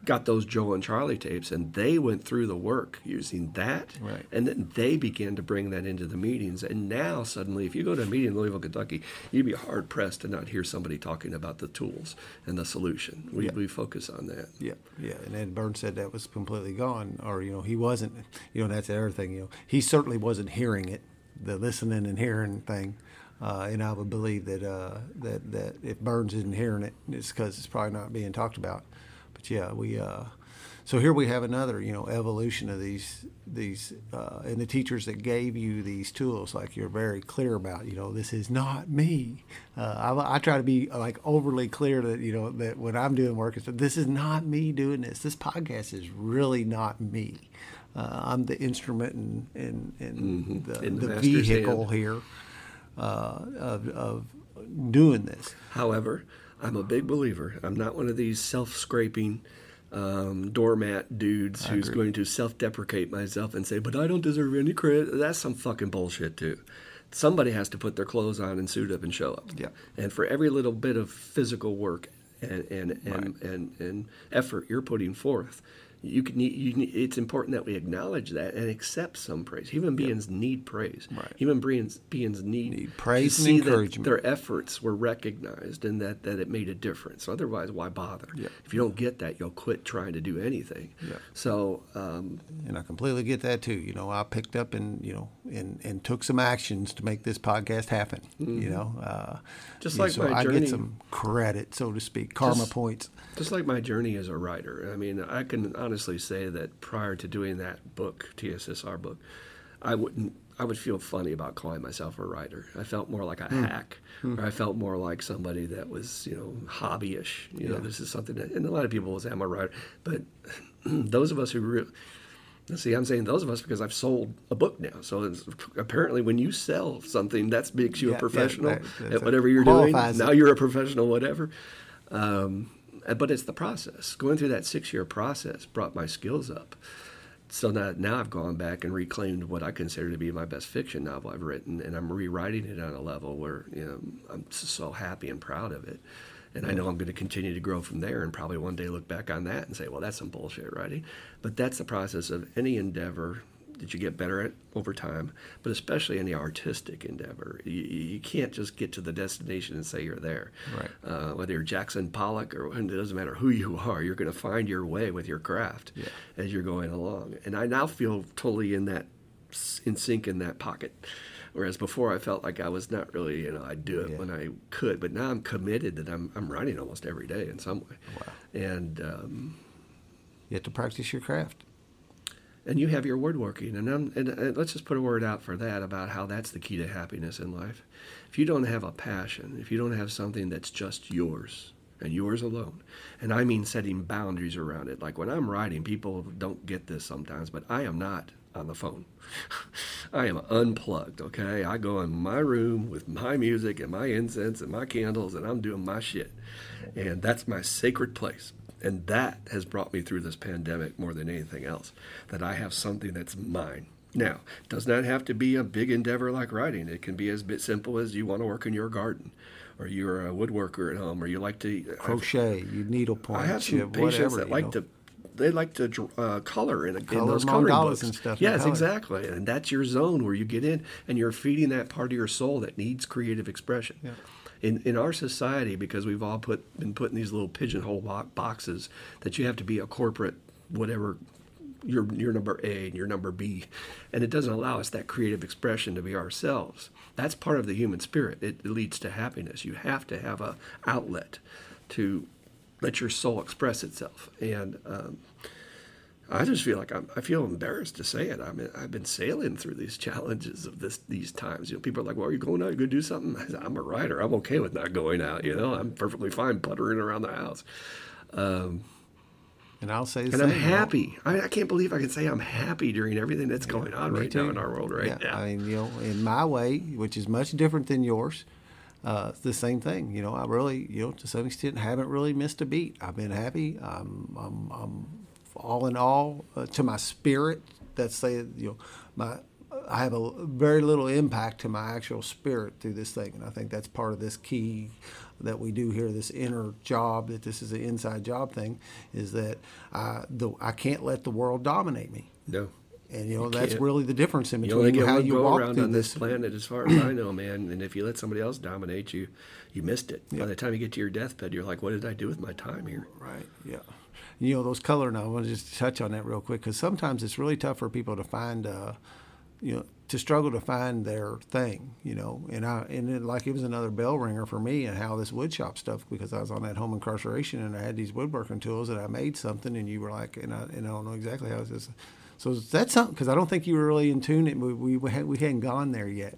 got those Joe and Charlie tapes, and they went through the work using that, Right. and then they began to bring that into the meetings. And now suddenly, if you go to a meeting in Louisville, Kentucky, you'd be hard pressed to not hear somebody talking about the tools and the solution. We, Yeah. we focus on that. Yeah, yeah, and Ed Burns said that was completely gone, or you know, he wasn't. You know, that's the other thing. You know, he certainly wasn't hearing it, the listening and hearing thing. Uh, and I would believe that uh, that that if Burns isn't hearing it, it's because it's probably not being talked about. But yeah, we. Uh, so here we have another, you know, evolution of these these uh, and the teachers that gave you these tools, like you're very clear about. You know, this is not me. Uh, I, I try to be like overly clear that you know that when I'm doing work, it's this is not me doing this. This podcast is really not me. Uh, I'm the instrument and and, and the, In the the vehicle hand. here uh, of of doing this. However, I'm a big believer. I'm not one of these self-scraping um, doormat dudes who's agree. going to self-deprecate myself and say, "But I don't deserve any credit." That's some fucking bullshit too. Somebody has to put their clothes on and suit up and show up. Yeah. And for every little bit of physical work and and and, and, and effort you're putting forth, you can need, you need, it's important that we acknowledge that and accept some praise. Human beings need praise. Right. Human beings beings need, Need praise to see that encouragement. their efforts were recognized and that, that it made a difference. Otherwise, why bother? Yeah. If you don't get that, you'll quit trying to do anything. Yeah. So, um, and I completely get that too. You know, I picked up and you know and and took some actions to make this podcast happen. You know, uh, Mm-hmm. Just like so my I get some credit, so to speak, karma Just- points. just like my journey as a writer, I mean, I can honestly say that prior to doing that book, TSSR book, I wouldn't. I would feel funny about calling myself a writer. I felt more like a Hmm. hack, or I felt more like somebody that was, you know, hobbyish. You know, this is something that, and a lot of people will say I'm a writer, but <clears throat> those of us who really, see, I'm saying those of us because I've sold a book now. So it's, apparently, when you sell something, that makes you Yeah, a yeah, professional that- that's at whatever you're doing. qualifies Now you're a professional, whatever. Um, Uh, but it's the process. Going through that six year process brought my skills up. So now, now I've gone back and reclaimed what I consider to be my best fiction novel I've written, and I'm rewriting it on a level where you know I'm so happy and proud of it. And I know I'm going to continue to grow from there, and probably one day look back on that and say, "Well, that's some bullshit writing." But that's the process of any endeavor that you get better at over time, but especially in the artistic endeavor. You, you can't just get to the destination and say you're there. Right. Uh, whether you're Jackson Pollock or it doesn't matter who you are, you're going to find your way with your craft Yeah. as you're going along. And I now feel totally in that in sync in that pocket. Whereas before I felt like I was not really, you know, I'd do it Yeah. when I could, but now I'm committed that I'm, I'm writing almost every day in some way. Wow. And um, You have to practice your craft. And you have your woodworking. And, I'm, and, and let's just put a word out for that about how that's the key to happiness in life. If you don't have a passion if you don't have something that's just yours and yours alone and i mean setting boundaries around it like when i'm writing people don't get this sometimes but i am not on the phone. <laughs> I am unplugged okay? I go in my room with my music and my incense and my candles and i'm doing my shit. And that's my sacred place and that has brought me through this pandemic more than anything else, that I have something that's mine. Now, it does not have to be a big endeavor like writing. It can be as bit simple as you want to work in your garden, or you're a woodworker at home, or you like to Crochet, you needlepoint, I have some you- patients whatever, that like know. to they like to uh, color in, in those coloring books and stuff Yes, color. exactly, and that's your zone where you get in and you're feeding that part of your soul that needs creative expression. Yeah. In, in our society, because we've all put been put in these little pigeonhole boxes that you have to be a corporate whatever you're, you're number A and you're number B. And it doesn't allow us that creative expression to be ourselves. That's part of the human spirit. It, leads to happiness. You have to have a outlet to let your soul express itself. And um, I just feel like I'm, I feel embarrassed to say it. I mean, I've been sailing through these challenges of this these times. You know, people are like, "Well, are you going out? You going to do something?" I am a writer. I'm okay with not going out. You know, I'm perfectly fine puttering around the house. Um, and I'll say, and same, I'm happy. I, I can't believe I can say I'm happy during everything that's yeah, going on right too. now in our world right yeah, now. I mean, you know, in my way, which is much different than yours, uh, it's the same thing. You know, I really, you know, to some extent, haven't really missed a beat. I've been happy. I'm, I'm, I'm all in all, uh, to my spirit. That's say, you know, my I have a very little impact to my actual spirit through this thing, and I think that's part of this key that we do here, this inner job, that this is an inside job thing, is that I, the, I can't let the world dominate me. No. And you know you that's really the difference in between you how you walk around through on this. this planet, as far as I know, man. And if you let somebody else dominate you, you missed it. By the time you get to your deathbed, you're like, "What did I do with my time here?" Right. Yeah. You know those color. Now I want to just touch on that real quick because sometimes it's really tough for people to find. Uh, you know, to struggle to find their thing, you know, and I and it, like it was another bell ringer for me and how this woodshop stuff because I was on that home incarceration and I had these woodworking tools and I made something and you were like and I and I don't know exactly how it was. So that's something because I don't think you were really in tune. We we we, had, we hadn't gone there yet.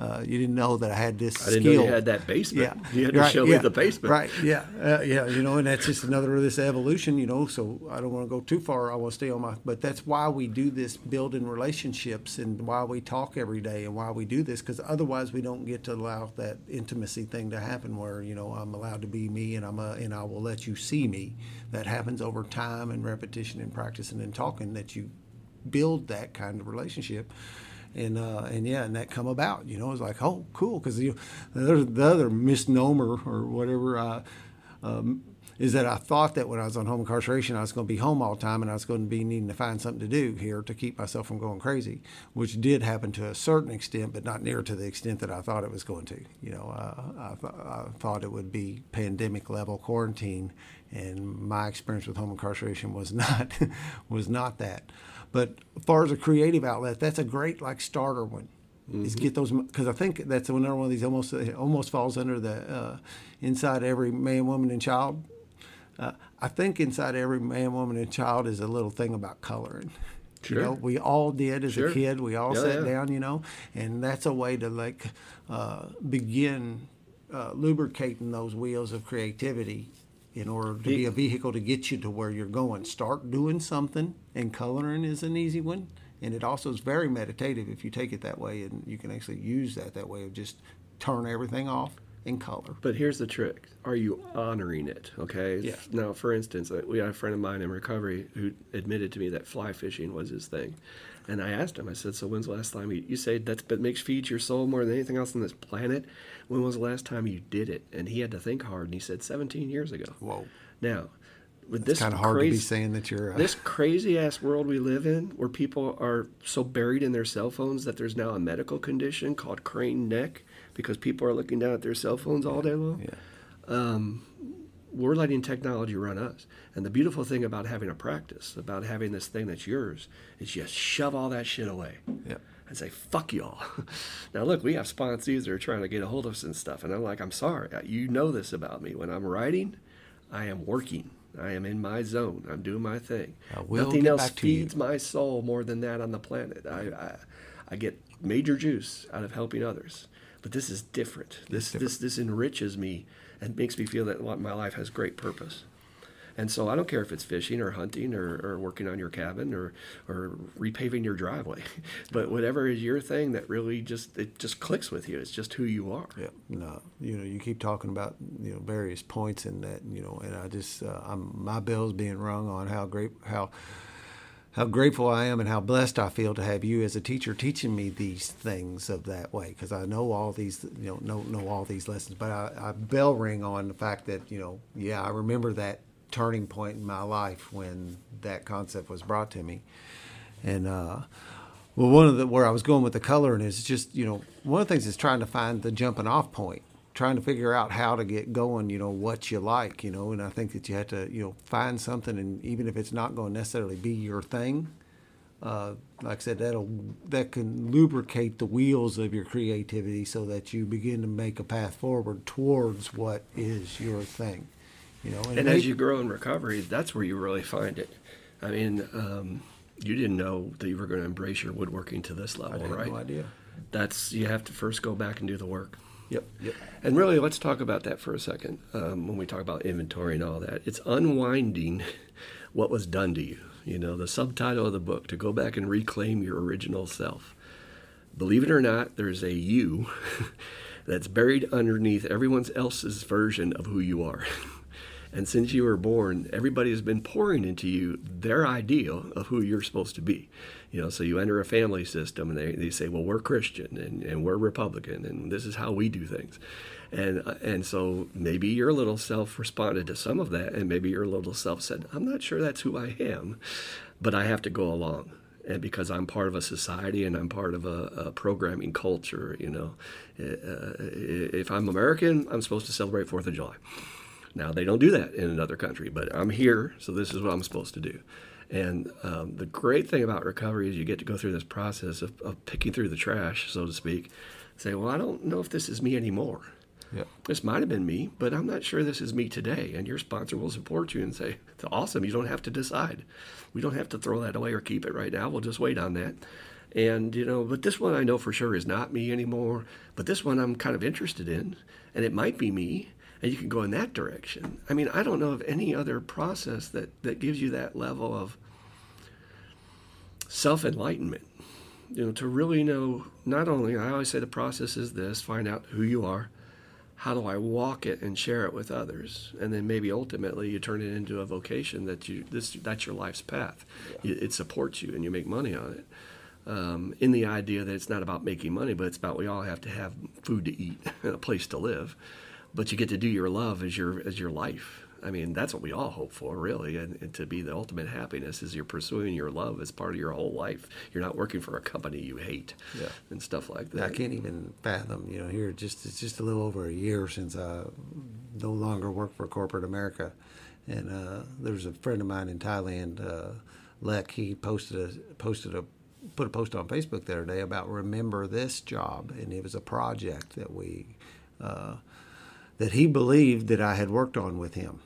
Uh, you didn't know that I had this. I didn't skill. know you had that basement. Yeah, you had to right, show yeah, me the basement. Right. Yeah. Uh, yeah. You know, and that's just another of this evolution. You know, so I don't want to go too far. I want to stay on my. But that's why we do this, building relationships, and why we talk every day, and why we do this, because otherwise we don't get to allow that intimacy thing to happen, where you know I'm allowed to be me, and I'm a, and I will let you see me. That happens over time and repetition and practicing and talking. That you build that kind of relationship and uh, and yeah, and that come about. You know, it's like oh, cool, because you the, the other misnomer or whatever uh, um, is that I thought that when I was on home incarceration, I was going to be home all the time, and I was going to be needing to find something to do here to keep myself from going crazy, which did happen to a certain extent, but not near to the extent that I thought it was going to. You know, uh, I, th- I thought it would be pandemic level quarantine, and my experience with home incarceration was <laughs> not was not that. But as far as a creative outlet, that's a great like starter one. Mm-hmm. Is get those because I think that's another one of these almost almost falls under the uh, inside every man, woman, and child. Uh, I think inside every man, woman, and child is a little thing about coloring. Sure. You know, we all did as sure. a kid. We all yeah, sat yeah. down, you know, and that's a way to like uh, begin uh, lubricating those wheels of creativity in order to be a vehicle to get you to where you're going. Start doing something, and coloring is an easy one. And it also is very meditative if you take it that way, and you can actually use that that way of just turn everything off in color. But here's the trick: Are you honoring it? Okay. Yeah. Now, for instance, uh, we had a friend of mine in recovery who admitted to me that fly fishing was his thing, and I asked him. I said, "So when's the last time you, you say that's but makes feeds your soul more than anything else on this planet? When was the last time you did it?" And he had to think hard, and he said, "17 years ago." Whoa. Now, with it's this kind of hard crazy, to be saying that you're uh... this crazy ass world we live in, where people are so buried in their cell phones that there's now a medical condition called crane neck because people are looking down at their cell phones all day long. Yeah. Um, we're letting technology run us. And the beautiful thing about having a practice, about having this thing that's yours, is just shove all that shit away. Yeah. And say, fuck y'all. <laughs> now, look, we have sponsees that are trying to get a hold of us and stuff. And I'm like, I'm sorry. Uh, you know this about me. When I'm writing, I am working. I am in my zone. I'm doing my thing. Nothing else feeds my soul more than that on the planet. I, I, I get major juice out of helping others. But this is different. This different. this this enriches me and makes me feel that my life has great purpose. And so I don't care if it's fishing or hunting or, or working on your cabin or, or repaving your driveway, <laughs> but whatever is your thing that really just it just clicks with you. It's just who you are. Yeah. No. You know, you keep talking about you know various points in that. You know, and I just uh, I'm my bell's being rung on how great how how grateful I am and how blessed I feel to have you as a teacher teaching me these things of that way because I know all these you know know know all these lessons but I, I bell ring on the fact that you know yeah I remember that turning point in my life when that concept was brought to me. And uh, well one of the where I was going with the coloring is just you know one of the things is trying to find the jumping off point trying to figure out how to get going, you know, what you like, you know, and I think that you have to, you know, find something, and even if it's not going to necessarily be your thing, uh, like I said, that'll that can lubricate the wheels of your creativity so that you begin to make a path forward towards what is your thing, you know. And, and as you grow in recovery, that's where you really find it. I mean, um, you didn't know that you were going to embrace your woodworking to this level, I had right? no idea. That's you have to first go back and do the work. Yep. Yep. And really, let's talk about that for a second. Um, when we talk about inventory and all that, it's unwinding <laughs> what was done to you. You know, the subtitle of the book to go back and reclaim your original self. Believe it or not, there's a you <laughs> that's buried underneath everyone else's version of who you are. <laughs> And since you were born, everybody has been pouring into you their ideal of who you're supposed to be. You know, so you enter a family system and they, they say, well, we're Christian and, and we're Republican and this is how we do things. And, and so maybe your little self responded to some of that and maybe your little self said, I'm not sure that's who I am, but I have to go along and because I'm part of a society and I'm part of a, a programming culture, you know, uh, if I'm American, I'm supposed to celebrate Fourth of July. Now, they don't do that in another country, but I'm here, so this is what I'm supposed to do. And um, the great thing about recovery is you get to go through this process of, of picking through the trash, so to speak. Say, well, I don't know if this is me anymore. Yep. This might have been me, but I'm not sure this is me today. And your sponsor will support you and say, it's awesome. You don't have to decide. We don't have to throw that away or keep it right now. We'll just wait on that. And, you know, but this one I know for sure is not me anymore. But this one I'm kind of interested in. And it might be me and you can go in that direction. I mean, I don't know of any other process that, that gives you that level of self enlightenment. You know, to really know not only, I always say the process is this find out who you are, how do I walk it and share it with others, and then maybe ultimately you turn it into a vocation that you this that's your life's path. Yeah. It supports you and you make money on it. Um, in the idea that it's not about making money, but it's about we all have to have food to eat and <laughs> a place to live but you get to do your love as your as your life. I mean, that's what we all hope for, really, and, and, to be the ultimate happiness is you're pursuing your love as part of your whole life. You're not working for a company you hate, yeah. and stuff like that. I can't even fathom. You know, here just it's just a little over a year since I no longer work for corporate America, and uh, there's a friend of mine in Thailand, uh, Lek. He posted a posted a put a post on Facebook the other day about remember this job, and it was a project that we. Uh, that he believed that I had worked on with him.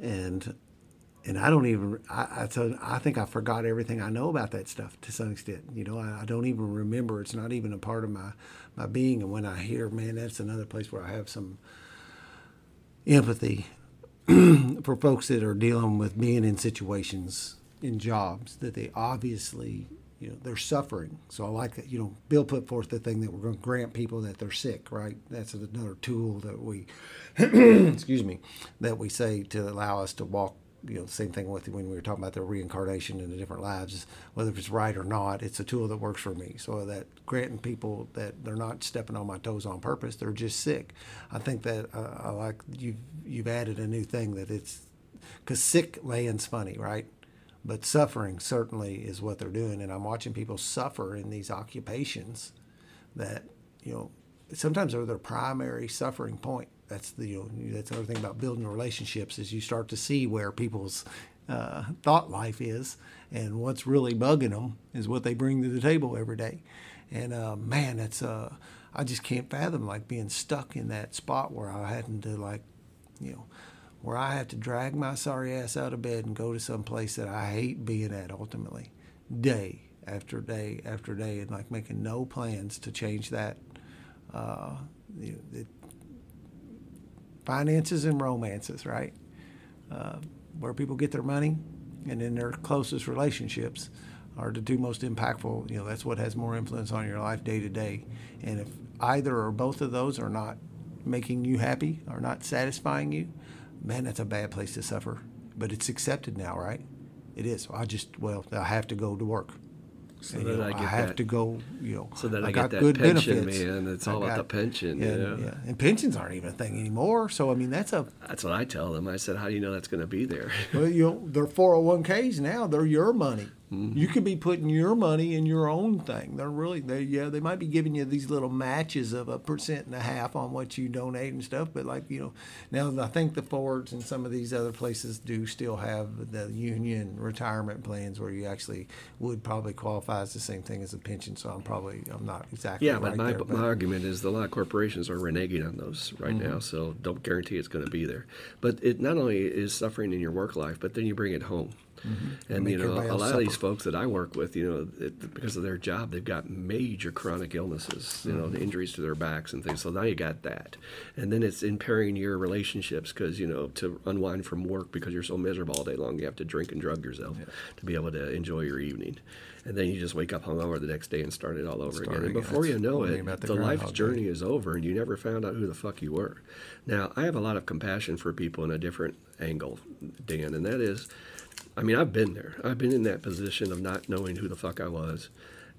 And and I don't even I I, I think I forgot everything I know about that stuff to some extent. You know, I, I, don't even remember. It's not even a part of my my being. And when I hear, man, that's another place where I have some empathy <clears throat> for folks that are dealing with being in situations in jobs that they obviously you know they're suffering. So I like that. You know, Bill put forth the thing that we're going to grant people that they're sick. Right. That's another tool that we, <clears throat> excuse me, that we say to allow us to walk. You know, same thing with when we were talking about the reincarnation in the different lives, whether it's right or not, it's a tool that works for me. So that granting people that they're not stepping on my toes on purpose, they're just sick. I think that uh, I like you've you've added a new thing that it's because sick lands funny, right? But suffering certainly is what they're doing and i'm watching people suffer in these occupations that you know sometimes are their primary suffering point. That's the you know, that's another thing about building relationships is you start to see where people's uh, thought life is and what's really bugging them is what they bring to the table every day. And uh, man that's uh, i just can't fathom like being stuck in that spot where i had to like you know where I have to drag my sorry ass out of bed and go to some place that I hate being at ultimately, day after day after day, and like making no plans to change that. Uh, know, finances and romances, right? Uh, where people get their money and then their closest relationships are the two most impactful. You know, that's what has more influence on your life day to day. And if either or both of those are not making you happy, or not satisfying you, man, that's a bad place to suffer. But it's accepted now, right? It is. I just, well, I have to go to work. So and, that know, I, get I have that, to go, you know. So that I, I got that good pension, benefits. man. It's all got, about the pension. Yeah. yeah. And pensions aren't even a thing anymore. So, I mean, that's a. That's what I tell them. I said, how do you know that's going to be there? well, you know, they're 401ks now. They're your money. Mm-hmm. You could be putting your money in your own thing. They're really, they yeah, they might be giving you these little matches of a percent and a half on what you donate and stuff. But like you know, now I think the Fords and some of these other places do still have the union retirement plans where you actually would probably qualify as the same thing as a pension. So I'm probably I'm not exactly yeah, right but my there, my argument is that a lot of corporations are reneging on those right mm-hmm. now. So don't guarantee it's going to be there. But it not only is suffering in your work life, but then you bring it home Mm-hmm. And you know, a lot supper. of these folks that I work with, you know, it, because of their job, they've got major chronic illnesses, you mm-hmm. know, injuries to their backs and things. So now you got that, and then it's impairing your relationships because you know to unwind from work because you're so miserable all day long, you have to drink and drug yourself yeah. to be able to enjoy your evening and then you just wake up hungover the next day and start it all over start again. And before you know it, the, the life journey is over, and you never found out who the fuck you were. Now, I have a lot of compassion for people in a different angle, Dan, and that is, I mean, I've been there. I've been in that position of not knowing who the fuck I was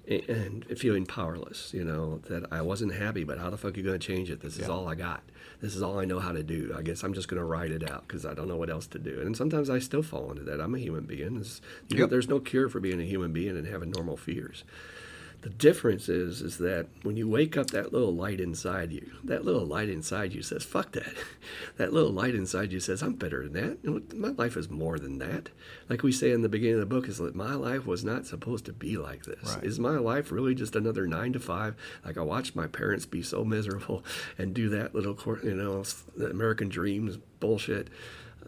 and feeling powerless, you know, that I wasn't happy, but how the fuck are you going to change it? This is yeah. all I got. This is all I know how to do. I guess I'm just going to write it out because I don't know what else to do. And sometimes I still fall into that. I'm a human being. you yep. know, there's no cure for being a human being and having normal fears. The difference is is that when you wake up that little light inside you, that little light inside you says, fuck that. <laughs> That little light inside you says, I'm better than that. My life is more than that. Like we say in the beginning of the book, is that my life was not supposed to be like this. Right. Is my life really just another nine to five? Like I watched my parents be so miserable <laughs> and do that little, you know, American dreams bullshit.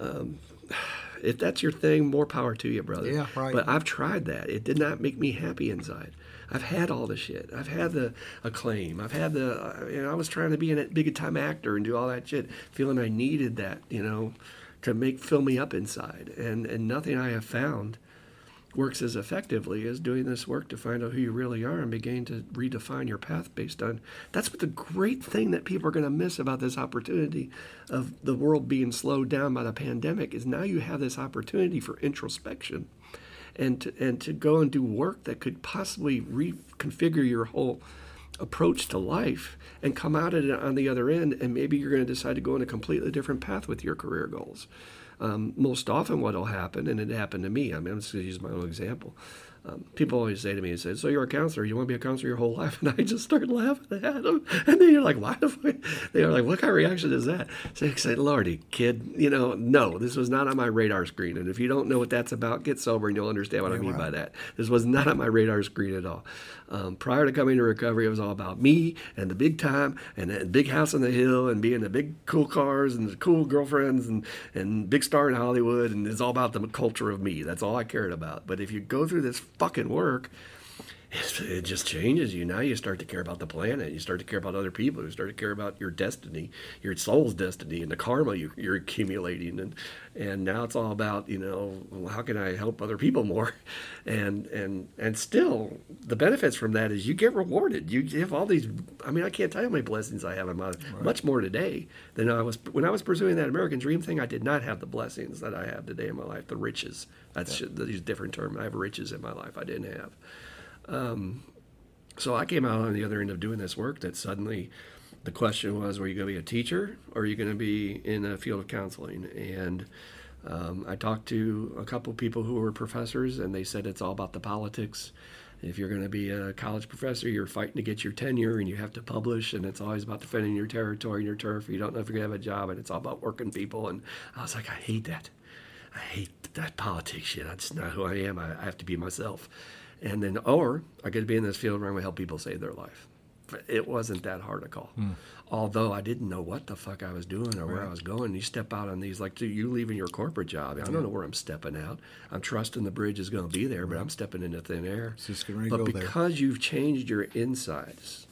Um, <sighs> if that's your thing, more power to you, brother. Yeah, right. But I've tried that. It did not make me happy inside. I've had all the shit. I've had the acclaim. I've had the, uh, you know, I was trying to be a big time actor and do all that shit, feeling I needed that, you know, to make fill me up inside. And and nothing I have found works as effectively as doing this work to find out who you really are and begin to redefine your path based on that's what the great thing that people are going to miss about this opportunity of the world being slowed down by the pandemic is now you have this opportunity for introspection and to, and to go and do work that could possibly reconfigure your whole approach to life and come out at it on the other end and maybe you're going to decide to go in a completely different path with your career goals. Um, most often what will happen and it happened to me i mean i'm just going to use my own example um, people always say to me, "They say, so you're a counselor? You want to be a counselor your whole life?" <laughs> And I just start laughing at them. And then you're like, "Why the fuck?" <laughs> They're like, "What kind of reaction is that?" So I say, "Lordy, kid, you know, no, this was not on my radar screen. And if you don't know what that's about, get sober and you'll understand what yeah, I mean wow. by that. This was not on my radar screen at all. Um, prior to coming to recovery, it was all about me and the big time and the big house on the hill and being the big cool cars and the cool girlfriends and and big star in Hollywood. And it's all about the culture of me. That's all I cared about. But if you go through this fucking work, it just changes you. Now you start to care about the planet. You start to care about other people. You start to care about your destiny, your soul's destiny, and the karma you, are accumulating. And and now it's all about you know how can I help other people more, <laughs> and and and still the benefits from that is you get rewarded. You have all these. I mean, I can't tell you how many blessings I have in my life. Right. Much more today than I was when I was pursuing that American dream thing. I did not have the blessings that I have today in my life. The riches. That's yeah. these different term. I have riches in my life I didn't have. Um, so I came out on the other end of doing this work that suddenly the question was, were you going to be a teacher or are you going to be in the field of counseling? And um, I talked to a couple people who were professors, and they said it's all about the politics. If you're going to be a college professor, you're fighting to get your tenure and you have to publish, and it's always about defending your territory and your turf. You don't know if you're going to have a job, and it's all about working people. And I was like, I hate that. I hate that politics shit. That's not who I am. I, I have to be myself and then or I to be in this field where I'm going to help people save their life. It wasn't that hard a call, mm. although I didn't know what the fuck I was doing or right. where I was going. You step out on these like you leaving your corporate job. I don't know where I'm stepping out. I'm trusting the bridge is going to be there, but I'm stepping into thin air. but because there. you've changed your insides,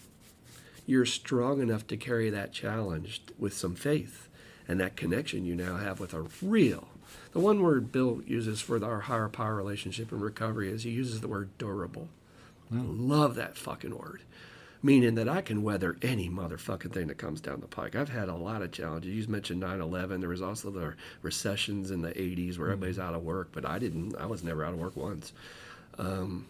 you're strong enough to carry that challenge with some faith and that connection you now have with a real the one word Bill uses for our higher power relationship and recovery is he uses the word durable. Mm. Love that fucking word. Meaning that I can weather any motherfucking thing that comes down the pike. I've had a lot of challenges. You mentioned 9 11. There was also the recessions in the 80s where mm. everybody's out of work, but I didn't. I was never out of work once. Um,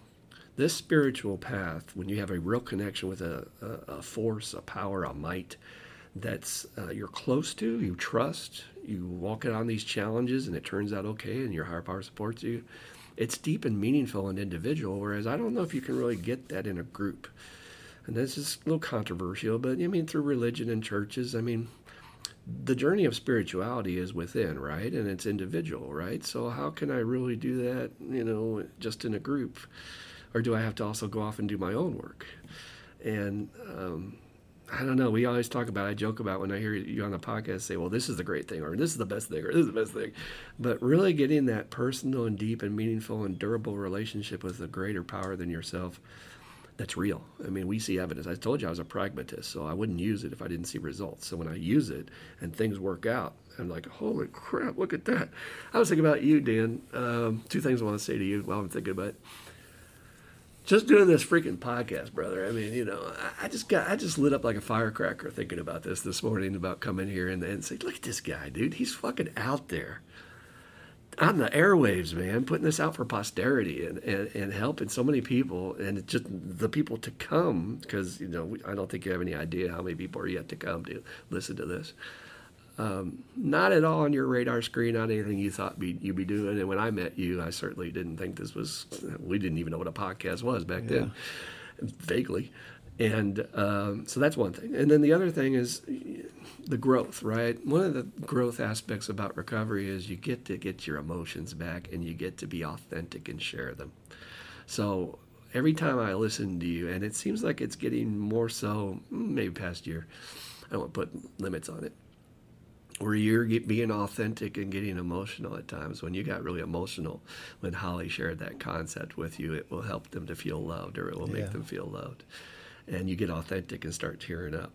this spiritual path, when you have a real connection with a, a, a force, a power, a might that's uh, you're close to, you trust, you walk it on these challenges and it turns out okay and your higher power supports you it's deep and meaningful and individual whereas i don't know if you can really get that in a group. And this is a little controversial but i mean through religion and churches i mean the journey of spirituality is within right? And it's individual right? So how can i really do that you know just in a group? Or do i have to also go off and do my own work? And um, I don't know. We always talk about. I joke about when I hear you on the podcast say, "Well, this is the great thing," or "This is the best thing," or "This is the best thing." But really, getting that personal and deep and meaningful and durable relationship with a greater power than yourself, that's real. I mean, we see evidence. I told you I was a pragmatist, so I wouldn't use it if I didn't see results. So when I use it and things work out, I'm like, "Holy crap! Look at that!" I was thinking about you, Dan. Um, two things I want to say to you while I'm thinking about. It just doing this freaking podcast, brother. I mean, you know, I, just got, I just lit up like a firecracker thinking about this this morning about coming here and, and say, look at this guy, dude. He's fucking out there on the airwaves, man, putting this out for posterity and, and, and helping so many people and just the people to come because, you know, I don't think you have any idea how many people are yet to come to listen to this. Um, not at all on your radar screen, not anything you thought be, you'd be doing. And when I met you, I certainly didn't think this was, we didn't even know what a podcast was back yeah. then, vaguely. And um, so that's one thing. And then the other thing is the growth, right? One of the growth aspects about recovery is you get to get your emotions back and you get to be authentic and share them. So every time I listen to you, and it seems like it's getting more so, maybe past year, I don't want to put limits on it where you're being authentic and getting emotional at times. When you got really emotional, when Holly shared that concept with you, it will help them to feel loved or it will yeah. make them feel loved. And you get authentic and start tearing up.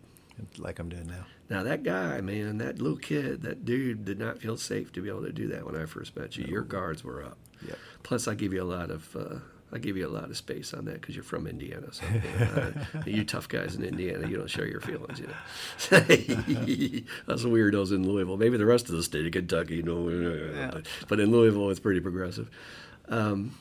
Like I'm doing now. Now, that guy, man, that little kid, that dude did not feel safe to be able to do that when I first met you. No. Your guards were up. Yep. Plus, I give you a lot of. Uh, I give you a lot of space on that because you're from Indiana. So uh, you tough guys in Indiana, you don't share your feelings. You know, <laughs> us weirdos in Louisville. Maybe the rest of the state of Kentucky, you know, yeah. but, in Louisville, it's pretty progressive. Um,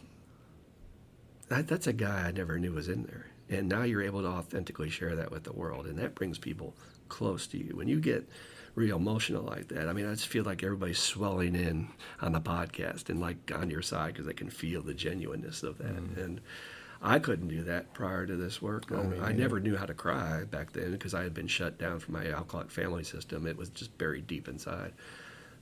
that, that's a guy I never knew was in there, and now you're able to authentically share that with the world, and that brings people close to you. When you get real emotional like that. I mean, I just feel like everybody's swelling in on the podcast and like on your side because they can feel the genuineness of that. Mm. And I couldn't do that prior to this work. Oh, I, I never knew how to cry back then because I had been shut down from my alcoholic family system. It was just buried deep inside.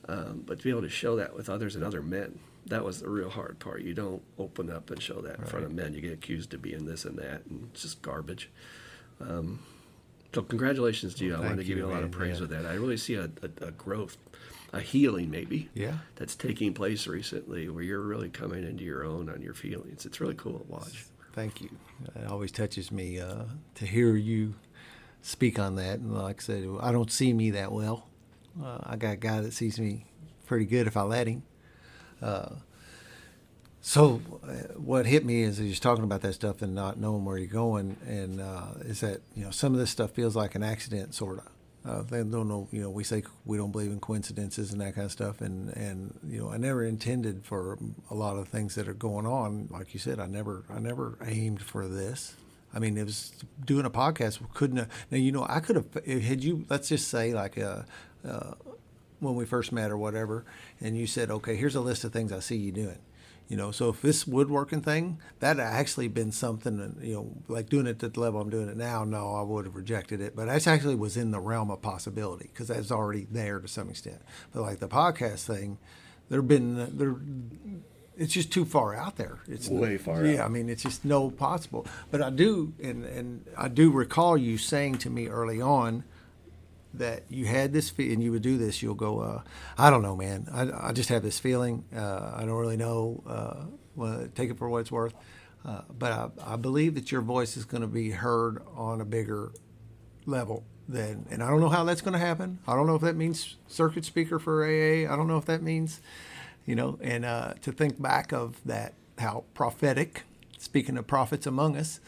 Um, but to be able to show that with others and other men, that was the real hard part. You don't open up and show that right. in front of men. You get accused of being this and that, and it's just garbage. Um, so congratulations to you. Well, I want to give you, a lot of praise yeah. with that. I really see a, a, a, growth, a healing maybe. Yeah. That's taking place recently where you're really coming into your own on your feelings. It's really cool to watch. Thank you. It always touches me uh, to hear you speak on that. And like I said, I don't see me that well. Uh, I got a guy that sees me pretty good if I let him. Uh, so, uh, what hit me is you're talking about that stuff and not knowing where you're going, and uh, is that you know some of this stuff feels like an accident, sort of. Uh, they don't know, you know. We say we don't believe in coincidences and that kind of stuff, and and you know, I never intended for a lot of things that are going on. Like you said, I never, I never aimed for this. I mean, it was doing a podcast. Couldn't have, now you know I could have had you. Let's just say like uh, uh, when we first met or whatever, and you said, okay, here's a list of things I see you doing you know, so if this woodworking thing, that actually been something, you know, like doing it at the level I'm doing it now, no, I would have rejected it. But that actually was in the realm of possibility because that's already there to some extent. But like the podcast thing, there have been there, it's just too far out there. It's way far. Yeah, out. I mean, it's just no possible. But I do, and and I do recall you saying to me early on that you had this fe- and you would do this, you'll go, uh, I don't know, man. I, I just have this feeling. Uh, I don't really know. Uh, well, take it for what it's worth. Uh, but I, I, believe that your voice is going to be heard on a bigger level than, and I don't know how that's going to happen. I don't know if that means circuit speaker for AA. I don't know if that means, you know, and uh, to think back of that, how prophetic, speaking of prophets among us,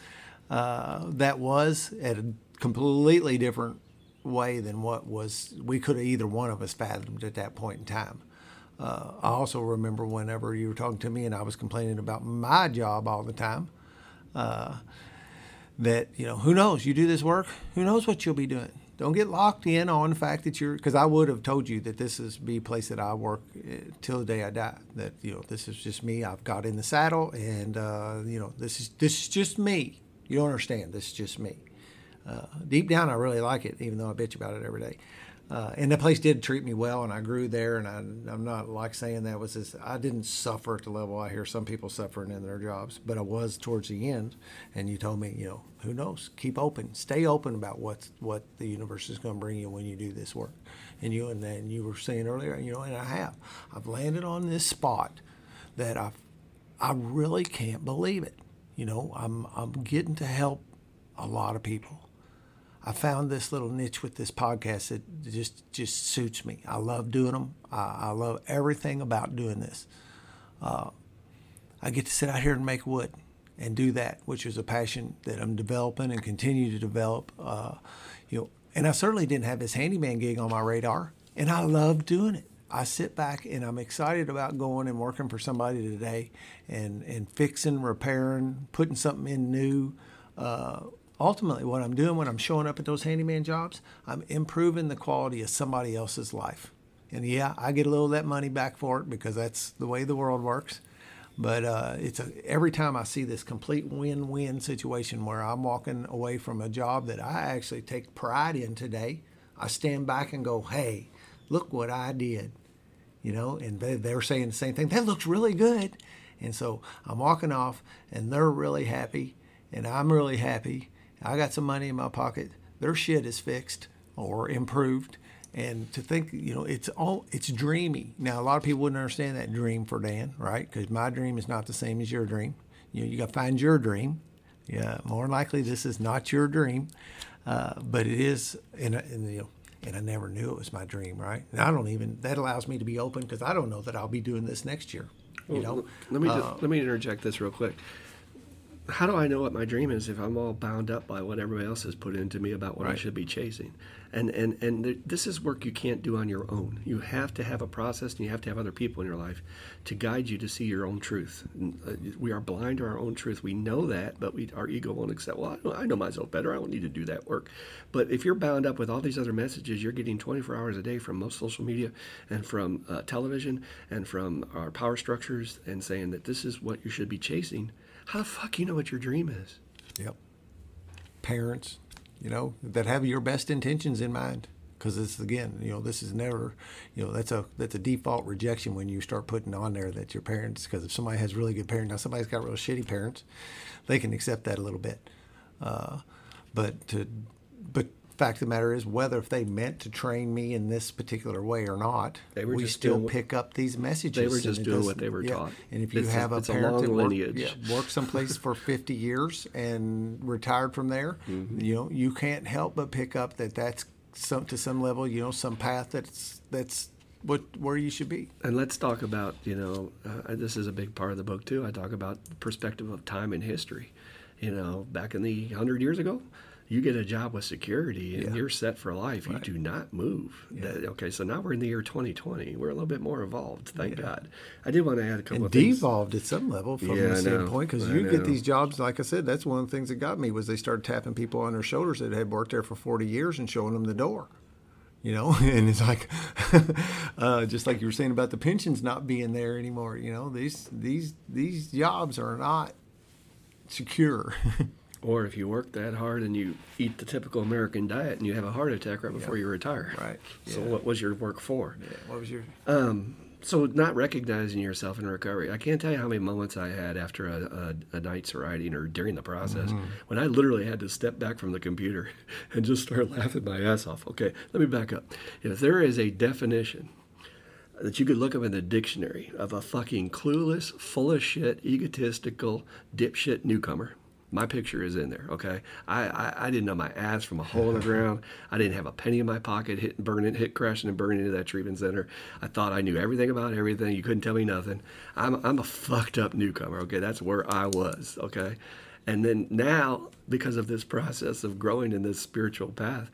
uh, that was at a completely different way than what was we could have either one of us fathomed at that point in time. Uh, I also remember whenever you were talking to me and I was complaining about my job all the time. Uh, that you know, who knows? You do this work, who knows what you'll be doing? Don't get locked in on the fact that you're because I would have told you that this is be place that I work uh, till the day I die. That you know, this is just me. I've got in the saddle, and uh, you know, this is this is just me. You don't understand. This is just me. Uh, deep down, I really like it, even though I bitch about it every day. uh, and the place did treat me well, and I grew there. And I, I'm not like saying that was this. I didn't suffer at the level I hear some people suffering in their jobs, but I was towards the end. And you told me, you know, who knows? Keep open, stay open about what what the universe is going to bring you when you do this work. And you and then you were saying earlier, you know, and I have. I've landed on this spot that I I really can't believe it. You know, I'm I'm getting to help a lot of people I found this little niche with this podcast that just just suits me. I love doing them. I, I love everything about doing this. Uh, I get to sit out here and make wood and do that, which is a passion that I'm developing and continue to develop. Uh, you know, and I certainly didn't have this handyman gig on my radar, and I love doing it. I sit back and I'm excited about going and working for somebody today, and and fixing, repairing, putting something in new. Uh, ultimately what I'm doing when I'm showing up at those handyman jobs, I'm improving the quality of somebody else's life. And yeah, I get a little of that money back for it because that's the way the world works. But uh, it's a, every time I see this complete win-win situation where I'm walking away from a job that I actually take pride in today, I stand back and go, "Hey, look what I did," you know. And they, they're saying the same thing. That looks really good. And so I'm walking off, and they're really happy, and I'm really happy, I got some money in my pocket. Their shit is fixed or improved. And to think, you know, it's all it's dreamy. Now, a lot of people wouldn't understand that dream for Dan, right? Because my dream is not the same as your dream. You know, you got to find your dream. Yeah, more likely this is not your dream, uh, but it is. And, and you know, and I never knew it was my dream, right? And I don't even that allows me to be open because I don't know that I'll be doing this next year. You well, know, let me just, uh, let me interject this real quick how do I know what my dream is if I'm all bound up by what everybody else has put into me about what right. I should be chasing? And and and th- this is work you can't do on your own. You have to have a process, and you have to have other people in your life to guide you to see your own truth. And, uh, we are blind to our own truth. We know that, but we our ego won't accept. Well, I know myself better. I don't need to do that work. But if you're bound up with all these other messages, you're getting 24 hours a day from most social media and from uh, television and from our power structures, and saying that this is what you should be chasing how the fuck you know what your dream is? Yep. Parents, you know, that have your best intentions in mind. Because it's again, you know, this is never, you know, that's a that's a default rejection when you start putting on there that your parents. Because if somebody has really good parents, now somebody's got real shitty parents, they can accept that a little bit. Uh, but to, but fact of the matter is, whether if they meant to train me in this particular way or not, we still doing, pick up these messages. They were just doing what they were yeah. taught. And if you it's have a, a parent that worked, yeah, worked someplace for 50 years and retired from there, mm-hmm. you know, you can't help but pick up that that's some to some level, you know, some path that's that's what where you should be. And let's talk about, you know, uh, this is a big part of the book too. I talk about the perspective of time and history. You know, back in the hundred years ago, you get a job with security and yeah. you're set for life. Right. You do not move. Yeah. That, okay, so now we're in the year 2020. We're a little bit more evolved, thank yeah. God. I did want to add a couple and of devolved at some level from the standpoint because you get these jobs. Like I said, that's one of the things that got me was they started tapping people on their shoulders that had worked there for 40 years and showing them the door you know <laughs> and it's like <laughs> uh, just like you were saying about the pensions not being there anymore you know these these these jobs are not secure <laughs> Or if you work that hard and you eat the typical American diet and you have a heart attack right before yeah. you retire. Right. So what was your work for? Yeah. What was your? Um, so not recognizing yourself in recovery. I can't tell you how many moments I had after a, a, a night's writing or during the process mm-hmm. when I literally had to step back from the computer <laughs> and just start laughing my ass off. Okay, let me back up. If there is a definition that you could look up in the dictionary of a fucking clueless, full of shit, egotistical, dipshit newcomer my picture is in there. Okay, I, I, I, didn't know my ass from a hole in the ground. I didn't have a penny in my pocket, hit burning, hit crashing and burning into that treatment center. I thought I knew everything about everything. You couldn't tell me nothing. I'm I'm a fucked up newcomer. Okay, that's where I was. Okay, and then now because of this process of growing in this spiritual path,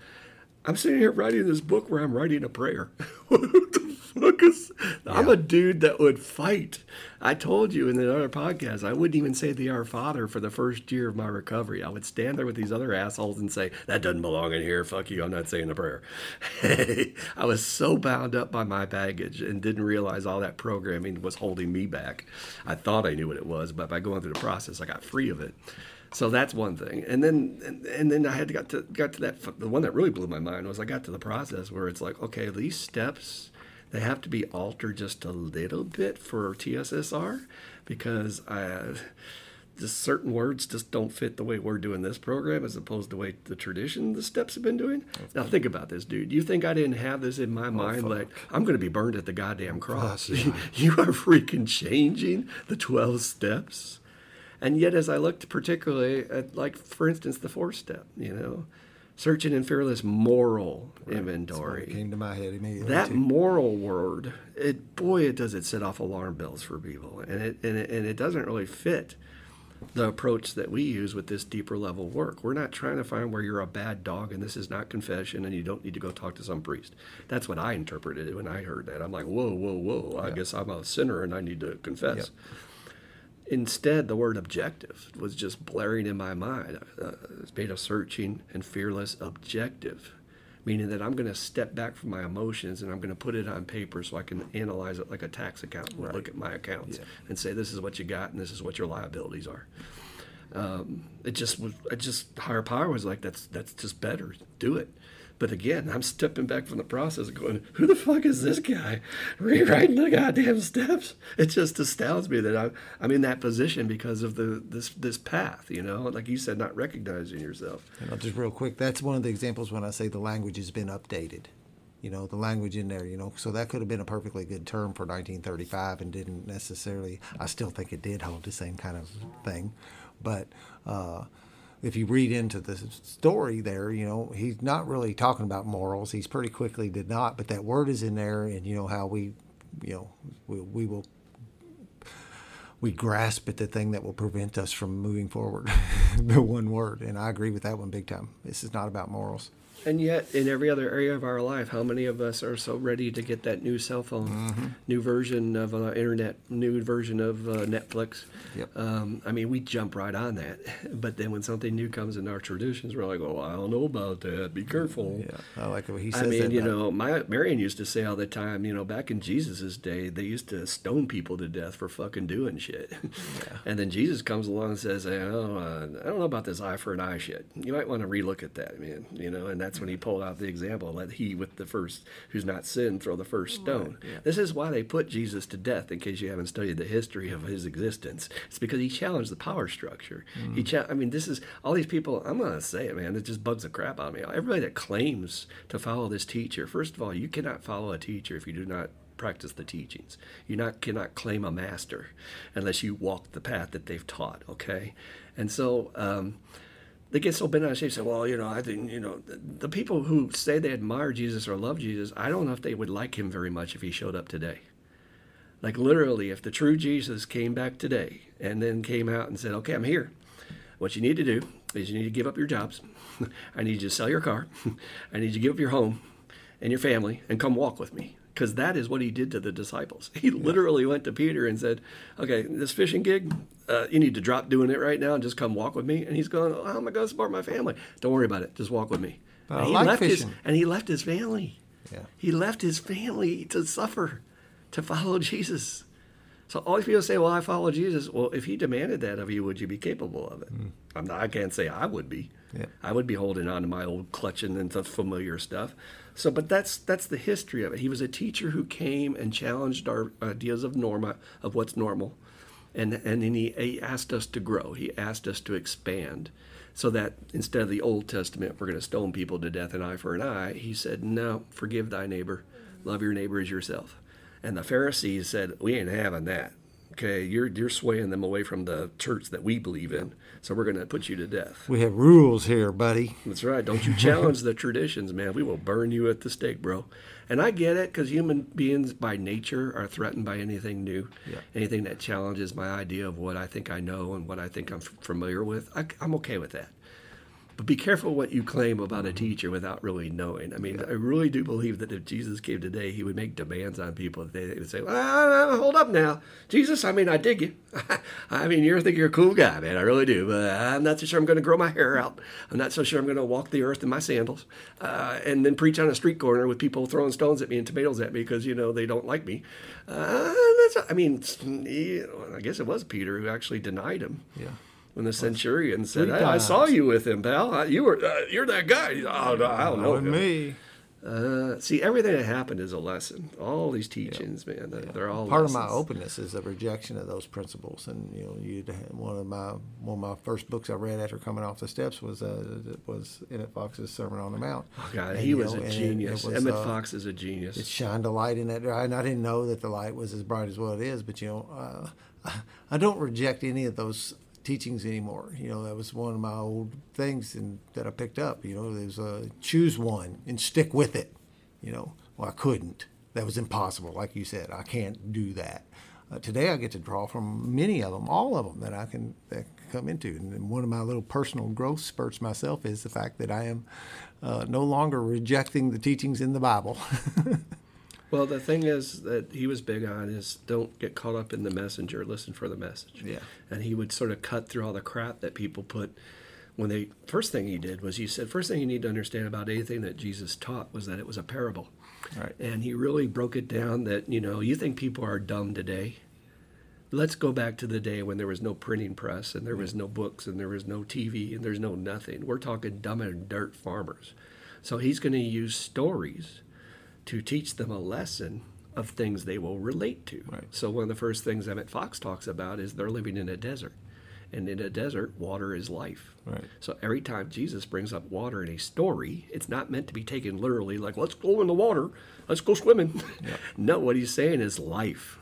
I'm sitting here writing this book where I'm writing a prayer. <laughs> Because I'm a dude that would fight. I told you in the other podcast, I wouldn't even say the Our Father for the first year of my recovery. I would stand there with these other assholes and say, That doesn't belong in here. Fuck you. I'm not saying a prayer. <laughs> I was so bound up by my baggage and didn't realize all that programming was holding me back. I thought I knew what it was, but by going through the process, I got free of it. So that's one thing, and then and, and then I had to got to got to that. The one that really blew my mind was I got to the process where it's like, okay, these steps they have to be altered just a little bit for TSSR because I just certain words just don't fit the way we're doing this program as opposed to the way the tradition the steps have been doing. Now think about this, dude. You think I didn't have this in my oh, mind? Fuck. Like I'm going to be burned at the goddamn cross. yeah. <laughs> you are freaking changing the twelve steps, and yet as I looked particularly at like for instance the fourth step, you know. Searching and fearless moral right. inventory. came to my head immediately. That too. moral word, it boy, it does it set off alarm bells for people, and it and it, and it doesn't really fit the approach that we use with this deeper level work. We're not trying to find where you're a bad dog and this is not confession and you don't need to go talk to some priest. That's what I interpreted when I heard that. I'm like, whoa, whoa, whoa. I guess I'm a sinner and I need to confess. Instead, the word objective was just blaring in my mind. Uh, it's made a searching and fearless objective meaning that I'm going to step back from my emotions and I'm going to put it on paper so I can analyze it like a tax accountant right. look at my accounts yeah. and say this is what you got and this is what your liabilities are. Um, it just was, it just higher power was like that's that's just better. Do it. But again, I'm stepping back from the process going, who the fuck is this guy <laughs> rewriting the goddamn steps? It just astounds me that I'm, I'm in that position because of the this this path, you know, like you said, not recognizing yourself. Just real quick, that's one of the examples when I say the language has been updated. You know, the language in there, you know, so that could have been a perfectly good term for 1935 and didn't necessarily, I still think it did hold the same kind of thing. But, uh, if you read into the story there, you know, he's not really talking about morals. He's pretty quickly did not, but that word is in there, and you know how we, you know, we, we will we grasp at the thing that will prevent us from moving forward. <laughs> the one word, and I agree with that one big time. This is not about morals. And yet, in every other area of our life, how many of us are so ready to get that new cell phone, mm-hmm. new version of uh, internet, new version of uh, Netflix? Yep. Um, I mean, we jump right on that. <laughs> But then when something new comes in our traditions, we're like, "Oh, I don't know about that. Be careful." Yeah, I like what he says. I mean, you know, my Marion used to say all the time. You know, back in Jesus's day, they used to stone people to death for fucking doing shit. <laughs> Yeah. and then Jesus comes along and says, "Oh, uh, I don't know about this eye for an eye shit. You might want to relook at that, man." You know, and that's when he pulled out the example let he with the first who's not sinned throw the first stone right, yeah. this is why they put jesus to death in case you haven't studied the history of his existence it's because he challenged the power structure mm. he cha- i mean this is all these people i'm gonna say it man it just bugs the crap out of me everybody that claims to follow this teacher first of all you cannot follow a teacher if you do not practice the teachings. You not cannot claim a master unless you walk the path that they've taught. Okay, and so um, they get so bent out of shape. Say, well, you know, I think you know the, the, people who say they admire Jesus or love Jesus. I don't know if they would like him very much if he showed up today. Like literally, if the true Jesus came back today and then came out and said, "Okay, I'm here. What you need to do is you need to give up your jobs. <laughs> I need you to sell your car. <laughs> I need you to give up your home and your family and come walk with me." Because that is what he did to the disciples. He literally went to Peter and said, "Okay, this fishing gig, uh, you need to drop doing it right now and just come walk with me." And he's going, oh, "How am I going to support my family? Don't worry about it. Just walk with me." And he like left fishing. his and he left his family. Yeah. He left his family to suffer, to follow <laughs> Jesus. So all these people say, "Well, I follow Jesus." Well, if he demanded that of you, would you be capable of it? Mm. I'm not, I can't say I would be. Yeah. I would be holding on to my old clutching and the familiar stuff. So, but that's that's the history of it. He was a teacher who came and challenged our ideas of norma of what's normal, and and then he, he asked us to grow. He asked us to expand, so that instead of the Old Testament, we're going to stone people to death, an eye for an eye. He said, no, forgive thy neighbor, love your neighbor as yourself. And the Pharisees said, we ain't having that okay, you're you're swaying them away from the church that we believe in, so we're going to put you to death. We have rules here, buddy. That's right. Don't you challenge the traditions, man. We will burn you at the stake, bro. And I get it because human beings by nature are threatened by anything new, yeah. anything that challenges my idea of what I think I know and what I think I'm familiar with. I, I'm okay with that. But be careful what you claim about a teacher without really knowing. I mean, yeah. I really do believe that if Jesus came today, he would make demands on people. They would say, well, hold up now. Jesus, I mean, I dig you. <laughs> I mean, you think you're a cool guy, man. I really do. But I'm not so sure I'm going to grow my hair out. I'm not so sure I'm going to walk the earth in my sandals uh, and then preach on a street corner with people throwing stones at me and tomatoes at me because, you know, they don't like me. Uh, I mean, I guess it was Peter who actually denied him. Yeah when the centurion said, hey, "I saw you with him, pal. You were uh, you're that guy." Oh, no, I don't know him. me. Uh, see, everything that happened is a lesson. All these teachings, yeah. man, they're, yeah. they're all part lessons. of my openness is the rejection of those principles. And you know, you one of my one of my first books I read after coming off the steps was uh, was Emmett Fox's Sermon on the Mount. Oh God, and, he was know, a genius. Was, Emmett uh, Fox is a genius. It shined a light in that. And I didn't know that the light was as bright as what it is, but you know, uh, <laughs> I don't reject any of those teachings anymore. You know, that was one of my old things and that I picked up. You know, there's a choose one and stick with it. You know, well, I couldn't. That was impossible. Like you said, I can't do that. Uh, today, I get to draw from many of them, all of them that I can, that come into. And one of my little personal growth spurts myself is the fact that I am uh, no longer rejecting the teachings in the Bible. <laughs> Well, the thing is that he was big on is don't get caught up in the messenger, listen for the message. Yeah. And he would sort of cut through all the crap that people put when they first thing he did was he said first thing you need to understand about anything that Jesus taught was that it was a parable. Right. And he really broke it down that, you know, you think people are dumb today. Let's go back to the day when there was no printing press and there was no books and there was no TV and there's no nothing. We're talking dumb and dirt farmers. So he's going to use stories to teach them a lesson of things they will relate to. Right. So one of the first things Emmett Fox talks about is they're living in a desert. And in a desert, water is life. Right. So every time Jesus brings up water in a story, it's not meant to be taken literally, like, let's go in the water, let's go swimming. Yep. <laughs> no, what he's saying is life.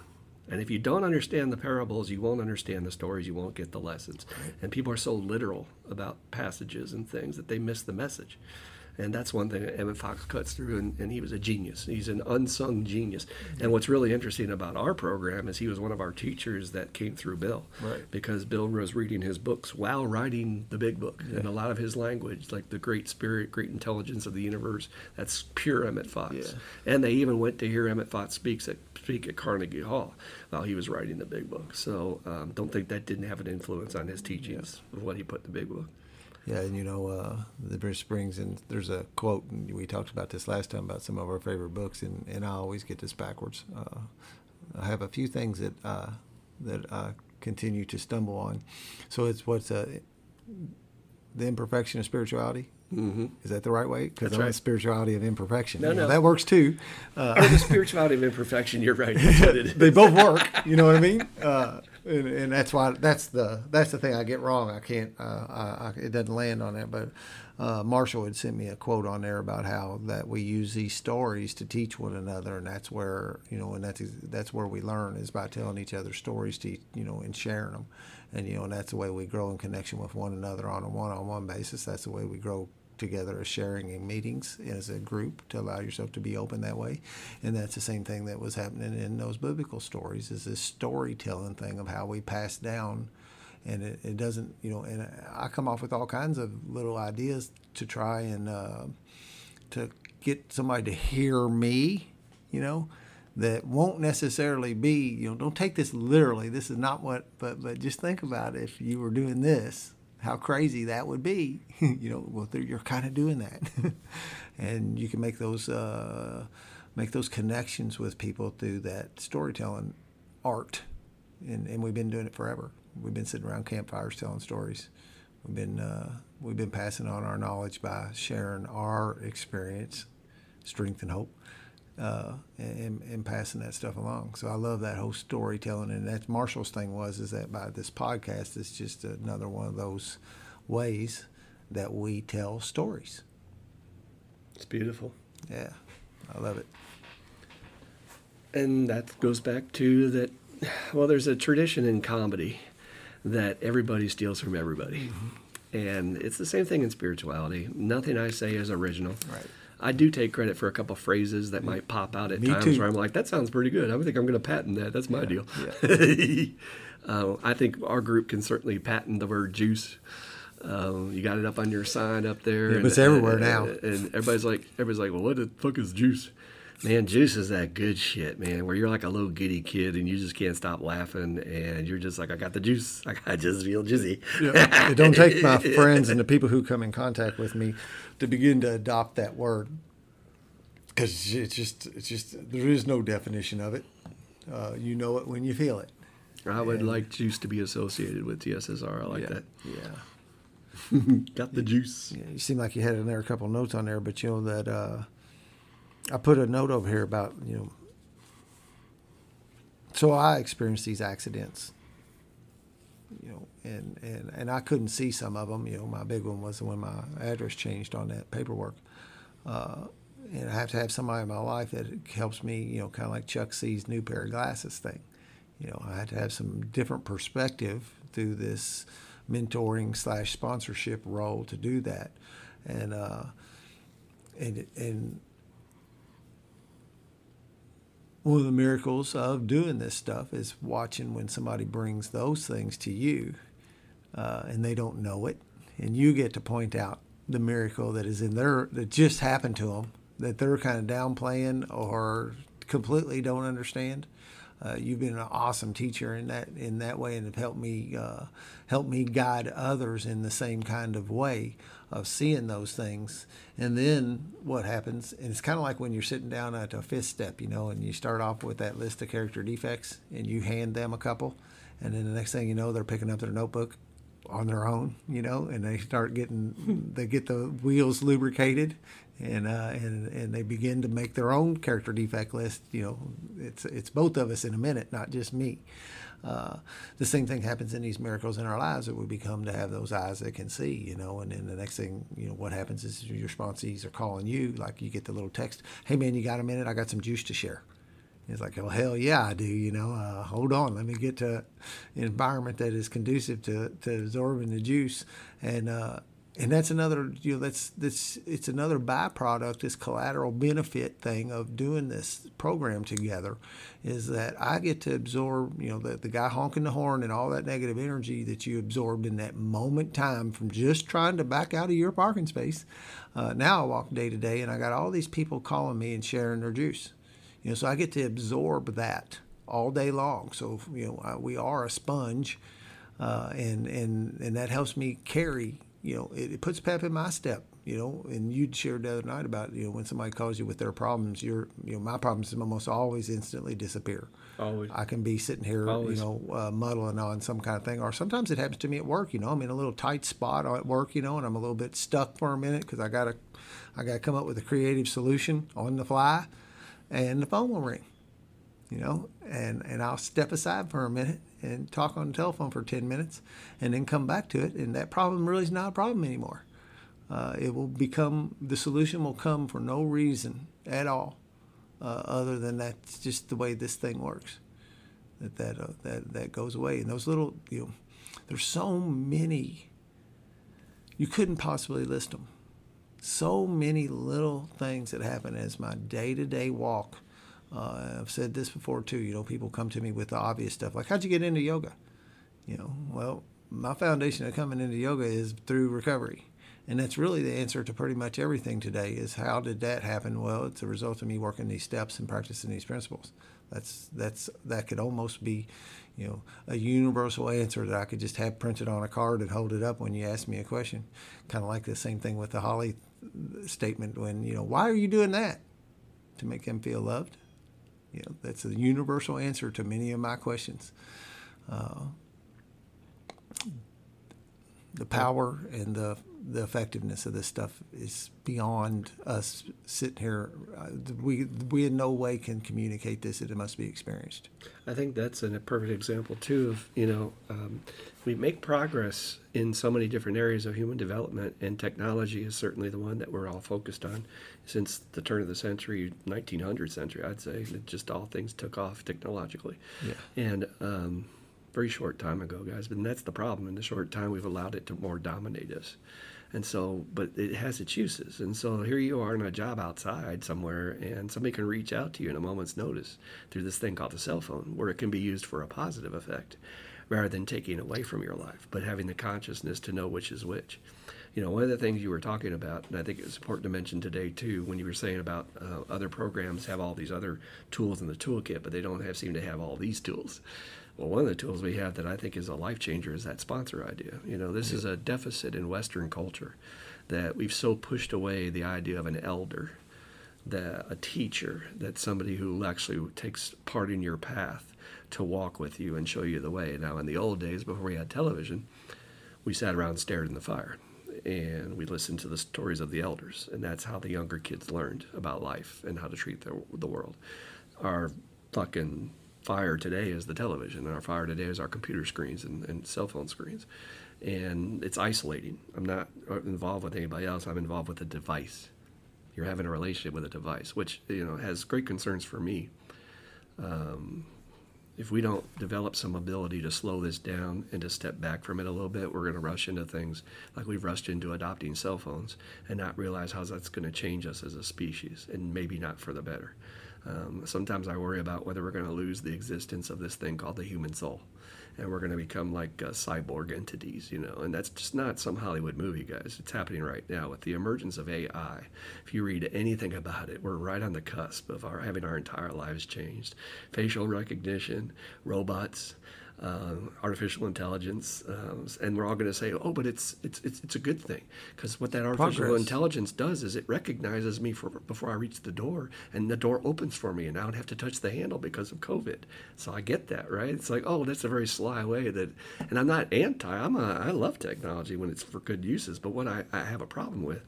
And if you don't understand the parables, you won't understand the stories, you won't get the lessons. And people are so literal about passages and things that they miss the message. And that's one thing that Emmett Fox cuts through, and, and, he was a genius. He's an unsung genius. And what's really interesting about our program is he was one of our teachers that came through Bill. Right. Because Bill was reading his books while writing the big book. Yeah. And a lot of his language, like the great spirit, great intelligence of the universe, that's pure Emmett Fox. Yeah. And they even went to hear Emmett Fox speaks at, speak at Carnegie Hall while he was writing the big book. So um, don't think that didn't have an influence on his teachings of what he put in the big book. Yeah, and you know, uh, the British Springs, and there's a quote, and we talked about this last time about some of our favorite books, and, and I always get this backwards. Uh, I have a few things that uh, that I continue to stumble on. So it's what's uh, the imperfection of spirituality. Mm-hmm. Is that the right way? Because I'm right. the spirituality of imperfection. No, you know, no. that works too. Uh, or the spirituality of imperfection. You're right. That's what it <laughs> is. they both work. You know what I mean? And, and, that's why that's the that's the thing I get wrong. I can't. Uh, I, I, it doesn't land on that. But uh, Marshall had sent me a quote on there about how that we use these stories to teach one another, and that's where you know, and that's that's where we learn is by telling each other stories to you know and sharing them, and you know, and that's the way we grow in connection with one another on a one-on-one basis. That's the way we grow together as sharing in meetings as a group to allow yourself to be open that way. And that's the same thing that was happening in those biblical stories is this storytelling thing of how we pass down. And it, it doesn't you know and i come off with all kinds of little ideas to try and uh, to get somebody to hear me you know that won't necessarily be you know don't take this literally this is not what but but just think about if you were doing this how crazy that would be. <laughs> you know, well, you're kind of doing that, <laughs> and you can make those uh, make those connections with people through that storytelling art, and, and we've been doing it forever. We've been sitting around campfires telling stories. We've been uh, we've been passing on our knowledge by sharing our experience, strength, and hope uh, and, and, passing that stuff along. So I love that whole storytelling, and that's Marshall's thing was is that by this podcast, it's just another one of those ways that we tell stories. It's beautiful. Yeah, I love it. And that goes back to that. Well, there's a tradition in comedy that everybody steals from everybody. Mm-hmm. And it's the same thing in spirituality. Nothing I say is original. Right. I do take credit for a couple phrases that might pop out at Me times too. where I'm like, that sounds pretty good. I think I'm going to patent that. That's my yeah, deal. Yeah. <laughs> uh, I think our group can certainly patent the word juice. Um, you got it up on your sign up there. Yeah, and, it's everywhere and, now. And everybody's like, everybody's like, well, what the fuck is juice? Man, juice is that good shit, man. Where you're like a little giddy kid and you just can't stop laughing, and you're just like, I got the juice. <laughs> I just feel jizzy. Yeah. it don't take my <laughs> friends and the people who come in contact with me to begin to adopt that word because it's just it's just there is no definition of it. Uh, you know it when you feel it. I would and, like juice to be associated with TSSR. I like yeah, that. Yeah. <laughs> Got the juice. Yeah, you seem like you had in there a couple notes on there, but you know that uh, I put a note over here about you know. So I experienced these accidents, you know, and, and, and I couldn't see some of them. You know, my big one was when my address changed on that paperwork. Uh, and I have to have somebody in my life that helps me, you know, kind of like Chuck C.'s new pair of glasses thing. You know, I had to have some different perspective through this mentoring slash sponsorship role to do that, and uh, and and one of the miracles of doing this stuff is watching when somebody brings those things to you, uh, and they don't know it, and you get to point out the miracle that is in their that just happened to them that they're kind of downplaying or completely don't understand. Uh, you've been an awesome teacher in that in that way, and have helped me uh, help me guide others in the same kind of way of seeing those things. And then what happens? And it's kind of like when you're sitting down at a fifth step, you know, and you start off with that list of character defects, and you hand them a couple, and then the next thing you know, they're picking up their notebook on their own, you know, and they start getting they get the wheels lubricated and uh, and and they begin to make their own character defect list. You know, it's it's both of us in a minute, not just me. Uh, the same thing happens in these miracles in our lives that we become to have those eyes that can see, you know, and then the next thing, you know, what happens is your sponsees are calling you, like you get the little text, hey man, you got a minute? I got some juice to share. It's like, oh hell yeah, I do. You know, uh, hold on, let me get to an environment that is conducive to, to absorbing the juice, and uh, and that's another you know that's that's it's another byproduct this collateral benefit thing of doing this program together is that i get to absorb you know the, the guy honking the horn and all that negative energy that you absorbed in that moment time from just trying to back out of your parking space. Uh, now i walk day to day and i got all these people calling me and sharing their juice. You know so i get to absorb that all day long. So you know I, we are a sponge uh, and and and that helps me carry you know, it, it, puts pep in my step. You know, and you shared the other night about you know when somebody calls you with their problems, your you know my problems almost always instantly disappear. Always. I can be sitting here, always. you know, uh, muddling on some kind of thing, or sometimes it happens to me at work. You know, I'm in a little tight spot at work, you know, and I'm a little bit stuck for a minute because I gotta, I gotta come up with a creative solution on the fly, and the phone will ring. You know, and and I'll step aside for a minute and talk on the telephone for 10 minutes and then come back to it. And that problem really is not a problem anymore. Uh, it will become, the solution will come for no reason at all uh, other than that's just the way this thing works. That, that, uh, that, that goes away. And those little, you know, there's so many, you couldn't possibly list them. So many little things that happen as my day to day walk uh, I've said this before too. You know, people come to me with the obvious stuff like, "How'd you get into yoga?" You know, well, my foundation of coming into yoga is through recovery, and that's really the answer to pretty much everything today. Is how did that happen? Well, it's a result of me working these steps and practicing these principles. That's that's that could almost be, you know, a universal answer that I could just have printed on a card and hold it up when you ask me a question. Kind of like the same thing with the Holly statement when you know, why are you doing that? To make them feel loved you know, that's a universal answer to many of my questions. Uh, the power and the the effectiveness of this stuff is beyond us sitting here. Uh, we we in no way can communicate this. It must be experienced. I think that's a perfect example too of you know um, we make progress in so many different areas of human development, and technology is certainly the one that we're all focused on since the turn of the century, 1900th century, I'd say. That just all things took off technologically, yeah. and um, very short time ago, guys. But that's the problem. In the short time, we've allowed it to more dominate us. And so, but it has its uses. And so here you are in a job outside somewhere, and somebody can reach out to you in a moment's notice through this thing called the cell phone, where it can be used for a positive effect rather than taking away from your life, but having the consciousness to know which is which. You know, one of the things you were talking about, and I think it's important to mention today too, when you were saying about uh, other programs have all these other tools in the toolkit, but they don't have seem to have all these tools. Well, one of the tools we have that I think is a life changer is that sponsor idea. You know, this yeah. is a deficit in Western culture that we've so pushed away the idea of an elder, that a teacher, that somebody who actually takes part in your path to walk with you and show you the way. Now, in the old days, before we had television, we sat around and stared in the fire and we listened to the stories of the elders. And that's how the younger kids learned about life and how to treat the, the world. Our fucking fire today is the television, and our fire today is our computer screens and, and cell phone screens. And it's isolating. I'm not involved with anybody else, I'm involved with a device. You're having a relationship with a device, which you know has great concerns for me. Um, if we don't develop some ability to slow this down and to step back from it a little bit, we're going to rush into things like we've rushed into adopting cell phones and not realize how that's going to change us as a species and maybe not for the better. Um, sometimes I worry about whether we're going to lose the existence of this thing called the human soul and we're going to become like uh, cyborg entities, you know. And that's just not some Hollywood movie, guys. It's happening right now with the emergence of AI. If you read anything about it, we're right on the cusp of our having our entire lives changed. Facial recognition, robots, uh, artificial intelligence, um, and we're all going to say, "Oh, but it's it's it's, it's a good thing," because what that artificial Progress. intelligence does is it recognizes me for, before I reach the door, and the door opens for me, and I don't have to touch the handle because of COVID. So I get that, right? It's like, oh, that's a very sly way that, and I'm not anti. I'm a I love technology when it's for good uses, but what I, I have a problem with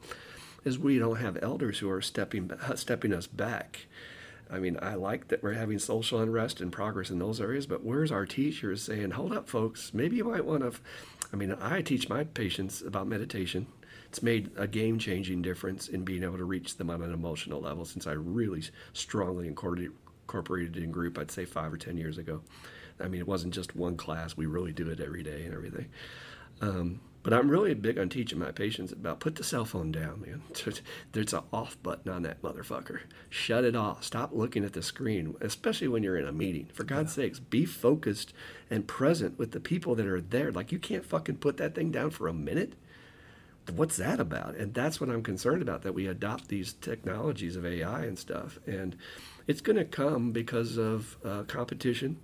is we don't have elders who are stepping stepping us back I mean, I like that we're having social unrest and progress in those areas, but where's our teachers saying, hold up, folks, maybe you might want to. F-. I mean, I teach my patients about meditation. It's made a game changing difference in being able to reach them on an emotional level since I really strongly incorporated it in group, I'd say five or 10 years ago. I mean, it wasn't just one class, we really do it every day and everything. Um, but I'm really big on teaching my patients about put the cell phone down, man. <laughs> There's an off button on that motherfucker. Shut it off. Stop looking at the screen, especially when you're in a meeting. For God's yeah. sakes, be focused and present with the people that are there. Like you can't fucking put that thing down for a minute. What's that about? And that's what I'm concerned about that we adopt these technologies of AI and stuff. And it's going to come because of uh, competition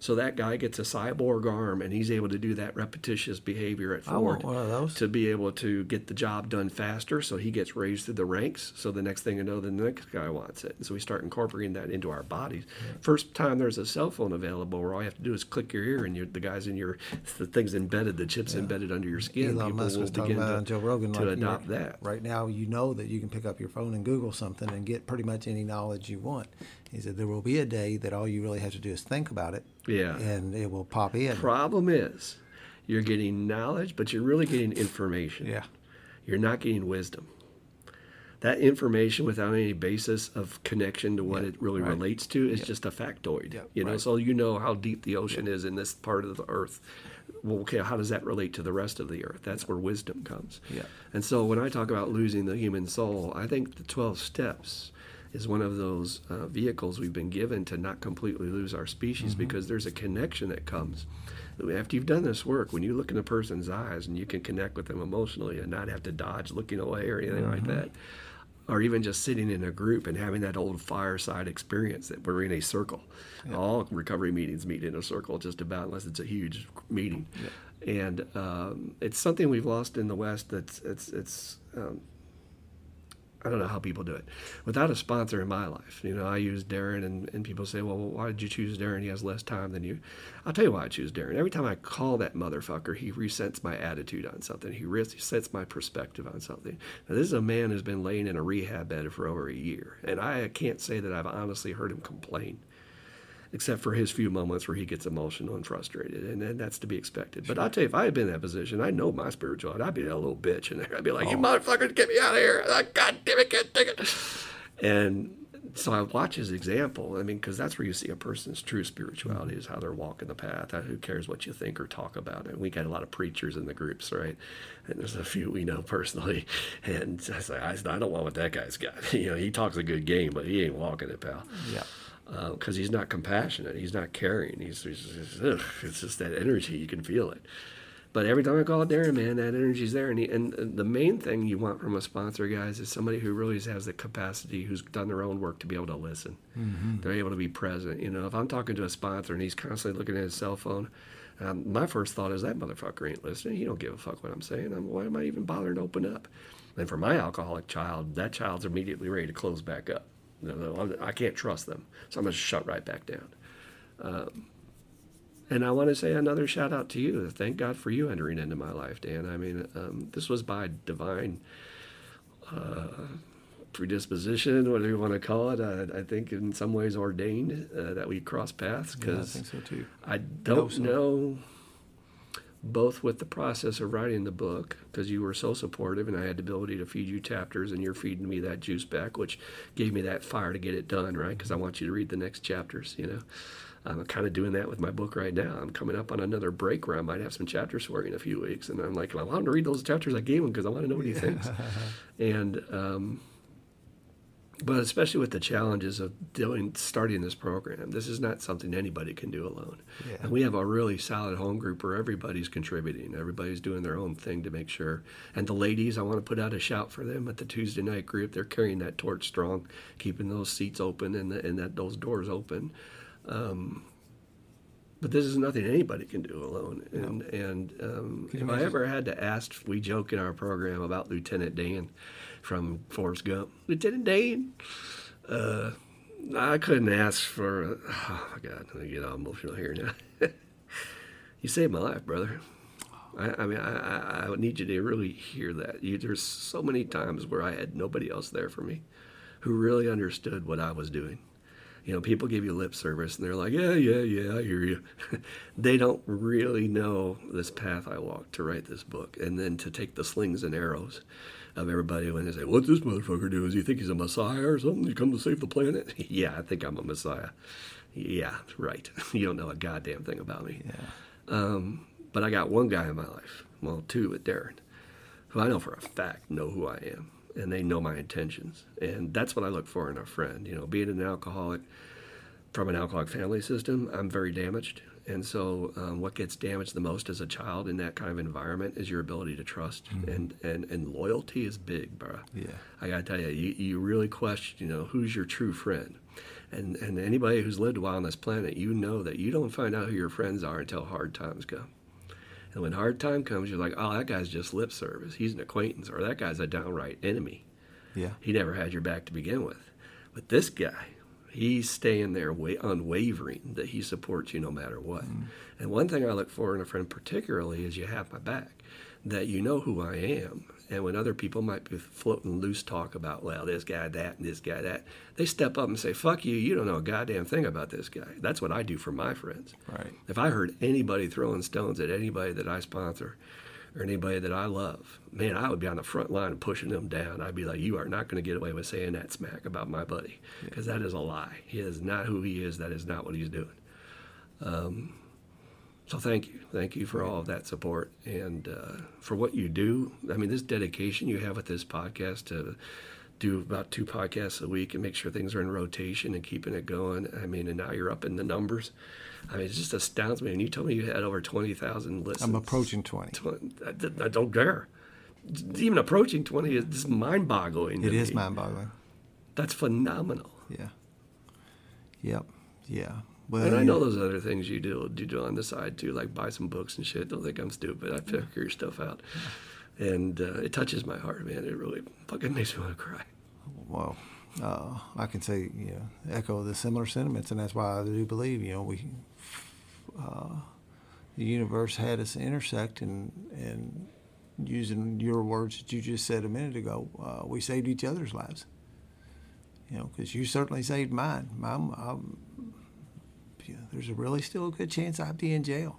so that guy gets a cyborg arm and he's able to do that repetitious behavior at Ford to be able to get the job done faster. So he gets raised through the ranks. So the next thing you know, the next guy wants it. And so we start incorporating that into our bodies. First time there's a cell phone available where all you have to do is click your ear and the guy's in your, the thing's embedded, the chip's yeah. embedded under your skin. Elon People Musk was talking about to, Joe Rogan to like adopt that. Right now, you know that you can pick up your phone and Google something and get pretty much any knowledge you want. He said there will be a day that all you really have to do is think about it. Yeah. And it will pop in. Problem is, you're getting knowledge, but you're really getting information. Yeah. You're not getting wisdom. That information without any basis of connection to what it really right. relates to is just a factoid. You know, right. so you know how deep the ocean is in this part of the earth. Well, okay, how does that relate to the rest of the earth? That's where wisdom comes. Yeah. And so when I talk about losing the human soul, I think the 12 steps is one of those uh, vehicles we've been given to not completely lose our species mm-hmm. because there's a connection that comes. After you've done this work, when you look in a person's eyes and you can connect with them emotionally and not have to dodge looking away or anything mm-hmm. like that, or even just sitting in a group and having that old fireside experience that we're in a circle. Yeah. All recovery meetings meet in a circle, just about, unless it's a huge meeting. Yeah. And um, it's something we've lost in the West. That's it's it's um, I don't know how people do it without a sponsor in my life. You know, I use Darren, and, and people say, well, why did you choose Darren? He has less time than you. I'll tell you why I choose Darren. Every time I call that motherfucker, he resets my attitude on something. He resets my perspective on something. Now, this is a man who's been laying in a rehab bed for over a year, and I can't say that I've honestly heard him complain except for his few moments where he gets emotional and frustrated, and, and that's to be expected. Sure. But I'll tell you, if I had been in that position, I know my spirituality. I'd be a little bitch in there. I'd be like, oh. "You motherfuckers, get me out of here! Ah, God damn it, can't take it!" And so I watch his example. I mean, because that's where you see a person's true spirituality is how they're walking the path. Who cares what you think or talk about? And we got a lot of preachers in the groups, right? And there's a few we know personally. And I say, I don't want what that guy's got. <laughs> You know, he talks a good game, but he ain't walking it, pal. Yeah because uh, he's not compassionate. He's not caring. He's, he's, he's ugh, it's just that energy. You can feel it. But every time I call it Darren, man, that energy's there. And, he, and the main thing you want from a sponsor, guys, is somebody who really has the capacity, who's done their own work to be able to listen. Mm-hmm. They're able to be present. You know, if I'm talking to a sponsor and he's constantly looking at his cell phone, um, my first thought is that motherfucker ain't listening. He don't give a fuck what I'm saying. I'm, why am I even bothering to open up? And for my alcoholic child, that child's immediately ready to close back up. No, no, I can't trust them. So I'm going to shut right back down. Um, and I want to say another shout out to you. Thank God for you entering into my life, Dan. I mean, um, this was by divine uh, predisposition, whatever you want to call it. I, I think in some ways ordained uh, that we cross paths because yeah, I, so too. I don't so. know both with the process of writing the book because you were so supportive and I had the ability to feed you chapters and you're feeding me that juice back which gave me that fire to get it done right? Because I want you to read the next chapters you know? I'm kind of doing that with my book right now. I'm coming up on another break where I might have some chapters for you in a few weeks and I'm like I want him to read those chapters I gave him because I want to know what he thinks. <laughs> And um, but especially with the challenges of doing starting this program this is not something anybody can do alone yeah. and we have a really solid home group where everybody's contributing everybody's doing their own thing to make sure and the ladies i want to put out a shout for them at the tuesday night group they're carrying that torch strong keeping those seats open and, the, and that those doors open um, but this is nothing anybody can do alone. And, no. and um, if I ever had to ask, we joke in our program about Lieutenant Dan from Forrest Gump. Lieutenant Dan, uh, I couldn't ask for. Oh my God, I get all emotional here now. <laughs> you saved my life, brother. I, I mean, I, I, need you to really hear that. You, there's so many times where I had nobody else there for me, who really understood what I was doing you know, people give you lip service and they're like, yeah, yeah, yeah, I hear you. <laughs> they don't really know this path I walked to write this book and then to take the slings and arrows of everybody when they say, what's this motherfucker do? Does he think he's a messiah or something? You come to save the planet? <laughs> yeah, I think I'm a messiah. Yeah, right. <laughs> you don't know a goddamn thing about me. Yeah. Um, but I got one guy in my life, well, two with Darren, who I know for a fact know who I am and they know my intentions. And that's what I look for in a friend. You know, being an alcoholic from an alcoholic family system, I'm very damaged. And so, um, what gets damaged the most as a child in that kind of environment is your ability to trust, mm-hmm. and, and and loyalty is big, bro. Yeah, I gotta tell you, you, you really question, you know, who's your true friend, and and anybody who's lived a while on this planet, you know that you don't find out who your friends are until hard times come. And when hard time comes, you're like, oh, that guy's just lip service. He's an acquaintance, or that guy's a downright enemy. Yeah. He never had your back to begin with. But this guy, he's staying there unwavering that he supports you no matter what. Mm. And one thing I look for in a friend particularly is you have my back, that you know who I am. And when other people might be floating loose talk about, well, this guy that and this guy that, they step up and say, fuck you, you don't know a goddamn thing about this guy. That's what I do for my friends. Right. If I heard anybody throwing stones at anybody that I sponsor, or anybody that I love, man, I would be on the front line pushing them down. I'd be like, you are not going to get away with saying that smack about my buddy because that is a lie. He is not who he is. That is not what he's doing. Um, so thank you, thank you for all of that support and uh, for what you do. I mean, this dedication you have with this podcast to do about two podcasts a week and make sure things are in rotation and keeping it going. I mean, and now you're up in the numbers. I mean, it just astounds me. And you told me you had over 20,000 listens. I'm approaching 20. 20 I, I, don't dare. Even approaching 20 is just mind boggling. It is mind boggling. That's phenomenal. Yeah. Yep. Yeah. Well, and I know those other things you do you do on the side too, like buy some books and shit. Don't think I'm stupid. I figure your stuff out, and uh, it touches my heart, man. It really fucking makes me want to cry. Well, uh, I can say, you know, echo the similar sentiments, and that's why I do believe, you know, we, uh, the universe had us intersect, and and using your words that you just said a minute ago, uh, we saved each other's lives. You know, because you certainly saved mine. I'm, I'm, yeah, there's a really still a good chance I'd be in jail.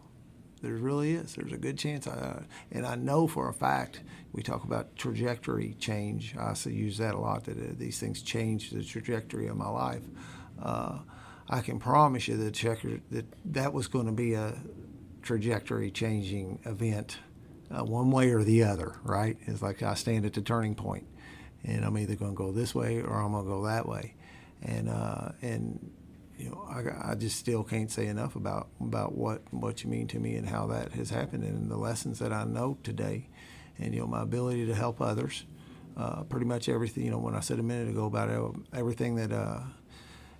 There really is. There's a good chance. I, and I know for a fact, we talk about trajectory change. I use that a lot, that uh, these things change the trajectory of my life. Uh, I can promise you that, checker, that that was going to be a trajectory changing event uh, one way or the other, right? It's like I stand at the turning point and I'm either going to go this way or I'm going to go that way. And, uh, and you know, I, I just still can't say enough about about what what you mean to me and how that has happened and the lessons that I know today, and you know my ability to help others. Uh, pretty much everything. You know, when I said a minute ago about everything that uh,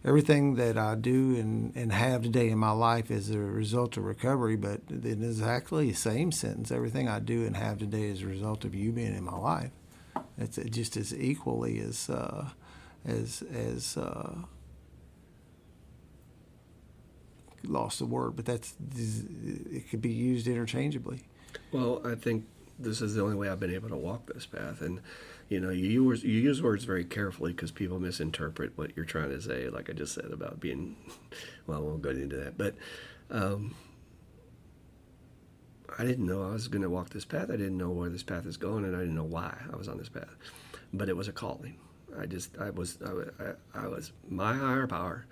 everything that I do and, and have today in my life is a result of recovery, but in exactly the same sentence, everything I do and have today is a result of you being in my life. It's just as equally as uh, as as uh, lost the word, but that's it could be used interchangeably. Well, I think this is the only way I've been able to walk this path, and you know, you use you use words very carefully because people misinterpret what you're trying to say. Like I just said about being, well, I won't go into that, but. Um, I didn't know I was going to walk this path. I didn't know where this path is going, and I didn't know why I was on this path. But it was a calling. I just, I was, I, I, was my higher power,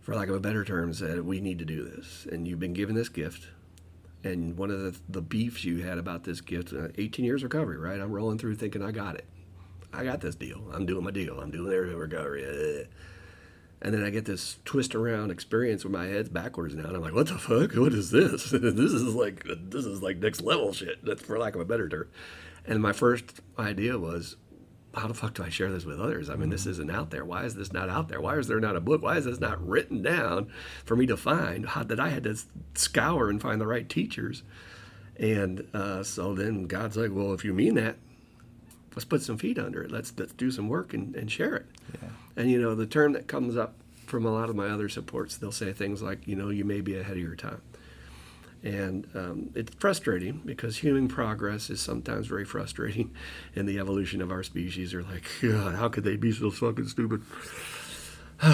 for lack of a better term, said we need to do this, and you've been given this gift. And one of the, the beefs you had about this gift, uh, 18 years recovery, right? I'm rolling through thinking I got it. I got this deal. I'm doing my deal. I'm doing everything recovery. And then I get this twist around experience where my head's backwards now, and I'm like, "What the fuck? What is this? <laughs> this is like this is like next level shit." For lack of a better term. And my first idea was, how the fuck do I share this with others? I mean, this mm-hmm. isn't out there. Why is this not out there? Why is there not a book? Why is this not written down for me to find? How, that I had to scour and find the right teachers. And uh, so then God's like, well, if you mean that, let's put some feet under it. Let's let's do some work and, and share it. Yeah. And you know, the term that comes up from a lot of my other supports, they'll say things like, you know, you may be ahead of your time. And um, it's frustrating because human progress is sometimes very frustrating <laughs> and the evolution of our species. They're like, God, how could they be so fucking stupid? <sighs>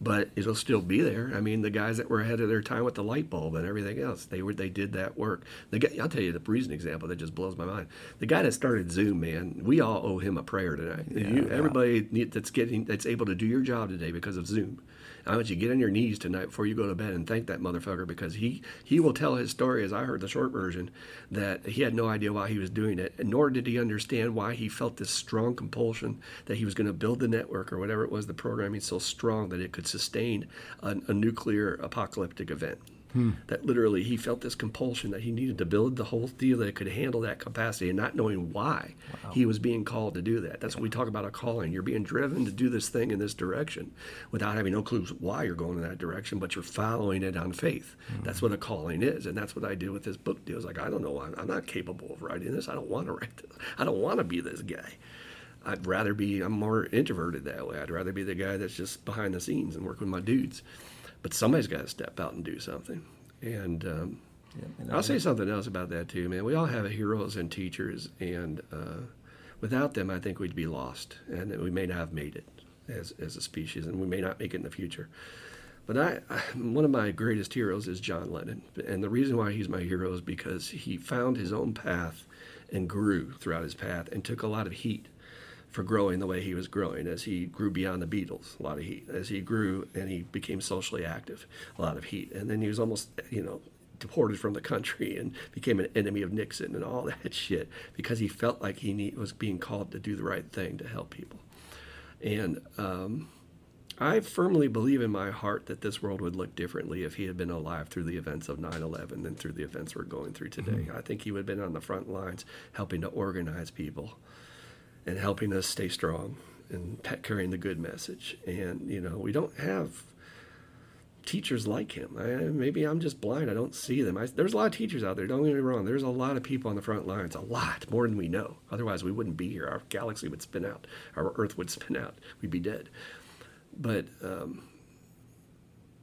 but it'll still be there. I mean, the guys that were ahead of their time with the light bulb and everything else, they were they did that work. The guy, I'll tell you the recent example that just blows my mind. The guy that started Zoom, man, we all owe him a prayer tonight. Yeah, you, everybody that's getting that's able to do your job today because of Zoom. I want you to get on your knees tonight before you go to bed and thank that motherfucker because he he will tell his story as I heard the short version that he had no idea why he was doing it, nor did he understand why he felt this strong compulsion that he was going to build the network or whatever it was, the programming so strong that it could sustain a, a nuclear apocalyptic event. Hmm. That literally he felt this compulsion that he needed to build the whole deal that could handle that capacity and not knowing why wow. he was being called to do that. That's yeah. what we talk about a calling. You're being driven to do this thing in this direction without having no clues why you're going in that direction, but you're following it on faith. Mm-hmm. That's what a calling is. And that's what I did with this book deal. It's like, I don't know. I'm, I'm not capable of writing this. I don't want to write this. I don't want to be this guy. I'd rather be, I'm more introverted that way. I'd rather be the guy that's just behind the scenes and work with my dudes. But somebody's got to step out and do something. And, um, yeah, and I'll say something else about that too, man. We all have heroes and teachers, and uh, without them, I think we'd be lost, and we may not have made it as, as a species, and we may not make it in the future. But I, I, <sighs> one of my greatest heroes is John Lennon, and the reason why he's my hero is because he found his own path and grew throughout his path, and took a lot of heat for growing the way he was growing as he grew beyond the Beatles, a lot of heat. As he grew and he became socially active, a lot of heat. And then he was almost, you know, deported from the country <laughs> and became an enemy of Nixon and all that <laughs> shit because he felt like he need, was being called to do the right thing to help people. And um, I firmly believe in my heart that this world would look differently if he had been alive through the events of 9 11 than through the events we're going through today. Mm-hmm. I think he would have been on the front lines helping to organize people and helping us stay strong and carrying the good message. And, you know, we don't have teachers like him. I, maybe I'm just blind. I don't see them. I, there's a lot of teachers out there. Don't get me wrong. There's a lot of people on the front lines, a lot more than we know. Otherwise, we wouldn't be here. Our galaxy would spin out. Our Earth would spin out. We'd be dead. But um,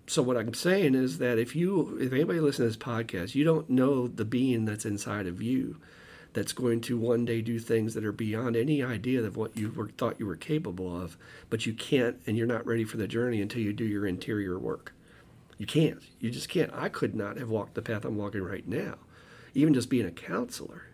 so what I'm saying is that if you, if anybody listens to this podcast, you don't know the being that's inside of you that's going to one day do things that are beyond any idea of what you were, thought you were capable of, but you can't, and you're not ready for the journey until you do your interior work. You can't. You just can't. I could not have walked the path I'm walking right now, even just being a counselor,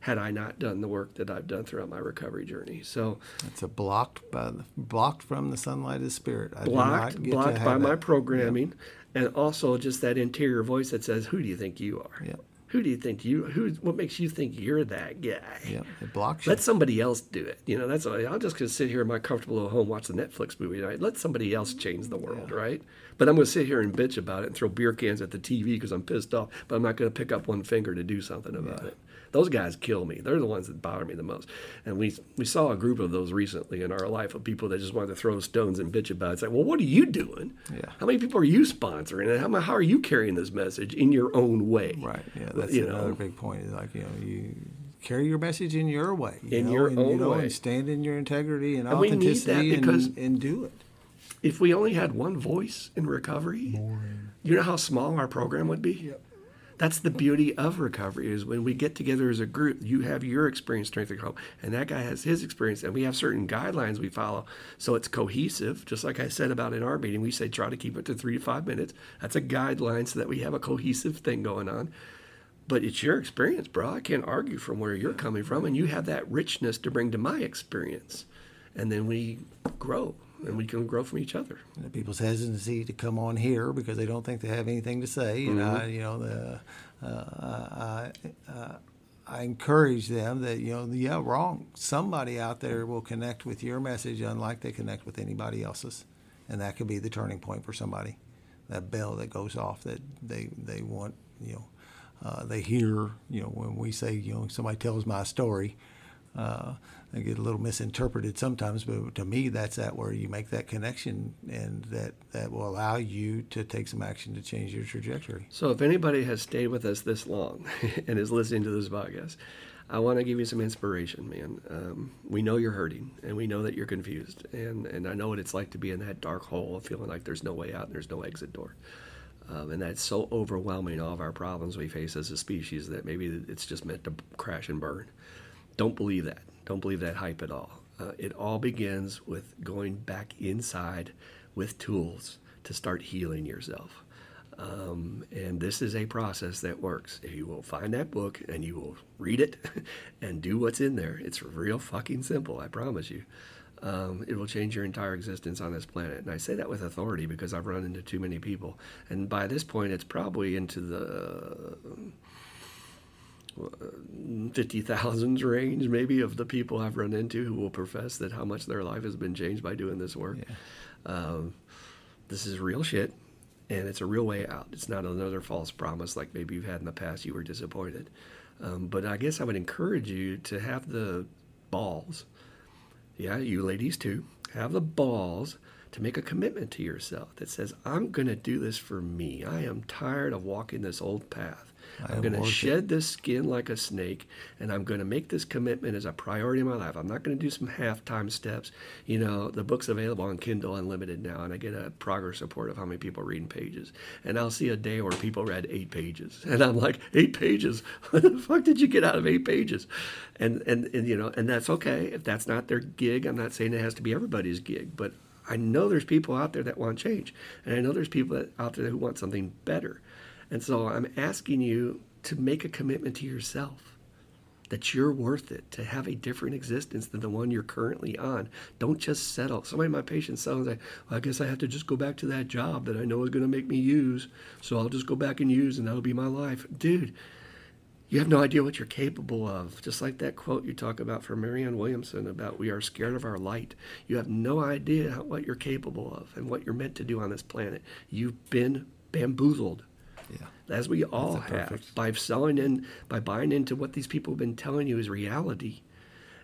had I not done the work that I've done throughout my recovery journey. So it's a blocked by the, blocked from the sunlight of spirit. I blocked blocked by that. my programming, yep. and also just that interior voice that says, "Who do you think you are?" Yep who do you think you who what makes you think you're that guy yeah it blocks you. let somebody else do it you know that's i'm just going to sit here in my comfortable little home watch the netflix movie tonight let somebody else change the world yeah. right but i'm going to sit here and bitch about it and throw beer cans at the tv because i'm pissed off but i'm not going to pick up one finger to do something about yeah. it those guys kill me. They're the ones that bother me the most. And we we saw a group of those recently in our life of people that just wanted to throw stones and bitch about it. It's like, well, what are you doing? Yeah. How many people are you sponsoring? And how, how are you carrying this message in your own way? Right. Yeah. That's you another know? big point. Is like you know you carry your message in your way. You in know, your and, own you know, way. And stand in your integrity and, and authenticity and, and do it. if we only had one voice in recovery, Boring. you know how small our program would be? Yep. That's the beauty of recovery is when we get together as a group, you have your experience, strength, and hope, and that guy has his experience, and we have certain guidelines we follow, so it's cohesive. Just like I said about in our meeting, we say try to keep it to three to five minutes. That's a guideline so that we have a cohesive thing going on. But it's your experience, bro. I can't argue from where you're coming from, and you have that richness to bring to my experience, and then we grow and we can grow from each other. people's hesitancy to come on here because they don't think they have anything to say, mm-hmm. and I, you know, the, uh, I, uh, I encourage them that you know, yeah, wrong. Somebody out there will connect with your message unlike they connect with anybody else's, and that could be the turning point for somebody. That bell that goes off that they they want, you know, uh, they hear, you know, when we say, you know, somebody tells my story uh, they get a little misinterpreted sometimes, but to me, that's that where you make that connection, and that that will allow you to take some action to change your trajectory. So, if anybody has stayed with us this long <laughs> and is listening to this podcast, I want to give you some inspiration, man. Um, we know you're hurting, and we know that you're confused, and and I know what it's like to be in that dark hole, feeling like there's no way out and there's no exit door. Um, and that's so overwhelming all of our problems we face as a species that maybe it's just meant to crash and burn. Don't believe that. Don't believe that hype at all. Uh, it all begins with going back inside with tools to start healing yourself. Um, and this is a process that works. If you will find that book and you will read it <laughs> and do what's in there, it's real fucking simple, I promise you. Um, it will change your entire existence on this planet. And I say that with authority because I've run into too many people. And by this point, it's probably into the fifty thousands range, maybe, of the people I've run into who will profess that how much their life has been changed by doing this work. Yeah. Um, this is real shit, and it's a real way out. It's not another false promise like maybe you've had in the past. You were disappointed, um, but I guess I would encourage you to have the balls. Yeah, you ladies too. Have the balls to make a commitment to yourself that says, I'm going to do this for me. I am tired of walking this old path. I'm going to shed this skin like a snake, and I'm going to make this commitment as a priority in my life. I'm not going to do some half-time steps. You know, the book's available on Kindle Unlimited now, and I get a progress report of how many people are reading pages. And I'll see a day where people read eight pages, <laughs> and I'm like, eight pages? <laughs> What the fuck did you get out of eight pages? And and and you know, and that's okay if that's not their gig. I'm not saying it has to be everybody's gig, but I know there's people out there that want change, and I know there's people out there who want something better. And so I'm asking you to make a commitment to yourself that you're worth it to have a different existence than the one you're currently on. Don't just settle. So many of my patients settle and say, well, I guess I have to just go back to that job that I know is going to make me use. So I'll just go back and use and that'll be my life. Dude, you have no idea what you're capable of. Just like that quote you talk about from Marianne Williamson about we are scared of our light. You have no idea what you're capable of and what you're meant to do on this planet. You've been bamboozled. As we all have by selling in, by buying into what these people have been telling you is reality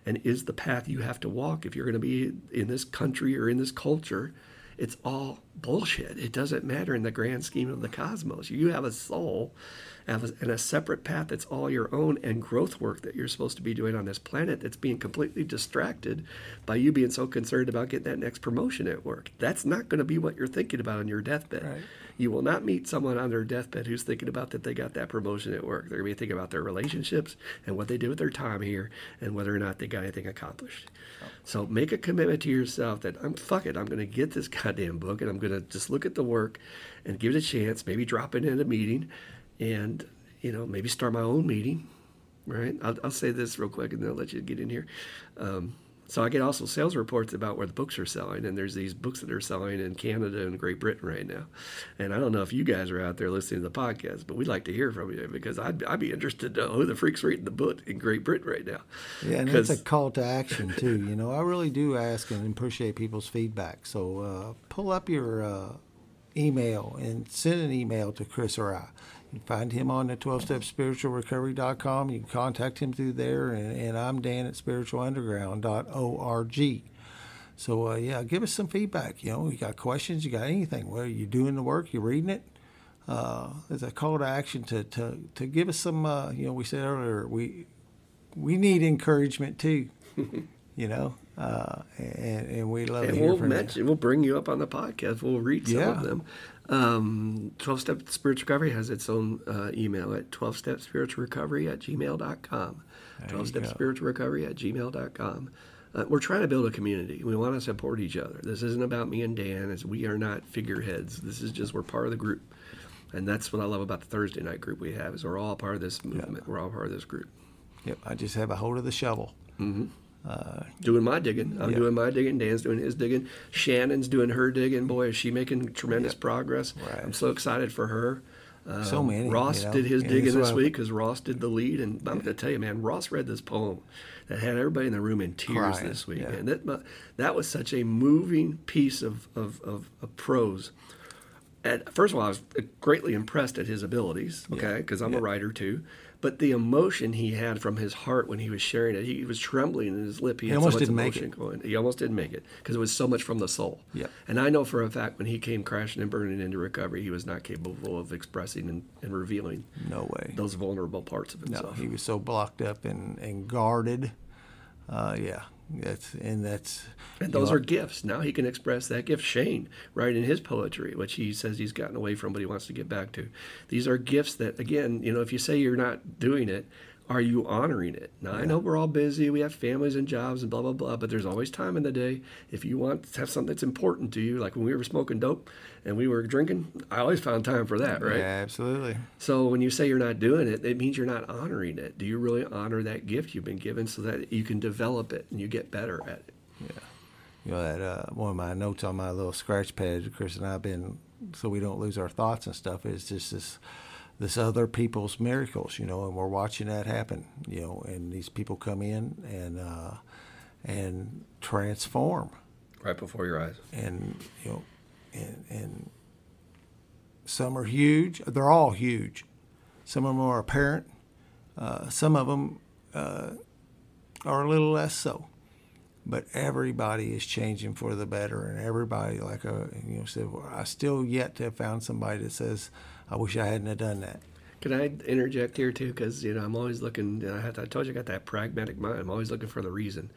and is the path you have to walk if you're going to be in this country or in this culture. It's all bullshit. It doesn't matter in the grand scheme of the cosmos. You have a soul and a separate path that's all your own and growth work that you're supposed to be doing on this planet that's being completely distracted by you being so concerned about getting that next promotion at work. That's not going to be what you're thinking about on your deathbed. Right. You will not meet someone on their deathbed who's thinking about that they got that promotion at work. They're going to be thinking about their relationships and what they do with their time here and whether or not they got anything accomplished. Oh. So make a commitment to yourself that I'm fuck it, I'm going to get this goddamn book and I'm going to just look at the work and give it a chance, maybe drop it in a meeting and you know maybe start my own meeting right? I'll, I'll say this real quick and then i'll let you get in here. Um, so i get also sales reports about where the books are selling and there's these books that are selling in canada and great britain right now. And i don't know if you guys are out there listening to the podcast but we'd like to hear from you because i'd, I'd be interested to know who the freak's reading the book in great britain right now. Yeah and it's a call to action too you know. I really do ask and appreciate people's feedback. So uh, pull up your uh, email and send an email to chris or i find him on the 12stepspiritualrecovery.com. You can contact him through there, and, and I'm Dan at spiritualunderground.org. So, uh, yeah, give us some feedback. You know, you got questions, you got anything, whether you're doing the work, you're reading it. Uh, there's a call to action to, to, to give us some, uh, you know, we said earlier, we, we need encouragement too, <laughs> you know, Uh, and, and we love and we'll mention, you. we'll bring you up on the podcast. We'll read some Yeah. of them. Um, 12 Step Spiritual Recovery has its own uh, email at 12 Step Spiritual Recovery at gmail.com. 12 Step go. Spiritual Recovery at gmail.com. Uh, we're trying to build a community. We want to support each other. This isn't about me and Dan, as we are not figureheads. This is just we're part of the group, and that's what I love about the Thursday night group we have. Is we're all part of this movement. We're all part of this group. Yep, I just have a hold of the shovel. Doing my digging. I'm Yeah. doing my digging. Dan's doing his digging. Shannon's doing her digging. Boy, is she making tremendous Yep. progress. Right. I'm so excited for her. So Um, many, Ross you know, did his digging this week because Ross did the lead, and I'm going to tell you, man, Ross read this poem that had everybody in the room in tears Crying, this week, yeah. and that that was such a moving piece of of, of, of prose. And first of all, I was greatly impressed at his abilities, okay, because I'm a writer too. But the emotion he had from his heart when he was sharing it, he was trembling in his lip. He, had almost so didn't make it. going. He almost didn't make it because it was so much from the soul. Yeah. And I know for a fact when he came crashing and burning into recovery, he was not capable of expressing and, and revealing No way. those vulnerable parts of himself. No, he was so blocked up and, and guarded. Uh, yeah, that's and that's. And those know, are gifts. Now he can express that gift. Shane, right in his poetry, which he says he's gotten away from, but he wants to get back to. These are gifts that, again, you know, if you say you're not doing it, are you honoring it? Now I know we're all busy, we have families and jobs and blah blah blah, but there's always time in the day. If you want to have something that's important to you, like when we were smoking dope and we were drinking, I always found time for that, right? Yeah, absolutely. So when you say you're not doing it, it means you're not honoring it. Do you really honor that gift you've been given so that you can develop it and you get better at it? Yeah. You know that uh, one of my notes on my little scratch pad, Chris and I've been so we don't lose our thoughts and stuff. Is just this this other people's miracles, you know, and we're watching that happen, you know, and these people come in and uh, and transform, Right before your eyes. and you know, and and some are huge. They're all huge. Some of them are apparent. Uh, some of them uh, are a little less so. But everybody is changing for the better, and everybody, like uh, you know, said, well, I still yet to have found somebody that says, "I wish I hadn't have done that." Can I interject here too? Because you know I'm always looking. I, have, I told you I got that pragmatic mind. I'm always looking for the reason.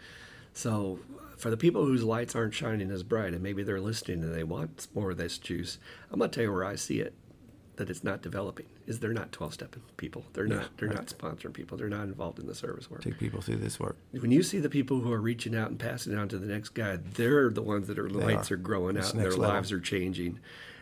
So for the people whose lights aren't shining as bright, and maybe they're listening and they want more of this juice, I'm gonna tell you where I see it. That it's not developing is they're not 12 stepping people. They're Yeah, not. They're right. not sponsoring people. They're not involved in the service work. Take people through this work. When you see the people who are reaching out and passing it on to the next guy, they're the ones that are the lights are. are growing It's out and their level. lives are changing.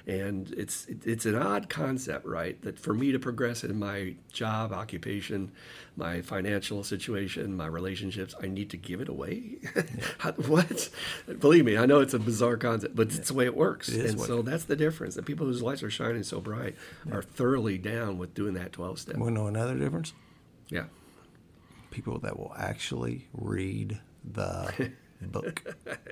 And it's it's an odd concept, right? That for me to progress in my job, occupation, my financial situation, my relationships, I need to give it away. <laughs> How- what? Believe me, I know it's a bizarre concept, but it's the way it works. It and so that's the difference. The people whose lights are shining so bright are thoroughly down with doing that 12 step. Want to know another difference? Yeah. People that will actually read the <laughs> book. <laughs>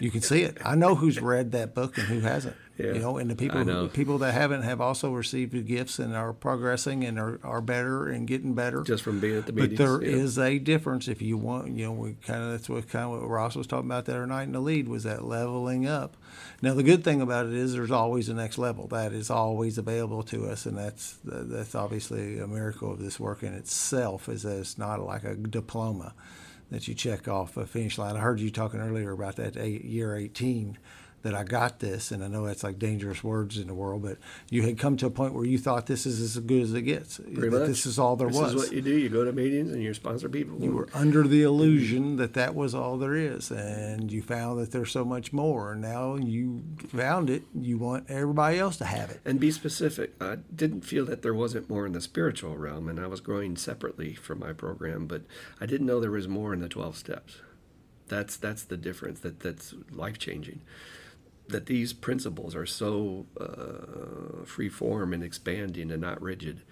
You can see it. I know who's read that book and who hasn't. Yeah, you know, and the people know. people that haven't have also received the gifts and are progressing and are, are better and getting better. Just from being at the But meetings. there yeah. is a difference if you want, you know, we kind of that's what kind of what Ross was talking about the other night in the lead was that leveling up. Now the good thing about it is there's always a next level that is always available to us, and that's that's obviously a miracle of this work in itself. Is that it's not like a diploma that you check off a finish line. I heard you talking earlier about that eight, year 18 that I got this, and I know that's like dangerous words in the world, but you had come to a point where you thought this is as good as it gets. Pretty much. This is all there this was. This is what you do. You go to meetings and you sponsor people. You were under the illusion that that was all there is, and you found that there's so much more. And now you found it. You want everybody else to have it. and be specific. I didn't feel that there wasn't more in the spiritual realm, and I was growing separately from my program, but I didn't know there was more in the twelve steps. That's that's the difference. That that's life changing. That these principles are so uh, free form and expanding and not rigid.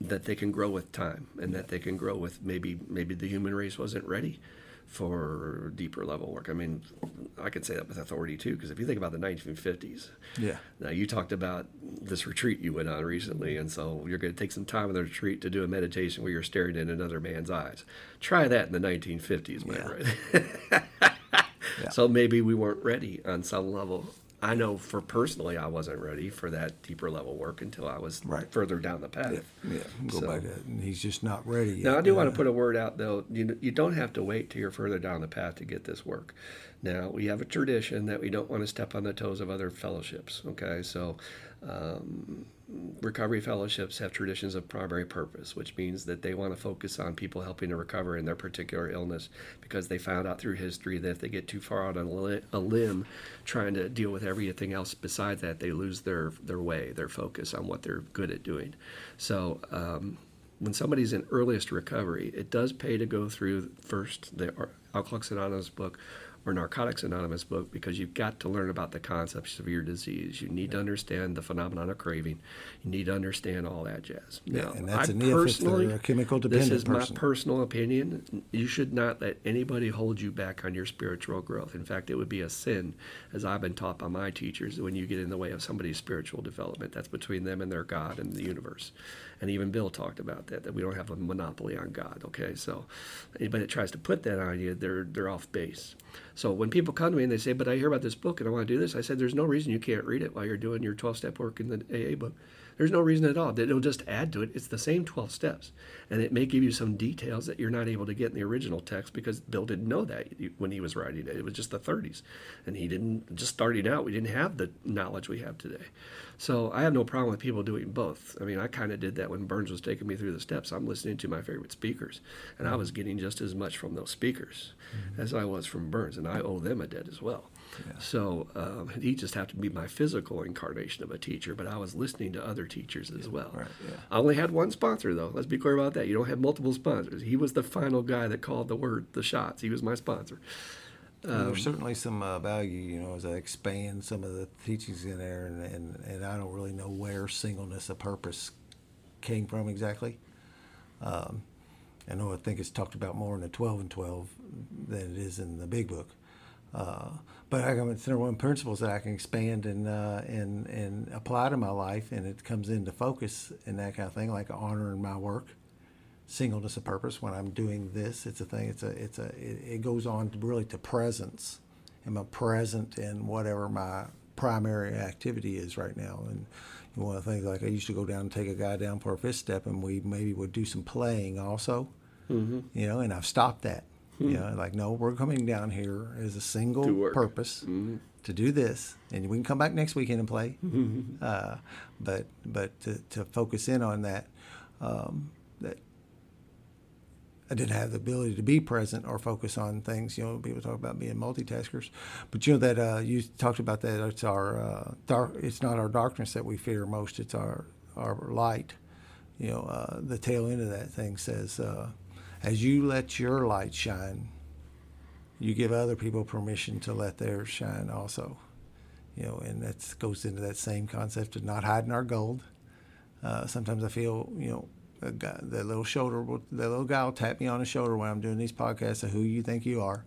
That they can grow with time, and that they can grow with maybe maybe the human race wasn't ready for deeper level work. I mean, I can say that with authority too, because if you think about the 1950s, Yeah. now you talked about this retreat you went on recently, and so you're going to take some time on the retreat to do a meditation where you're staring in another man's eyes. Try that in the 1950s, man. Yeah. <laughs> So maybe we weren't ready on some level I know for personally, I wasn't ready for that deeper level work until I was Right. further down the path. Yeah, yeah. Go So- back to that. And he's just not ready yet. Now, I do want to put a word out, though. You, you don't have to wait till you're further down the path to get this work. Now, we have a tradition that we don't want to step on the toes of other fellowships, okay? So, um, recovery fellowships have traditions of primary purpose, which means that they want to focus on people helping to recover in their particular illness because they found out through history that if they get too far out on a limb trying to deal with everything else besides that, they lose their, their way, their focus on what they're good at doing. So, um, when somebody's in earliest recovery, it does pay to go through first the Alcoholics Anonymous book or Narcotics Anonymous book because you've got to learn about the concepts of your disease. You need to understand the phenomenon of craving. You need to understand all that jazz. Yeah, Now, and that's I an if if they're personally- a chemical This dependent is my personal opinion. You should not let anybody hold you back on your spiritual growth. In fact, it would be a sin, as I've been taught by my teachers, when you get in the way of somebody's spiritual development. That's between them and their God and the universe. And even Bill talked about that, that we don't have a monopoly on God. Okay, so anybody that tries to put that on you, they're they're off base. So when people come to me and they say, "But I hear about this book and I want to do this," I said, "There's no reason you can't read it while you're doing your 12-step work in the AA book. There's no reason at all. It'll just add to it. It's the same 12 steps, and it may give you some details that you're not able to get in the original text because Bill didn't know that when he was writing it. It was just the 30s, and he didn't just starting out. We didn't have the knowledge we have today. So I have no problem with people doing both. I mean, I kind of did that when Burns was taking me through the steps. I'm listening to my favorite speakers, and I was getting just as much from those speakers mm-hmm. as I was from Burns, and I owe them a debt as well. So um, he just happened to be my physical incarnation of a teacher, but I was listening to other teachers as well. right, yeah. I only had one sponsor, though. Let's be clear about that. You don't have multiple sponsors. He was the final guy that called the word, the shots. He was my sponsor. Um, there's certainly some uh, value, you know, as I expand some of the teachings in there, and, and, and I don't really know where singleness of purpose came from exactly. Um, I know I think it's talked about more in the 12 and 12 than it is in the big book. Uh, but I got there one principles that I can expand and uh, and and apply to my life, and it comes into focus and that kind of thing, like honoring my work singleness of purpose when I'm doing this. It's a thing. It's a it's a it, it goes on to really to presence. Am I present in whatever my primary activity is right now? And one of the things like I used to go down and take a guy down for a fifth step, and we maybe would do some playing also. You know, and I've stopped that. You know, like no, we're coming down here as a single To purpose to do this, and we can come back next weekend and play. Uh, but but to, to focus in on that, um, that I didn't have the ability to be present or focus on things. You know, people talk about being multitaskers, but you know that uh, you talked about that. It's our uh, dark. It's not our darkness that we fear most. It's our our light. You know, uh, the tail end of that thing says, uh, "As you let your light shine, you give other people permission to let theirs shine also." You know, and that goes into that same concept of not hiding our gold. Uh, sometimes I feel, you know, guy, that little shoulder, that little guy will tap me on the shoulder when I'm doing these podcasts of who you think you are,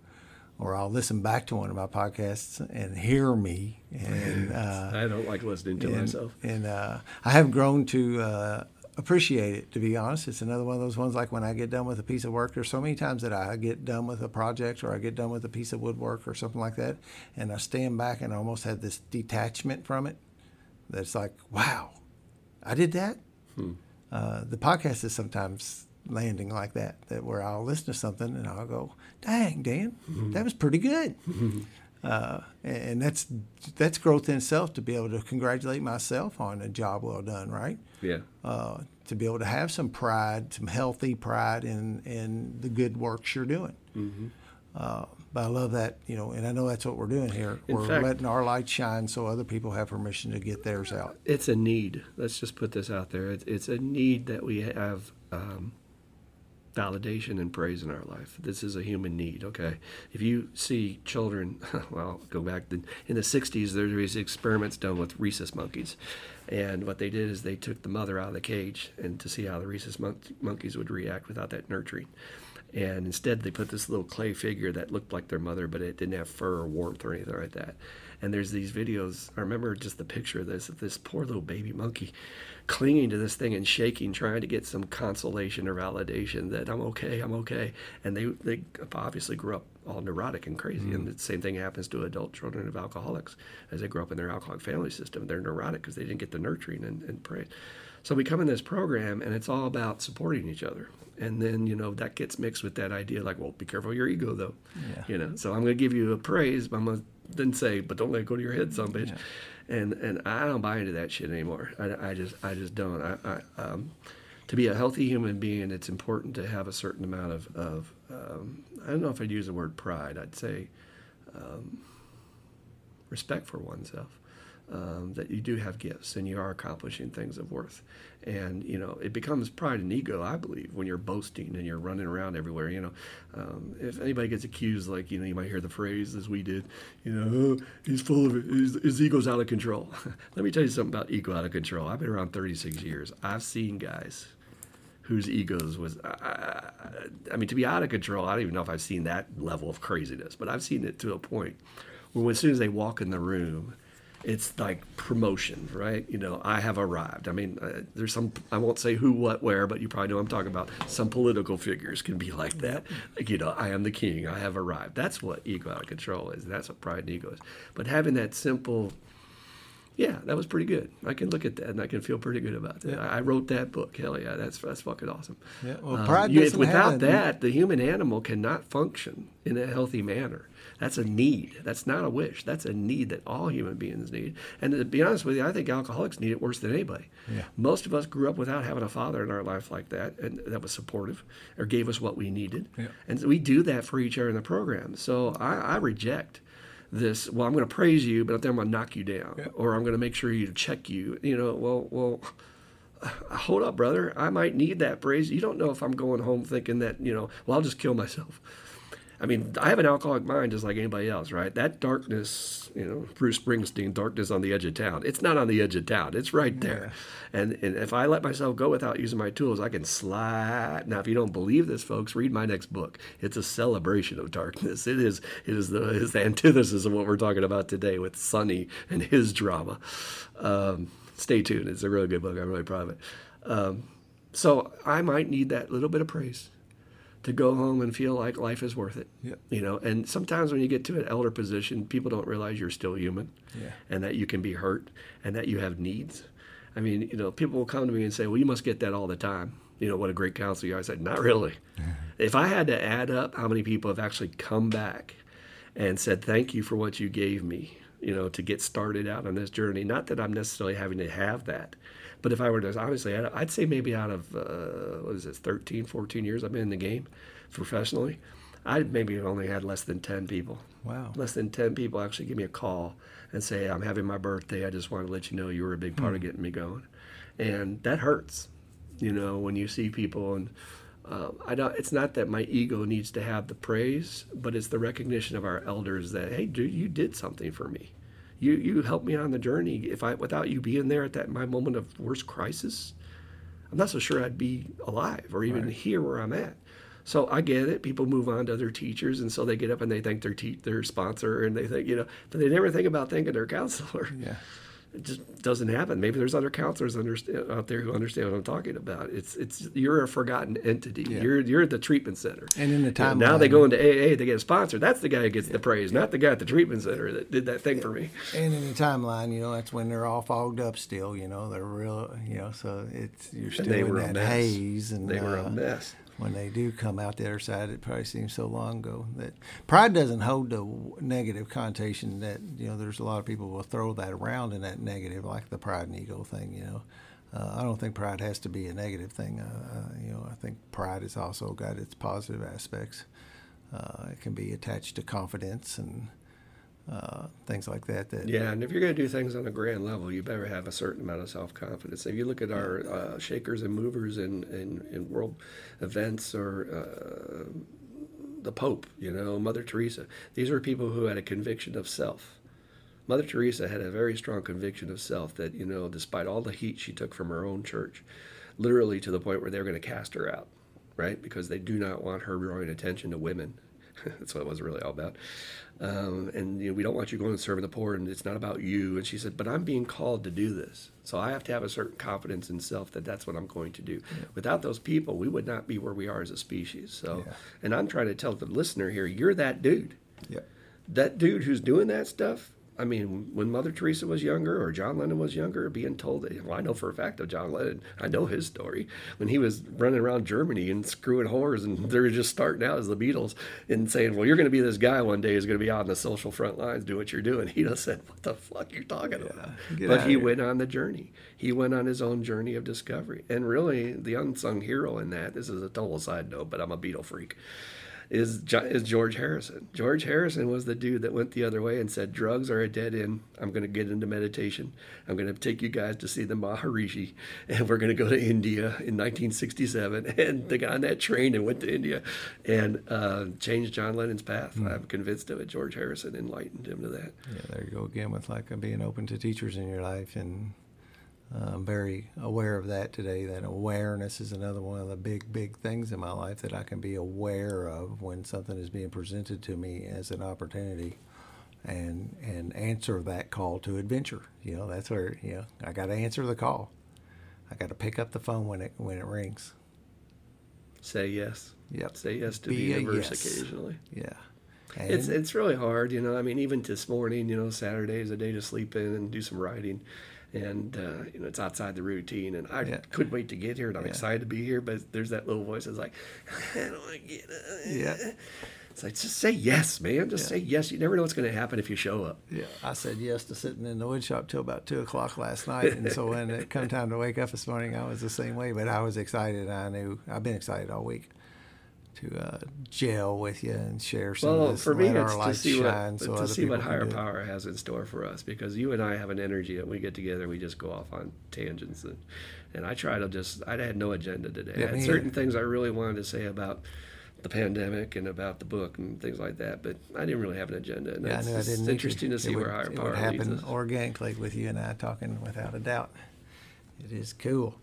or I'll listen back to one of my podcasts and hear me. And <laughs> uh, I don't like listening to and, myself. and uh, I have grown to uh, appreciate it. To be honest, it's another one of those ones like when I get done with a piece of work. There's so many times that I get done with a project or I get done with a piece of woodwork or something like that, and I stand back and I almost have this detachment from it. That's like, wow, I did that. Hmm. Uh, the podcast is sometimes landing like that, that where I'll listen to something and I'll go, "Dang, Dan, mm-hmm. that was pretty good." Mm-hmm. Uh, and that's that's growth in itself to be able to congratulate myself on a job well done, right? Yeah. Uh, to be able to have some pride, some healthy pride in in the good works you're doing. Uh, but I love that, you know, and I know that's what we're doing here. In we're fact- letting our light shine so other people have permission to get theirs out. it's a need. Let's just put this out there. It's, it's a need that we have um, validation and praise in our life. This is a human need. Okay, if you see children, <laughs> well, go back to, in the '60s. There was experiments done with rhesus monkeys, and what they did is they took the mother out of the cage and to see how the rhesus mon- monkeys would react without that nurturing. And instead, they put this little clay figure that looked like their mother, but it didn't have fur or warmth or anything like that. And there's these videos. I remember just the picture of this of this poor little baby monkey clinging to this thing and shaking, trying to get some consolation or validation that I'm okay, I'm okay. And they they obviously grew up all neurotic and crazy. Mm. And the same thing happens to adult children of alcoholics as they grow up in their alcoholic family system. They're neurotic because they didn't get the nurturing and, and praise. So we come in this program and it's all about supporting each other. And then, you know, that gets mixed with that idea like, well, be careful your ego though. Yeah. You know, so I'm going to give you a praise, but I'm going to then say, but don't let it go to your head, some bitch. Yeah. And, and I don't buy into that shit anymore. I, I just, I just don't. I, I um, to be a healthy human being, it's important to have a certain amount of, of um, I don't know if I'd use the word pride. I'd say um, respect for oneself um, that you do have gifts and you are accomplishing things of worth. And, you know, it becomes pride and ego, I believe, when you're boasting and you're running around everywhere. You know, um, if anybody gets accused, like, you know, you might hear the phrase, as we did, you know, oh, he's full of his, his ego's out of control. <laughs> Let me tell you something about ego out of control. I've been around 36 years. I've seen guys whose egos was I, I, mean to be out of control i don't even know if i've seen that level of craziness but i've seen it to a point where as soon as they walk in the room it's like promotion, right? You know, I have arrived. I mean, uh, there's some, I won't say who, what, where, but you probably know I'm talking about. Some political figures can be like that. Like, you know, I am the king, I have arrived. That's what ego out of control is. That's what pride and ego is. But having that simple, yeah, that was pretty good. I can look at that and I can feel pretty good about that. Yeah. I, wrote that book. Hell yeah, that's that's fucking awesome. Yeah, well, um, pride um, you, without that, the human animal cannot function in a healthy manner. That's a need. That's not a wish. That's a need that all human beings need. And to be honest with you, I think alcoholics need it worse than anybody. Yeah. Most of us grew up without having a father in our life like that, and that was supportive or gave us what we needed. Yeah. And so we do that for each other in the program. So I, I reject this. Well, I'm going to praise you, but then I'm going to knock you down, yeah. or I'm going to make sure you check you. You know, well, well <sighs> hold up, brother. I might need that praise. You don't know if I'm going home thinking that, you know, well, I'll just kill myself. I mean, I have an alcoholic mind just like anybody else, right? That darkness, you know, Bruce Springsteen, darkness on the edge of town. It's not on the edge of town. It's right there. Yeah. And and if I let myself go without using my tools, I can slide. Now, if you don't believe this, folks, read my next book. It's a celebration of darkness. It is it is the is the antithesis of what we're talking about today with Sonny and his drama. Um, stay tuned. It's a really good book. I'm really proud of it. Um, so I might need that little bit of praise to go home and feel like life is worth it. Yeah. You know, and sometimes when you get to an elder position, people don't realize you're still human yeah. and that you can be hurt and that you have needs. I mean, you know, people will come to me and say, well, you must get that all the time. You know, what a great counselor you are. I said, not really. <laughs> if I had to add up how many people have actually come back and said, thank you for what you gave me, you know, to get started out on this journey, not that I'm necessarily having to have that, but if I were to, obviously, I'd say maybe out of, uh, what is it, 13, 14 years I've been in the game professionally, I maybe only had less than 10 people. Wow. Less than 10 people actually give me a call and say, I'm having my birthday. I just want to let you know you were a big part mm. of hmm. getting me going. And that hurts, you know, when you see people and, uh, I don't. It's not that my ego needs to have the praise, but it's the recognition of our elders that hey, dude, you did something for me you you helped me on the journey. If I without you being there at that my moment of worst crisis, I'm not so sure I'd be alive or even right. here where I'm at. So I get it. People move on to other teachers, and so they get up and they thank their te- their sponsor, and they think you know, but they never think about thanking their counselor. Yeah it just doesn't happen. Maybe there's other counselors out there who understand what I'm talking about. It's it's you're a forgotten entity. Yeah. You're you're at the treatment center. And in the time now they go into AA, they get a sponsor. That's the guy who gets yeah. the praise, not the guy at the treatment center that did that thing yeah. for me. And in the timeline, you know, that's when they're all fogged up still. You know, they're real. You know, so it's you're still in that haze, and they were a uh, mess when they do come out the other side, it probably seems so long ago that pride doesn't hold the negative connotation that you know. There's a lot of people will throw that around in that negative, like the pride and ego thing. You know, uh, I don't think pride has to be a negative thing. Uh, uh, you know, I think pride has also got its positive aspects. Uh, it can be attached to confidence and uh, things like that, that. Yeah, and if you're going to do things on a grand level, you better have a certain amount of self confidence. If you look at our uh, shakers and movers in, in, in world events or uh, the Pope, you know, Mother Teresa, these were people who had a conviction of self. Mother Teresa had a very strong conviction of self that, you know, despite all the heat she took from her own church, literally to the point where they were going to cast her out, right? Because they do not want her drawing attention to women <laughs> That's what it was really all about. Um, and you know, we don't want you going and serving the poor, and it's not about you. And she said, but I'm being called to do this, so I have to have a certain confidence in self that that's what I'm going to do. Yeah. Without those people, we would not be where we are as a species. So, yeah. and I'm trying to tell the listener here, you're that dude. Yeah. That dude who's doing that stuff, I mean, when Mother Teresa was younger or John Lennon was younger, being told that, well, I know for a fact of John Lennon, I know his story. When he was running around Germany and screwing whores, and they were just starting out as the Beatles and saying, well, you're going to be this guy one day who's going to be out on the social front lines, do what you're doing. He just said, what the fuck are you talking yeah, about? But he went on the journey. He went on his own journey of discovery. And really, the unsung hero in that, this is a total side note, but I'm a Beatle freak is is George Harrison. George Harrison was the dude that went the other way and said, "Drugs are a dead end. I'm going to get into meditation. I'm going to take you guys to see the Maharishi, and we're going to go to India in 1967." <laughs> And they got on that train and went to India, and uh, changed John Lennon's path. Mm. I'm convinced of it. George Harrison enlightened him to that. Yeah, there you go again with like being open to teachers in your life and uh, I'm very aware of that today. That awareness is another one of the big, big things in my life that I can be aware of when something is being presented to me as an opportunity, and and answer that call to adventure. You know, that's where you know I got to answer the call. I got to pick up the phone when it when it rings. Say yes. Yep. Say yes to be the universe yes. occasionally. Yeah. And it's it's really hard, you know. I mean, even this morning, you know, Saturday is a day to sleep in and do some writing and uh, you know it's outside the routine. And I yeah. couldn't wait to get here, and I'm yeah. excited to be here. But there's that little voice that's like, <laughs> I don't want to get. Uh, yeah. It's like just say yes, man. Just yeah. say yes. You never know what's going to happen if you show up. Yeah, I said yes to sitting in the wood shop till about two o'clock last night, and so when it come time to wake up this morning, I was the same way. But I was excited. I knew I've been excited all week to uh, gel with you and share some well, of this. for me, it's to see what, so to see what higher power has in store for us because you and I have an energy that we get together, we just go off on tangents. And, and I try to just, I had no agenda today. Yeah, I had certain things I really wanted to say about the pandemic and about the book and things like that, but I didn't really have an agenda. And yeah, I I didn't. It's interesting to see would, where higher power would happen organically with you and I talking without a doubt. It is cool.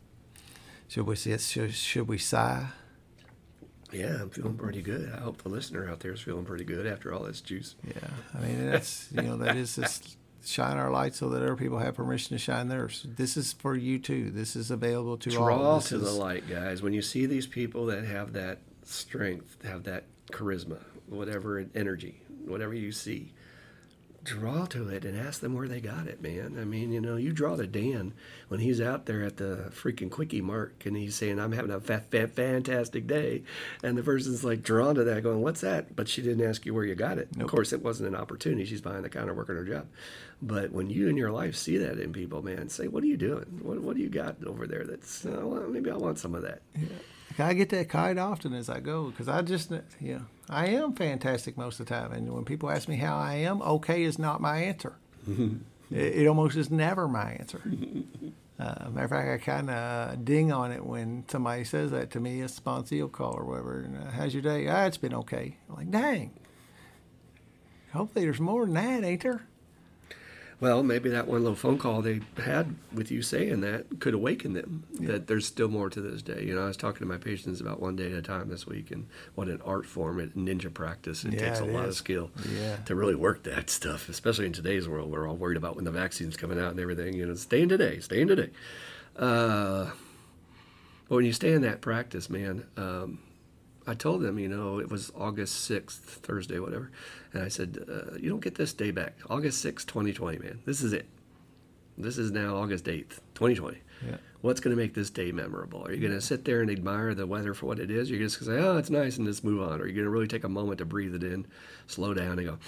Should we see? Should, should we sigh? Yeah, I'm feeling pretty good. I hope the listener out there is feeling pretty good after all this juice. Yeah, I mean that's you know that is just shine our light so that other people have permission to shine theirs. This is for you too. This is available to Draw all. Draw to is... the light, guys. When you see these people that have that strength, have that charisma, whatever energy, whatever you see, draw to it and ask them where they got it, man. I mean, you know, you draw to Dan when he's out there at the freaking quickie mark and he's saying, I'm having a fa- fa- fantastic day. And the person's like drawn to that, going, What's that? But she didn't ask you where you got it. Nope. Of course, it wasn't an opportunity. She's behind the counter working her job. But when you in your life see that in people, man, say, What are you doing? What, what do you got over there that's, uh, well, maybe I want some of that? Yeah. I get that quite often as I go because I just, yeah, I am fantastic most of the time. And when people ask me how I am, okay is not my answer. <laughs> it, it, almost is never my answer. Uh, matter of fact, I kind of ding on it when somebody says that to me, a sponsee call or whatever. And, uh, How's your day? Ah, it's been okay. I'm like, dang. Hopefully there's more than that, ain't there? Well, maybe that one little phone call they had with you saying that could awaken them. Yeah. That there's still more to this day. You know, I was talking to my patients about one day at a time this week, and what an art form it ninja practice. It yeah, takes a it lot is. of skill yeah. to really work that stuff, especially in today's world. We're all worried about when the vaccine's coming out and everything. You know, staying today, staying today. Uh, but when you stay in that practice, man. Um, I told them, you know, it was August 6th, Thursday, whatever. And I said, uh, you don't get this day back. August 6th, 2020, man. This is it. This is now August 8th, 2020. Yeah. What's going to make this day memorable? Are you going to sit there and admire the weather for what it is? You're just going to say, oh, it's nice, and just move on. Or are you going to really take a moment to breathe it in, slow down, and go,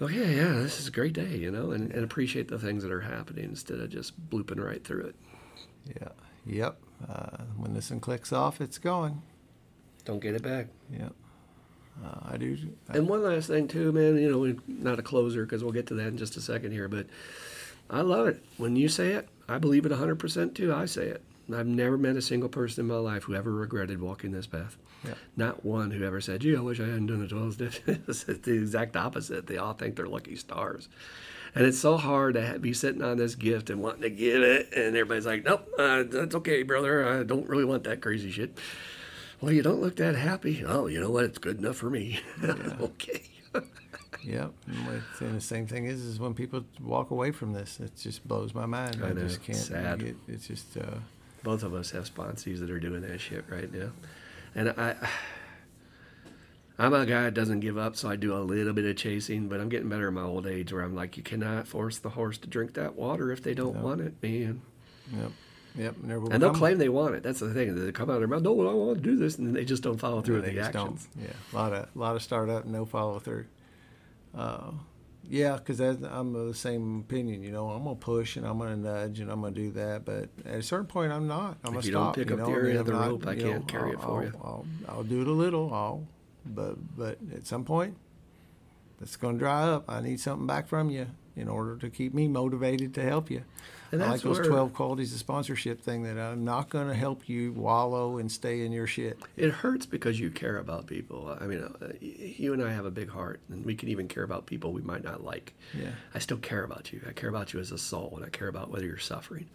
okay, yeah, this is a great day, you know, and, and appreciate the things that are happening instead of just blooping right through it. Yeah. Yep. Uh, when this one clicks off, it's going. Don't get it back. Yeah. Uh, I do. I, and one last thing too, man. You know, not a closer because we'll get to that in just a second here, but I love it when you say it. I believe it 100% too. I say it. I've never met a single person in my life who ever regretted walking this path. Yeah. Not one who ever said, "Gee, I wish I hadn't done the 12 steps." <laughs> it's the exact opposite. They all think they're lucky stars, and it's so hard to be sitting on this gift and wanting to give it, and everybody's like, "Nope, uh, that's okay, brother. I don't really want that crazy shit." Well, you don't look that happy. Oh, you know what? It's good enough for me. <laughs> Yeah. okay. <laughs> Yep. And the same thing is, is when people walk away from this, it just blows my mind. I, I just can't. Sad. It, it's just. Uh, Both of us have sponsees that are doing that shit right now, and I. I'm a guy that doesn't give up, so I do a little bit of chasing, but I'm getting better in my old age where I'm like, you cannot force the horse to drink that water if they don't yep. want it, man. Yep. Yep. And, and they'll claim they want it. That's the thing. They come out of their mouth, no, I want to do this, and they just don't follow through no, with the actions. Don't. Yeah. A lot of, a lot of startup, no follow through. Uh, yeah, because I'm of the same opinion. You know, I'm gonna push and I'm gonna nudge and I'm gonna do that, but at a certain point, I'm not. I'm if gonna you stop. don't pick you up the area of the rope, I can't know, carry I'll, it for I'll, you. I'll, I'll, do it a little. I'll, but but at some point, it's gonna dry up. I need something back from you in order to keep me motivated to help you. And I like those 12 qualities of sponsorship thing that I'm not going to help you wallow and stay in your shit. It hurts because you care about people. I mean, uh, you and I have a big heart, and we can even care about people we might not like. Yeah. I still care about you. I care about you as a soul, and I care about whether you're suffering.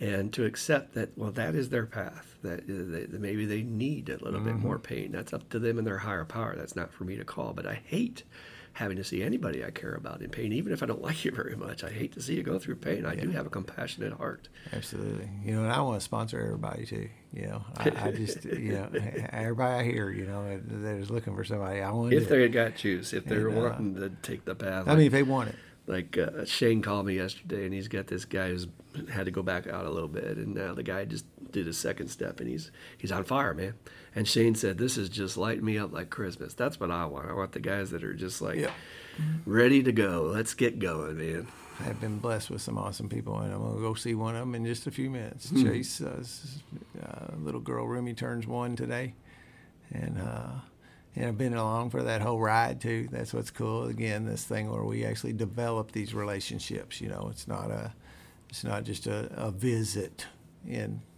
And to accept that, well, that is their path. That, they, that maybe they need a little mm-hmm. bit more pain. That's up to them and their higher power. That's not for me to call. But I hate having to see anybody I care about in pain, even if I don't <laughs> like you very much. I hate to see you go through pain. I yeah. do have a compassionate heart. Absolutely. You know, and I want to sponsor everybody too. You know, <laughs> I, I just, you know, <laughs> everybody I hear, you know, they're just looking for somebody. I want if they got choose, if they're and, uh, wanting to take the path. I like, mean, if they want it. Like uh, Shane called me yesterday, and he's got this guy who's had to go back out a little bit, and now the guy just did his second step, and he's he's on fire, man. And Shane said, "This is just lighting me up like Christmas. That's what I want. I want the guys that are just like." Yeah ready to go. Let's get going, man. I've been blessed with some awesome people, and I'm gonna go see one of them in just a few minutes. Hmm. Chase, uh, uh, little girl Rumi turns one today, and uh, and I've been along for that whole ride too. That's what's cool. Again, this thing where we actually develop these relationships. You know, it's not a, it's not just a, a visit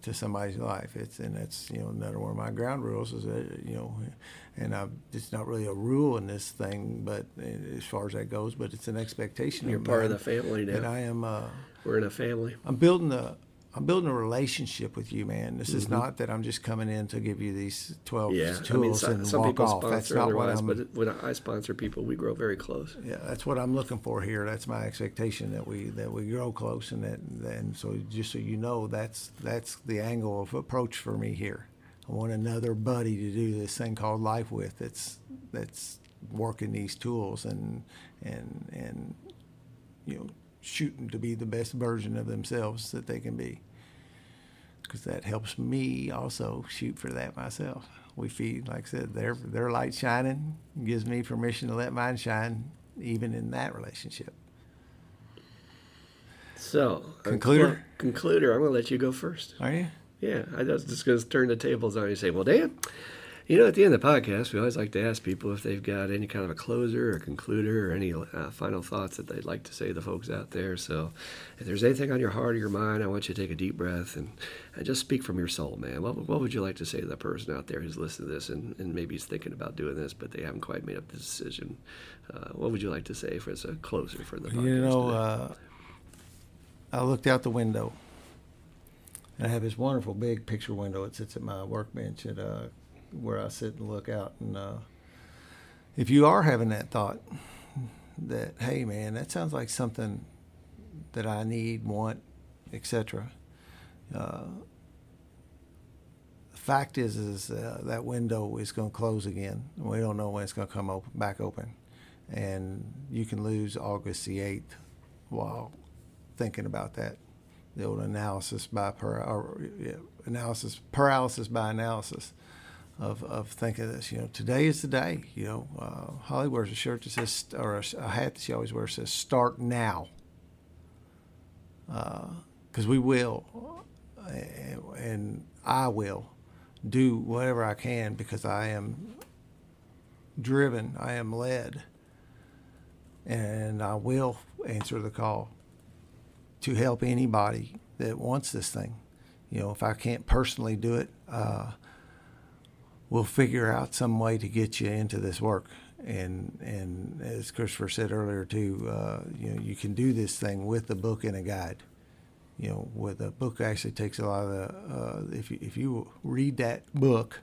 into somebody's life. It's and that's you know another one of my ground rules is that you know and I, it's not really a rule in this thing, but as far as that goes, but it's an expectation. You're of part of the family now. And I am. Uh, We're in a family. I'm building a. I'm building a relationship with you, man. This mm-hmm. is not that I'm just coming in to give you these 12 yeah. tools I mean, some, and some walk people off. Sponsor that's not otherwise, what I'm, but when I sponsor people, we grow very close. Yeah, that's what I'm looking for here. That's my expectation that we that we grow close, and that and so just so you know, that's that's the angle of approach for me here. I want another buddy to do this thing called life with. That's that's working these tools and and and you know shooting to be the best version of themselves that they can be. Because that helps me also shoot for that myself. We feed, like I said, their their light shining gives me permission to let mine shine, even in that relationship. So, uh, concluder. Concluder, I'm going to let you go first. Are you? Yeah, I was just going to turn the tables on you and say, well, Dan, you know, at the end of the podcast, we always like to ask people if they've got any kind of a closer or concluder or any uh, final thoughts that they'd like to say to the folks out there. So if there's anything on your heart or your mind, I want you to take a deep breath and, and just speak from your soul, man. What, what would you like to say to the person out there who's listening to this and, and maybe is thinking about doing this, but they haven't quite made up the decision? Uh, what would you like to say for as a closer for the podcast? You know, uh, I looked out the window and I have this wonderful big picture window. It sits at my workbench at uh, where I sit and look out. And uh, if you are having that thought that, hey man, that sounds like something that I need, want, etc. Uh, the fact is, is uh, that window is going to close again. We don't know when it's going to come open, back open, and you can lose August the eighth while thinking about that the old analysis by par, or, yeah, analysis paralysis by analysis of, of thinking this. You know, today is the day. You know, uh, Holly wears a shirt that says, or a, a, hat that she always wears says "Start now," because uh, we will, and, and I will do whatever I can because I am driven, I am led, and I will answer the call to help anybody that wants this thing. You know, if I can't personally do it, uh, we'll figure out some way to get you into this work. And and as Christopher said earlier too, uh, you know, you can do this thing with a book and a guide. You know, with a book actually takes a lot of the. Uh, if you, if you read that book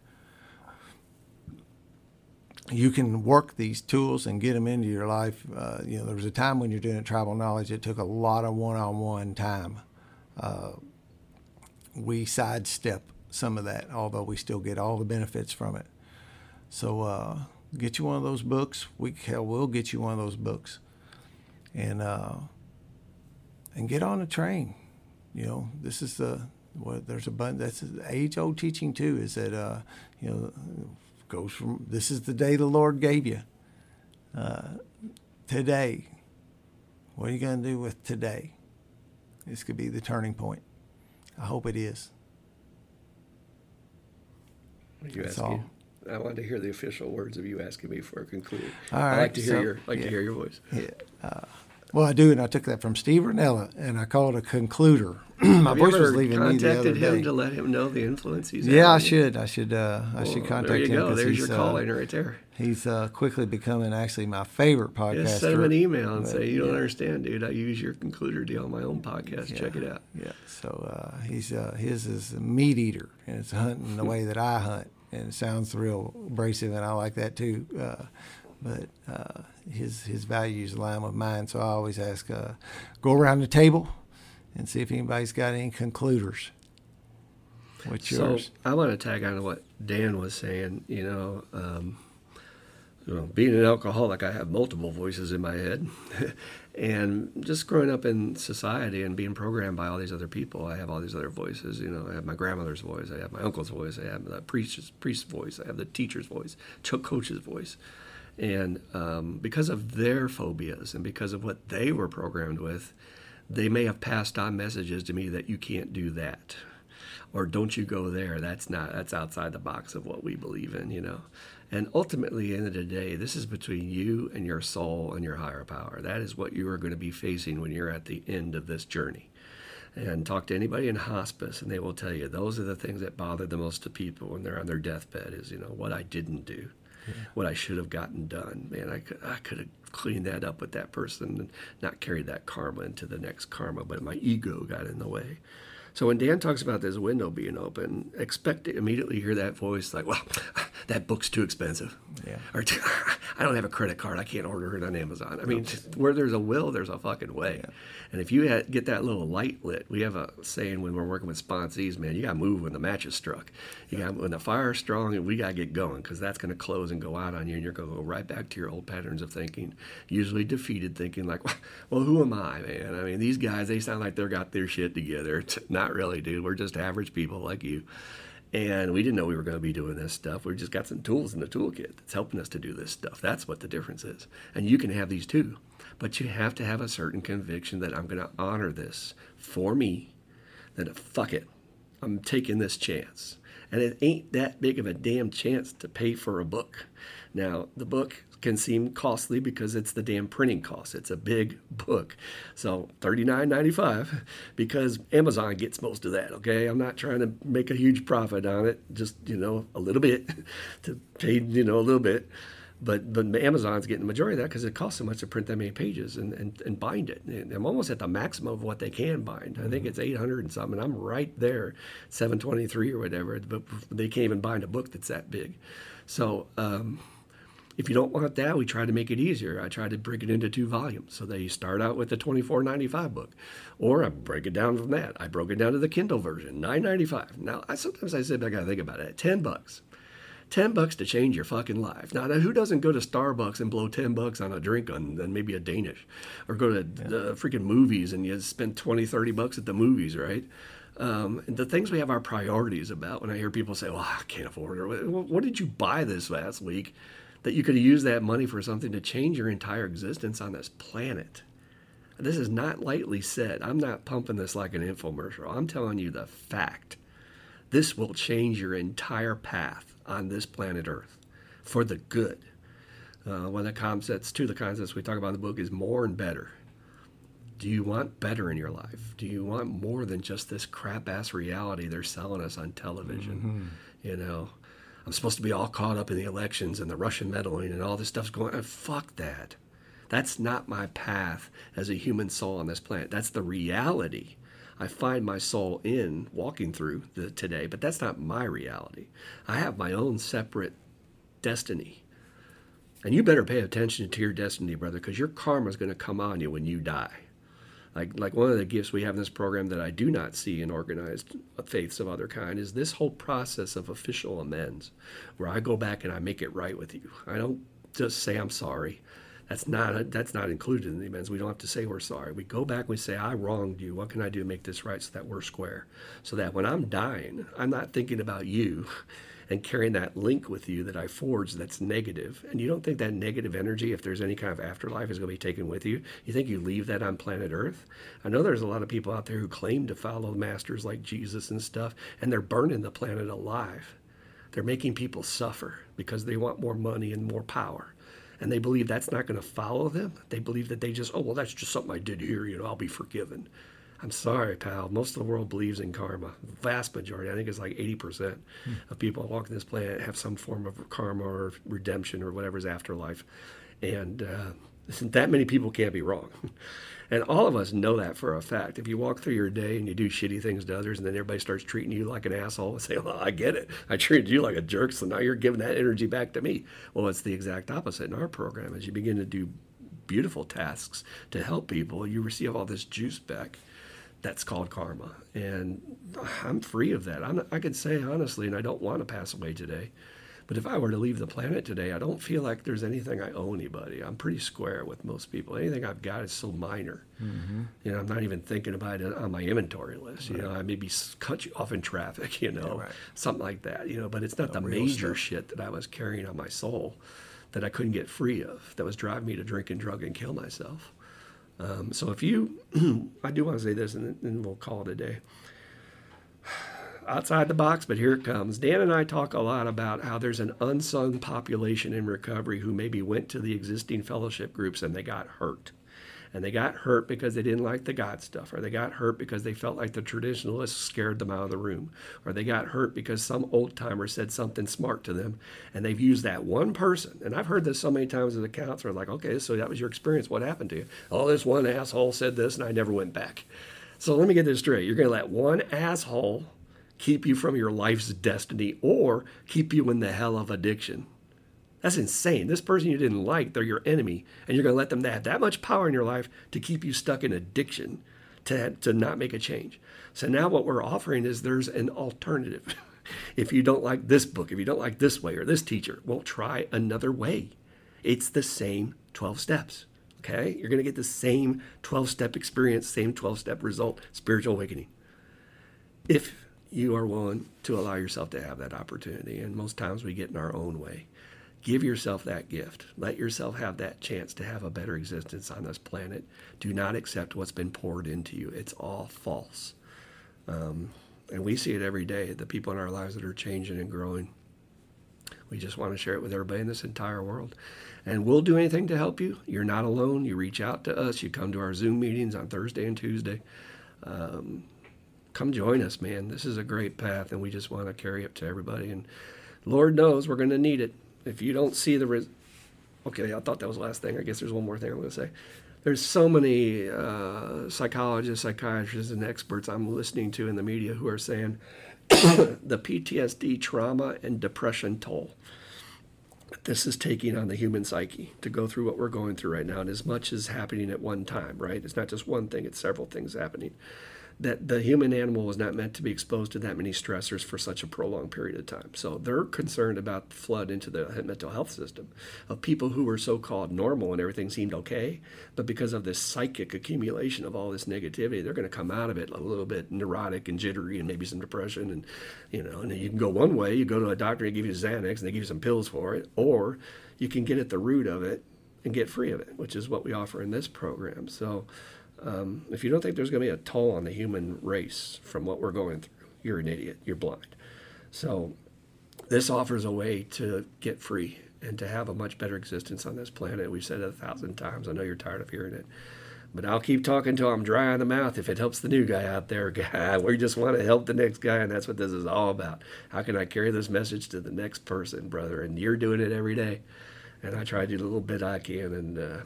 you can work these tools and get them into your life. Uh, you know, there was a time when you're doing tribal knowledge, it took a lot of one-on-one time. Uh, we sidestep some of that, although we still get all the benefits from it. So uh, get you one of those books. We hell, we'll get you one of those books, and uh, and get on the train. You know, this is the well, there's a bunch. That's age old teaching too. Is that uh, you know goes from this is the day the Lord gave you. Uh, today, what are you going to do with today? This could be the turning point. I hope it is. You That's asking? All. I wanted to hear the official words of you asking me for a conclusion. All right, I like to hear so, your like yeah, to hear your voice. Yeah. Uh, well, I do, and I took that from Steve Rinella, and I call it a concluder. <clears throat> My voice was leaving me the other him to let him know the influence he's. Yeah, I should. I should. Uh, I should contact there you him. Go. There's he's, your uh, calling right there. He's uh, quickly becoming actually my favorite podcast. Just send him an email and But, say, "You don't yeah. understand, dude. I use your concluder deal on my own podcast. Yeah, Check it out." Yeah. So uh, he's uh, his is a meat eater, and it's hunting the way that I hunt, and it sounds real abrasive, and I like that too. Uh, but uh, his his values align with mine, so I always ask, uh, go around the table, and see if anybody's got any concluders. What's So yours? I want to tag on to what Dan was saying. You know, um, you know, being an alcoholic, I have multiple voices in my head, <laughs> and just growing up in society and being programmed by all these other people, I have all these other voices. You know, I have my grandmother's voice, I have my uncle's voice, I have the priest's priest's voice, I have the teacher's voice, coach's voice, and um, because of their phobias and because of what they were programmed with, they may have passed on messages to me that you can't do that. Or don't you go there. That's not that's outside the box of what we believe in you know. And ultimately end of the day this is between you and your soul and your higher power. That is what you are going to be facing when you're at the end of this journey. And talk to anybody in hospice and they will tell you those are the things that bother the most to people when they're on their deathbed is you know what i didn't do what i should have gotten done. Man i could i could have cleaned that up with that person and not carried that karma into the next karma but my ego got in the way so when Dan talks about this window being open, expect to immediately hear that voice like, "Well, <laughs> that book's too expensive," Yeah. or <laughs> "I don't have a credit card, I can't order it on Amazon." I mean, where there's a will, there's a fucking way. And if you had, get that little light lit, we have a saying when we're working with sponsees, man, you got to move when the match is struck. You got when the fire's strong, and we got to get going because that's going to close and go out on you, and you're going to go right back to your old patterns of thinking, usually defeated thinking, like, <laughs> "Well, who am I, man? I mean, these guys, they sound like they got their shit together. It's not really, dude. We're just average people like you." And we didn't know we were going to be doing this stuff. We just got some tools in the toolkit that's helping us to do this stuff. That's what the difference is. And you can have these too. But you have to have a certain conviction that I'm going to honor this for me, that fuck it, I'm taking this chance. And it ain't that big of a damn chance to pay for a book. Now, the book can seem costly because it's the damn printing cost. It's a big book. So $39.95 because Amazon gets most of that, okay? I'm not trying to make a huge profit on it, just, you know, a little bit <laughs> to pay, you know, a little bit. But, but Amazon's getting the majority of that because it costs so much to print that many pages and, and, and bind it. And I'm almost at the maximum of what they can bind. I think it's 800 and something. I'm right there, 723 or whatever. But they can't even bind a book that's that big. So um, if you don't want that, we try to make it easier. I try to break it into two volumes. So they start out with the 24.95 book, or I break it down from that. I broke it down to the Kindle version, 9.95. Now I sometimes I sit back and think about it. 10 bucks. 10 bucks to change your fucking life. Now, who doesn't go to Starbucks and blow 10 bucks on a drink on and maybe a Danish? Or go to the freaking movies and you spend 20, 30 bucks at the movies, right? Um, the things we have our priorities about when I hear people say, well, I can't afford it. What, what did you buy this last week that you could use that money for something to change your entire existence on this planet? This is not lightly said. I'm not pumping this like an infomercial. I'm telling you the fact. This will change your entire path on this planet Earth for the good. Uh, one of the concepts, two of the concepts we talk about in the book is more and better. Do you want better in your life? Do you want more than just this crap ass reality they're selling us on television? You know, I'm supposed to be all caught up in the elections and the Russian meddling and all this stuff's going on. Fuck that. That's not my path as a human soul on this planet. That's the reality I find my soul in walking through the, today, but that's not my reality. I have my own separate destiny And you better pay attention to your destiny, brother, because your karma is going to come on you when you die. Like, like one of the gifts we have in this program that I do not see in organized faiths of other kind is this whole process of official amends, where I go back and I make it right with you. I don't just say I'm sorry. That's not that's not included in the amends. We don't have to say we're sorry. We go back and we say I wronged you. What can I do to make this right so that we're square? So that when I'm dying, I'm not thinking about you and carrying that link with you that I forged that's negative, and you don't think that negative energy, if there's any kind of afterlife, is going to be taken with you, you think you leave that on planet Earth? I know there's a lot of people out there who claim to follow masters like Jesus and stuff, and they're burning the planet alive. They're making people suffer because they want more money and more power. And they believe that's not going to follow them. They believe that they just, oh, well, that's just something I did here, you know, I'll be forgiven. I'm sorry, pal. Most of the world believes in karma. Vast majority, I think it's like 80% hmm. of people walking this planet have some form of karma or redemption or whatever's afterlife. And uh, <laughs> that many people can't be wrong. <laughs> and all of us know that for a fact. If you walk through your day and you do shitty things to others and then everybody starts treating you like an asshole and say, well, I get it. I treated you like a jerk, so now you're giving that energy back to me. Well, it's the exact opposite in our program. As you begin to do beautiful tasks to help people, you receive all this juice back that's called karma. And I'm free of that. I'm, I could say honestly, and I don't want to pass away today, but if I were to leave the planet today, I don't feel like there's anything I owe anybody. I'm pretty square with most people. Anything I've got is so minor. Mm-hmm. You know, I'm not even thinking about it on my inventory list. Right. You know, I maybe cut you off in traffic, <laughs> you know, yeah, right. something like that, you know, but it's not no, the major stuff. shit that I was carrying on my soul that I couldn't get free of that was driving me to drink and drug and kill myself. Um, so if you, <clears throat> I do want to say this, and then we'll call it a day. <sighs> Outside the box, but here it comes. Dan and I talk a lot about how there's an unsung population in recovery who maybe went to the existing fellowship groups and they got hurt and they got hurt because they didn't like the God stuff, or they got hurt because they felt like the traditionalists scared them out of the room, or they got hurt because some old timer said something smart to them, and they've used that one person. And I've heard this so many times as a counselor, like, okay, so that was your experience. What happened to you? Oh, this one asshole said this, and I never went back. So let me get this straight. You're going to let one asshole keep you from your life's destiny or keep you in the hell of addiction. That's insane. This person you didn't like, they're your enemy, and you're going to let them have that much power in your life to keep you stuck in addiction, to, to not make a change. So now what we're offering is there's an alternative. <laughs> if you don't like this book, if you don't like this way or this teacher, well, try another way. It's the same 12 steps. Okay? You're going to get the same 12 step experience, same 12 step result, spiritual awakening. If you are willing to allow yourself to have that opportunity. And most times we get in our own way. Give yourself that gift. Let yourself have that chance to have a better existence on this planet. Do not accept what's been poured into you. It's all false. Um, and we see it every day the people in our lives that are changing and growing. We just want to share it with everybody in this entire world. And we'll do anything to help you. You're not alone. You reach out to us. You come to our Zoom meetings on Thursday and Tuesday. Um, come join us, man. This is a great path, and we just want to carry it to everybody. And Lord knows we're going to need it if you don't see the res- okay i thought that was the last thing. I guess there's one more thing i'm going to say. There's so many uh, psychologists psychiatrists and experts i'm listening to in the media who are saying <coughs> the ptsd trauma and depression toll. This is taking on the human psyche to go through what we're going through right now and as much as happening at one time right? It's not just one thing it's several things happening that the human animal was not meant to be exposed to that many stressors for such a prolonged period of time. So they're concerned about the flood into the mental health system of people who were so called normal and everything seemed okay. But because of this psychic accumulation of all this negativity, they're going to come out of it a little bit neurotic and jittery and maybe some depression. And, you know, and you can go one way, you go to a doctor and give you Xanax and they give you some pills for it, or you can get at the root of it and get free of it, which is what we offer in this program. So, um, if you don't think there's going to be a toll on the human race from what we're going through, you're an idiot. You're blind. So, this offers a way to get free and to have a much better existence on this planet. We've said it a thousand times. I know you're tired of hearing it. But I'll keep talking till I'm dry on the mouth if it helps the new guy out there, <laughs> guy. We just want to help the next guy, and that's what this is all about. How can I carry this message to the next person, brother? And you're doing it every day. And I try to do the little bit I can, and uh,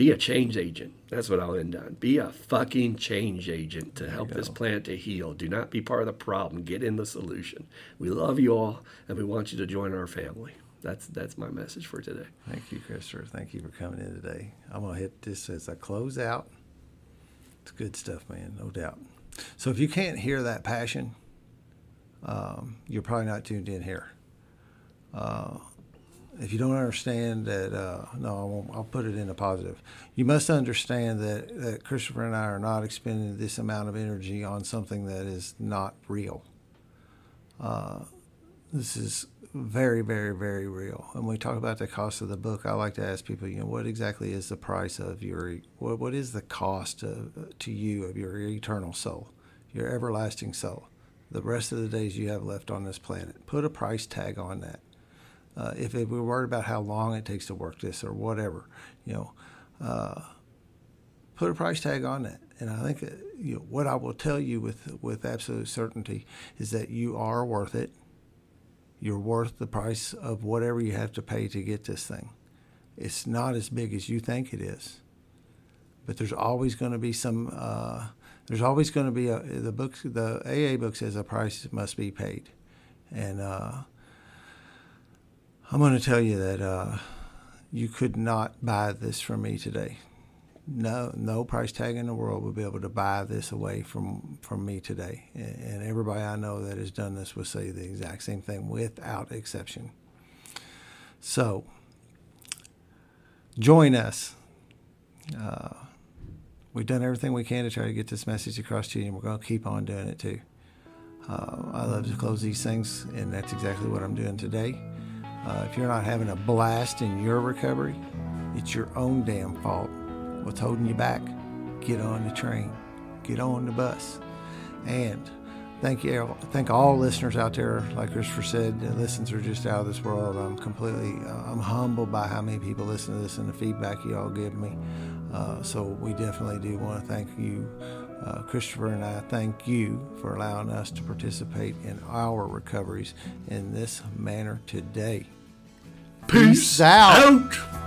be a change agent. That's what I'll end on. Be a fucking change agent to help this plant to heal. Do not be part of the problem. Get in the solution. We love you all, and we want you to join our family. that's that's my message for today. Thank you, Christopher. Thank you for coming in today. I'm gonna hit this as I close out. It's good stuff, man, no doubt. So if you can't hear that passion, um, you're probably not tuned in here. Uh, if you don't understand that, uh, no, I won't, I'll put it in a positive. You must understand that, that Christopher and I are not expending this amount of energy on something that is not real. Uh, this is very, very, very real. And when we talk about the cost of the book, I like to ask people, you know, what exactly is the price of your, what, what is the cost of, to you of your eternal soul, your everlasting soul, the rest of the days you have left on this planet? Put a price tag on that. Uh, if it, we're worried about how long it takes to work this or whatever, you know, uh, put a price tag on that. And I think you know, what I will tell you with with absolute certainty is that you are worth it you're worth the price of whatever you have to pay to get this thing. It's not as big as you think it is, but there's always going to be some. Uh, there's always going to be a the books. The AA book says a price must be paid, and uh, I'm going to tell you that uh, you could not buy this from me today no no price tag in the world would be able to buy this away from from me today. And everybody I know that has done this will say the exact same thing without exception. So join us. Uh, we've done everything we can to try to get this message across to you, and we're going to keep on doing it too. Uh, I love to close these things, and that's exactly what I'm doing today. Uh, if you're not having a blast in your recovery, it's your own damn fault. What's holding you back? Get on the train, get on the bus. And thank you, thank all listeners out there. Like Christopher said, the are just out of this world. I'm completely, uh, I'm humbled by how many people listen to this and the feedback you all give me. Uh, so we definitely do want to thank you, uh, Christopher and I. Thank you for allowing us to participate in our recoveries in this manner today. Peace, Peace out. out.